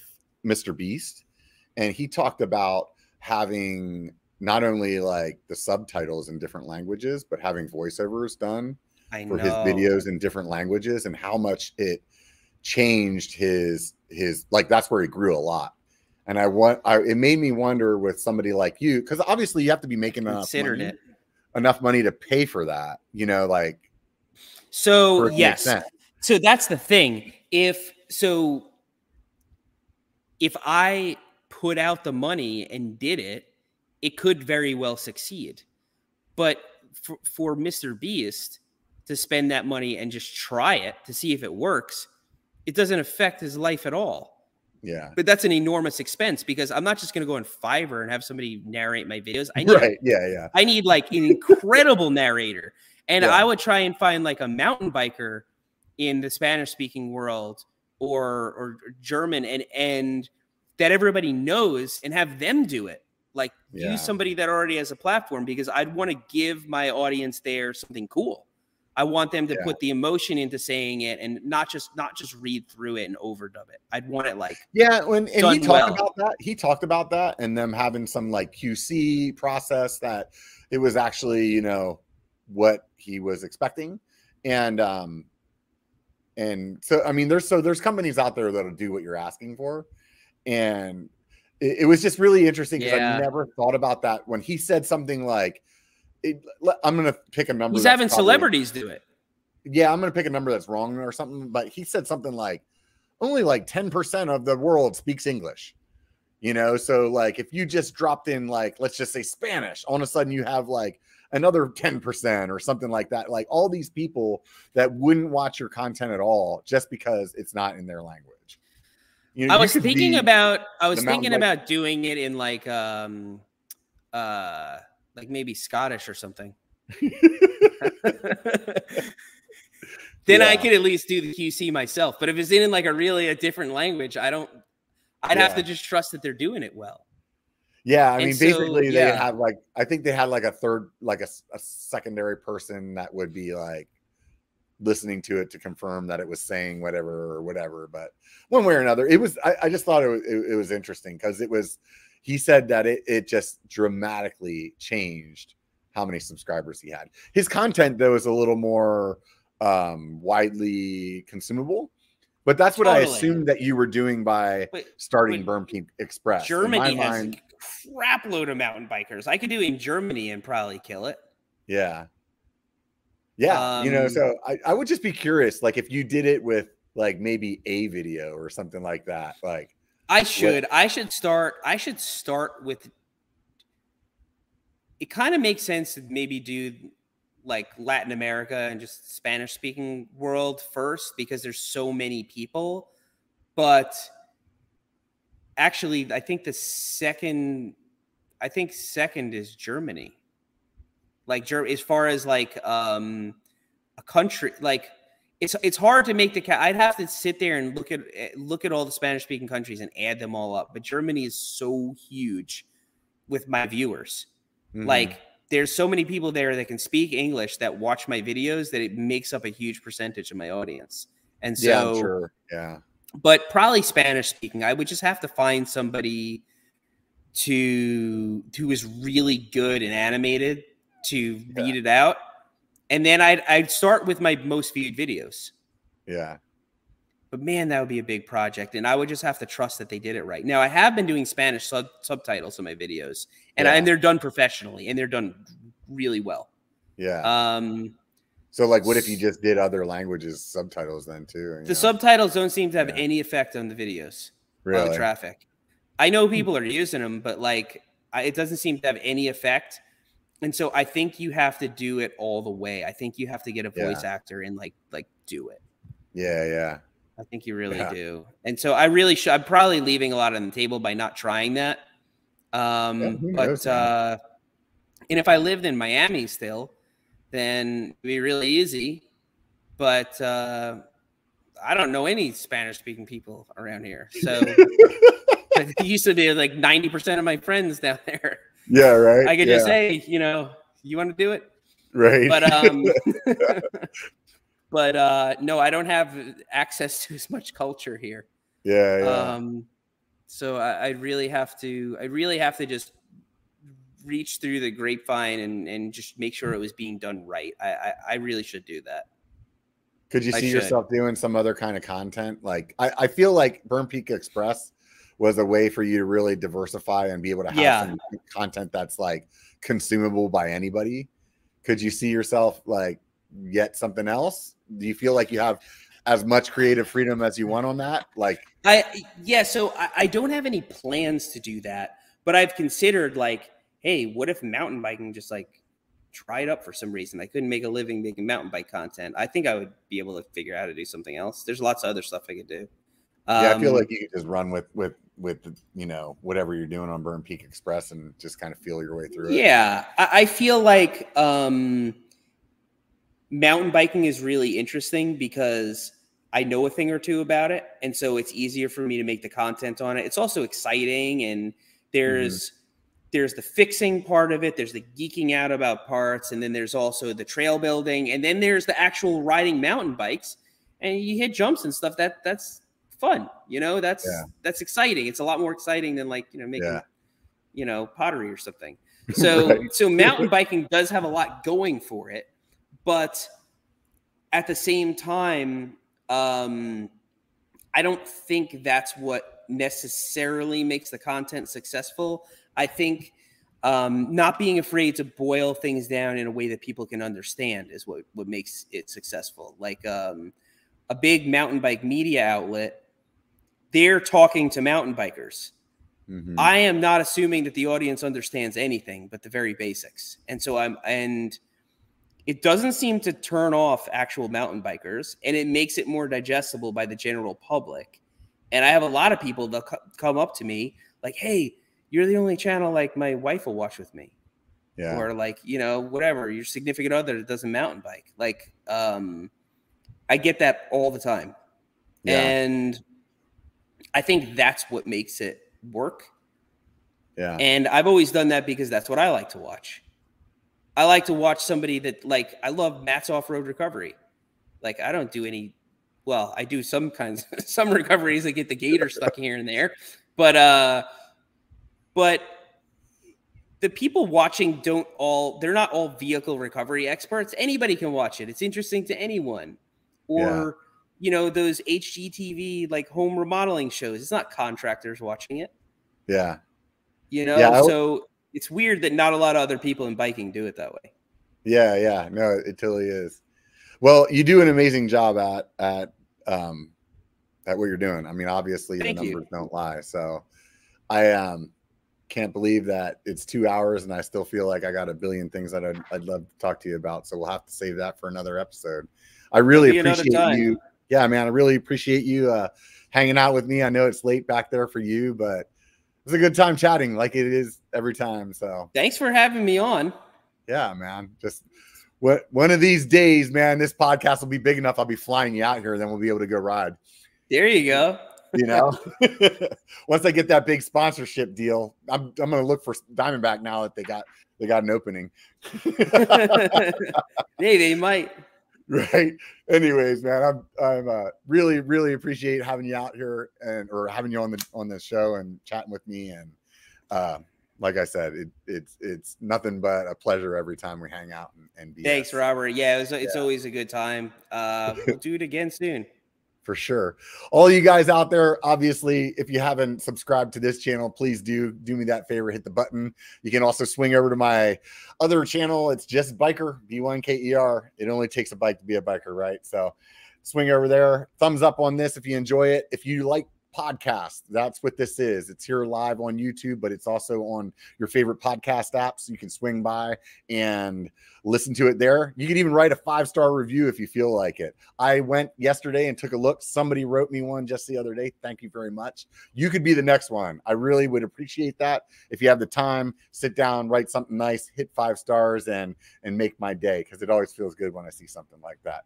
Speaker 1: Mr. Beast, and he talked about having not only like the subtitles in different languages, but having voiceovers done I for know. his videos in different languages, and how much it changed his his like that's where he grew a lot. And I want I, it made me wonder with somebody like you because obviously you have to be making enough money, it. enough money to pay for that. You know, like
Speaker 2: so yes. So that's the thing. If so, if I put out the money and did it, it could very well succeed. But for, for Mr. Beast to spend that money and just try it to see if it works, it doesn't affect his life at all.
Speaker 1: Yeah.
Speaker 2: But that's an enormous expense because I'm not just going to go on Fiverr and have somebody narrate my videos. I *laughs* need,
Speaker 1: right. Yeah. Yeah.
Speaker 2: I need like an incredible narrator. And yeah. I would try and find like a mountain biker in the Spanish speaking world or or German and and that everybody knows and have them do it. Like yeah. use somebody that already has a platform because I'd want to give my audience there something cool. I want them to yeah. put the emotion into saying it and not just not just read through it and overdub it. I'd want it like
Speaker 1: yeah. When and he talked well. about that, he talked about that, and them having some like QC process that it was actually you know what he was expecting, and um and so, I mean, there's so there's companies out there that'll do what you're asking for. And it, it was just really interesting because yeah. I never thought about that when he said something like, it, I'm going to pick a number.
Speaker 2: He's having probably, celebrities do it.
Speaker 1: Yeah, I'm going to pick a number that's wrong or something. But he said something like, only like 10% of the world speaks English. You know, so like if you just dropped in like let's just say Spanish, all of a sudden you have like another 10% or something like that. Like all these people that wouldn't watch your content at all just because it's not in their language.
Speaker 2: You know, I was thinking about I was thinking about doing it in like um uh like maybe Scottish or something. *laughs* then yeah. I could at least do the QC myself. But if it's in like a really a different language, I don't. I'd yeah. have to just trust that they're doing it well.
Speaker 1: Yeah, I and mean, so, basically, yeah. they had like I think they had like a third, like a, a, secondary person that would be like listening to it to confirm that it was saying whatever or whatever. But one way or another, it was. I, I just thought it was, it, it was interesting because it was. He said that it it just dramatically changed how many subscribers he had. His content though is a little more um, widely consumable. But that's what totally. I assumed that you were doing by but, starting Berm Express.
Speaker 2: Germany has mind, a crap load of mountain bikers. I could do in Germany and probably kill it.
Speaker 1: Yeah. Yeah. Um, you know, um, so I, I would just be curious, like if you did it with like maybe a video or something like that. Like
Speaker 2: I should. What, I should start. I should start with it kind of makes sense to maybe do like Latin America and just Spanish speaking world first because there's so many people. But actually, I think the second, I think second is Germany. Like as far as like um a country, like it's it's hard to make the cat. I'd have to sit there and look at eh, look at all the Spanish speaking countries and add them all up. But Germany is so huge with my viewers. Mm-hmm. Like there's so many people there that can speak English that watch my videos that it makes up a huge percentage of my audience. And so,
Speaker 1: yeah, sure. yeah.
Speaker 2: But probably Spanish speaking, I would just have to find somebody to who is really good and animated to yeah. read it out, and then I'd I'd start with my most viewed videos.
Speaker 1: Yeah.
Speaker 2: But man, that would be a big project, and I would just have to trust that they did it right. Now, I have been doing Spanish sub- subtitles in my videos, and, yeah. I, and they're done professionally, and they're done really well.
Speaker 1: Yeah.
Speaker 2: Um.
Speaker 1: So, like, what if you just did other languages subtitles then too?
Speaker 2: The know? subtitles don't seem to have yeah. any effect on the videos, really? on the traffic. I know people are using them, but like, I, it doesn't seem to have any effect. And so, I think you have to do it all the way. I think you have to get a voice yeah. actor and like, like, do it.
Speaker 1: Yeah, yeah.
Speaker 2: I think you really yeah. do. And so I really should. I'm probably leaving a lot on the table by not trying that. Um, yeah, but uh, and if I lived in Miami still, then it'd be really easy. But uh, I don't know any Spanish speaking people around here, so *laughs* *laughs* it used to be like 90 percent of my friends down there.
Speaker 1: Yeah, right.
Speaker 2: I could
Speaker 1: yeah.
Speaker 2: just say, you know, you want to do it,
Speaker 1: right?
Speaker 2: But um, *laughs* but uh, no, I don't have access to as much culture here.
Speaker 1: Yeah, yeah.
Speaker 2: Um, so I, I really have to. I really have to just reach through the grapevine and and just make sure it was being done right. I I, I really should do that.
Speaker 1: Could you see yourself doing some other kind of content? Like I, I feel like Berm Peak Express was a way for you to really diversify and be able to have yeah. some content that's like consumable by anybody. Could you see yourself like yet something else? Do you feel like you have as much creative freedom as you want on that? Like
Speaker 2: I yeah, so I, I don't have any plans to do that, but I've considered like, hey, what if mountain biking just like dried up for some reason? I couldn't make a living making mountain bike content. I think I would be able to figure out how to do something else. There's lots of other stuff I could do.
Speaker 1: Um, yeah, I feel um, like you could just run with with with you know whatever you're doing on Berm Peak Express and just kind of feel your way through
Speaker 2: it. Yeah, I, I feel like um mountain biking is really interesting because I know a thing or two about it. And so it's easier for me to make the content on it. It's also exciting and there's mm-hmm. there's the fixing part of it, there's the geeking out about parts, and then there's also the trail building, and then there's the actual riding mountain bikes. And you hit jumps and stuff. That that's fun. You know, that's yeah. that's exciting. It's a lot more exciting than like, you know, making yeah. you know, pottery or something. *laughs* So right. so mountain biking does have a lot going for it but at the same time, um, I don't think that's what necessarily makes the content successful. I think um, not being afraid to boil things down in a way that people can understand is what what makes it successful. Like um, a big mountain bike media outlet they're talking to mountain bikers.
Speaker 1: Mhm.
Speaker 2: I am not assuming that the audience understands anything but the very basics. And so I'm and it doesn't seem to turn off actual mountain bikers and it makes it more digestible by the general public. And I have a lot of people that come up to me like, "Hey, you're the only channel like my wife will watch with me."
Speaker 1: yeah.
Speaker 2: Or like, you know, whatever, your significant other that doesn't mountain bike. Like um I get that all the time.
Speaker 1: Yeah.
Speaker 2: And I think that's what makes it work.
Speaker 1: yeah.
Speaker 2: And I've always done that because that's what I like to watch. I like to watch somebody that like I love Matt's off-road recovery. Like I don't do any well, I do some kinds *laughs* some recoveries that get the gator *laughs* stuck here and there. But uh but the people watching don't all they're not all vehicle recovery experts. Anybody can watch it. It's interesting to anyone. Or
Speaker 1: Yeah.
Speaker 2: You know, those HGTV like home remodeling shows. It's not contractors watching it.
Speaker 1: yeah.
Speaker 2: You know,
Speaker 1: Yeah,
Speaker 2: so it's weird that not a lot of other people in biking do it that way.
Speaker 1: Yeah, yeah, no, it totally is. Well, you do an amazing job at at um at what you're doing. I mean, obviously
Speaker 2: Thank
Speaker 1: the
Speaker 2: you.
Speaker 1: numbers don't lie. So I um can't believe that it's two hours and I still feel like I got a billion things that I'd, I'd love to talk to you about. So we'll have to save that for another episode. I really appreciate you. Yeah, man, I really appreciate you uh hanging out with me. I know it's late back there for you, but it was a good time chatting like it is every time. So
Speaker 2: Thanks for having me on.
Speaker 1: yeah, man. Just what one of these days, man, this podcast will be big enough. I'll be flying you out here, and then we'll be able to go ride.
Speaker 2: There you go.
Speaker 1: You know, *laughs* once I get that big sponsorship deal, I'm I'm gonna look for Diamondback now that they got they got an opening. *laughs* *laughs*
Speaker 2: hey, they might. *laughs*
Speaker 1: right. Anyways, man, I'm I'm uh, really really appreciate having you out here and or having you on the on the show and chatting with me and uh, like I said, it, it's it's nothing but a pleasure every time we hang out and, and
Speaker 2: Thanks, Robert. Yeah, it was, it's
Speaker 1: Yeah.
Speaker 2: always a good time. Uh, we'll do it again soon.
Speaker 1: For sure. All you guys out there, obviously, if you haven't subscribed to this channel, please do do me that favor, hit the button. You can also swing over to my other channel. It's just biker, B1KER. It only takes a bike to be a biker, right? So swing over there. Thumbs up on this if you enjoy it. If you like podcasts, that's what this is. It's here live on YouTube, but it's also on your favorite podcast apps. You can swing by and listen to it there. You can even write a five star review if you feel like it. I went yesterday and took a look. Somebody wrote me one just the other day. Thank you very much. You could be the next one. I really would appreciate that. If you have the time, sit down, write something nice, hit five stars, and and make my day because it always feels good when I see something like that.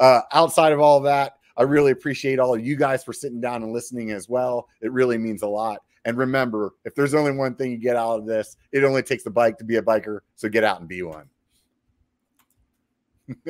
Speaker 1: Uh, outside of all that, I really appreciate all of you guys for sitting down and listening as well. It really means a lot. And remember, if there's only one thing you get out of this, it only takes a bike to be a biker. So get out and be one. *laughs*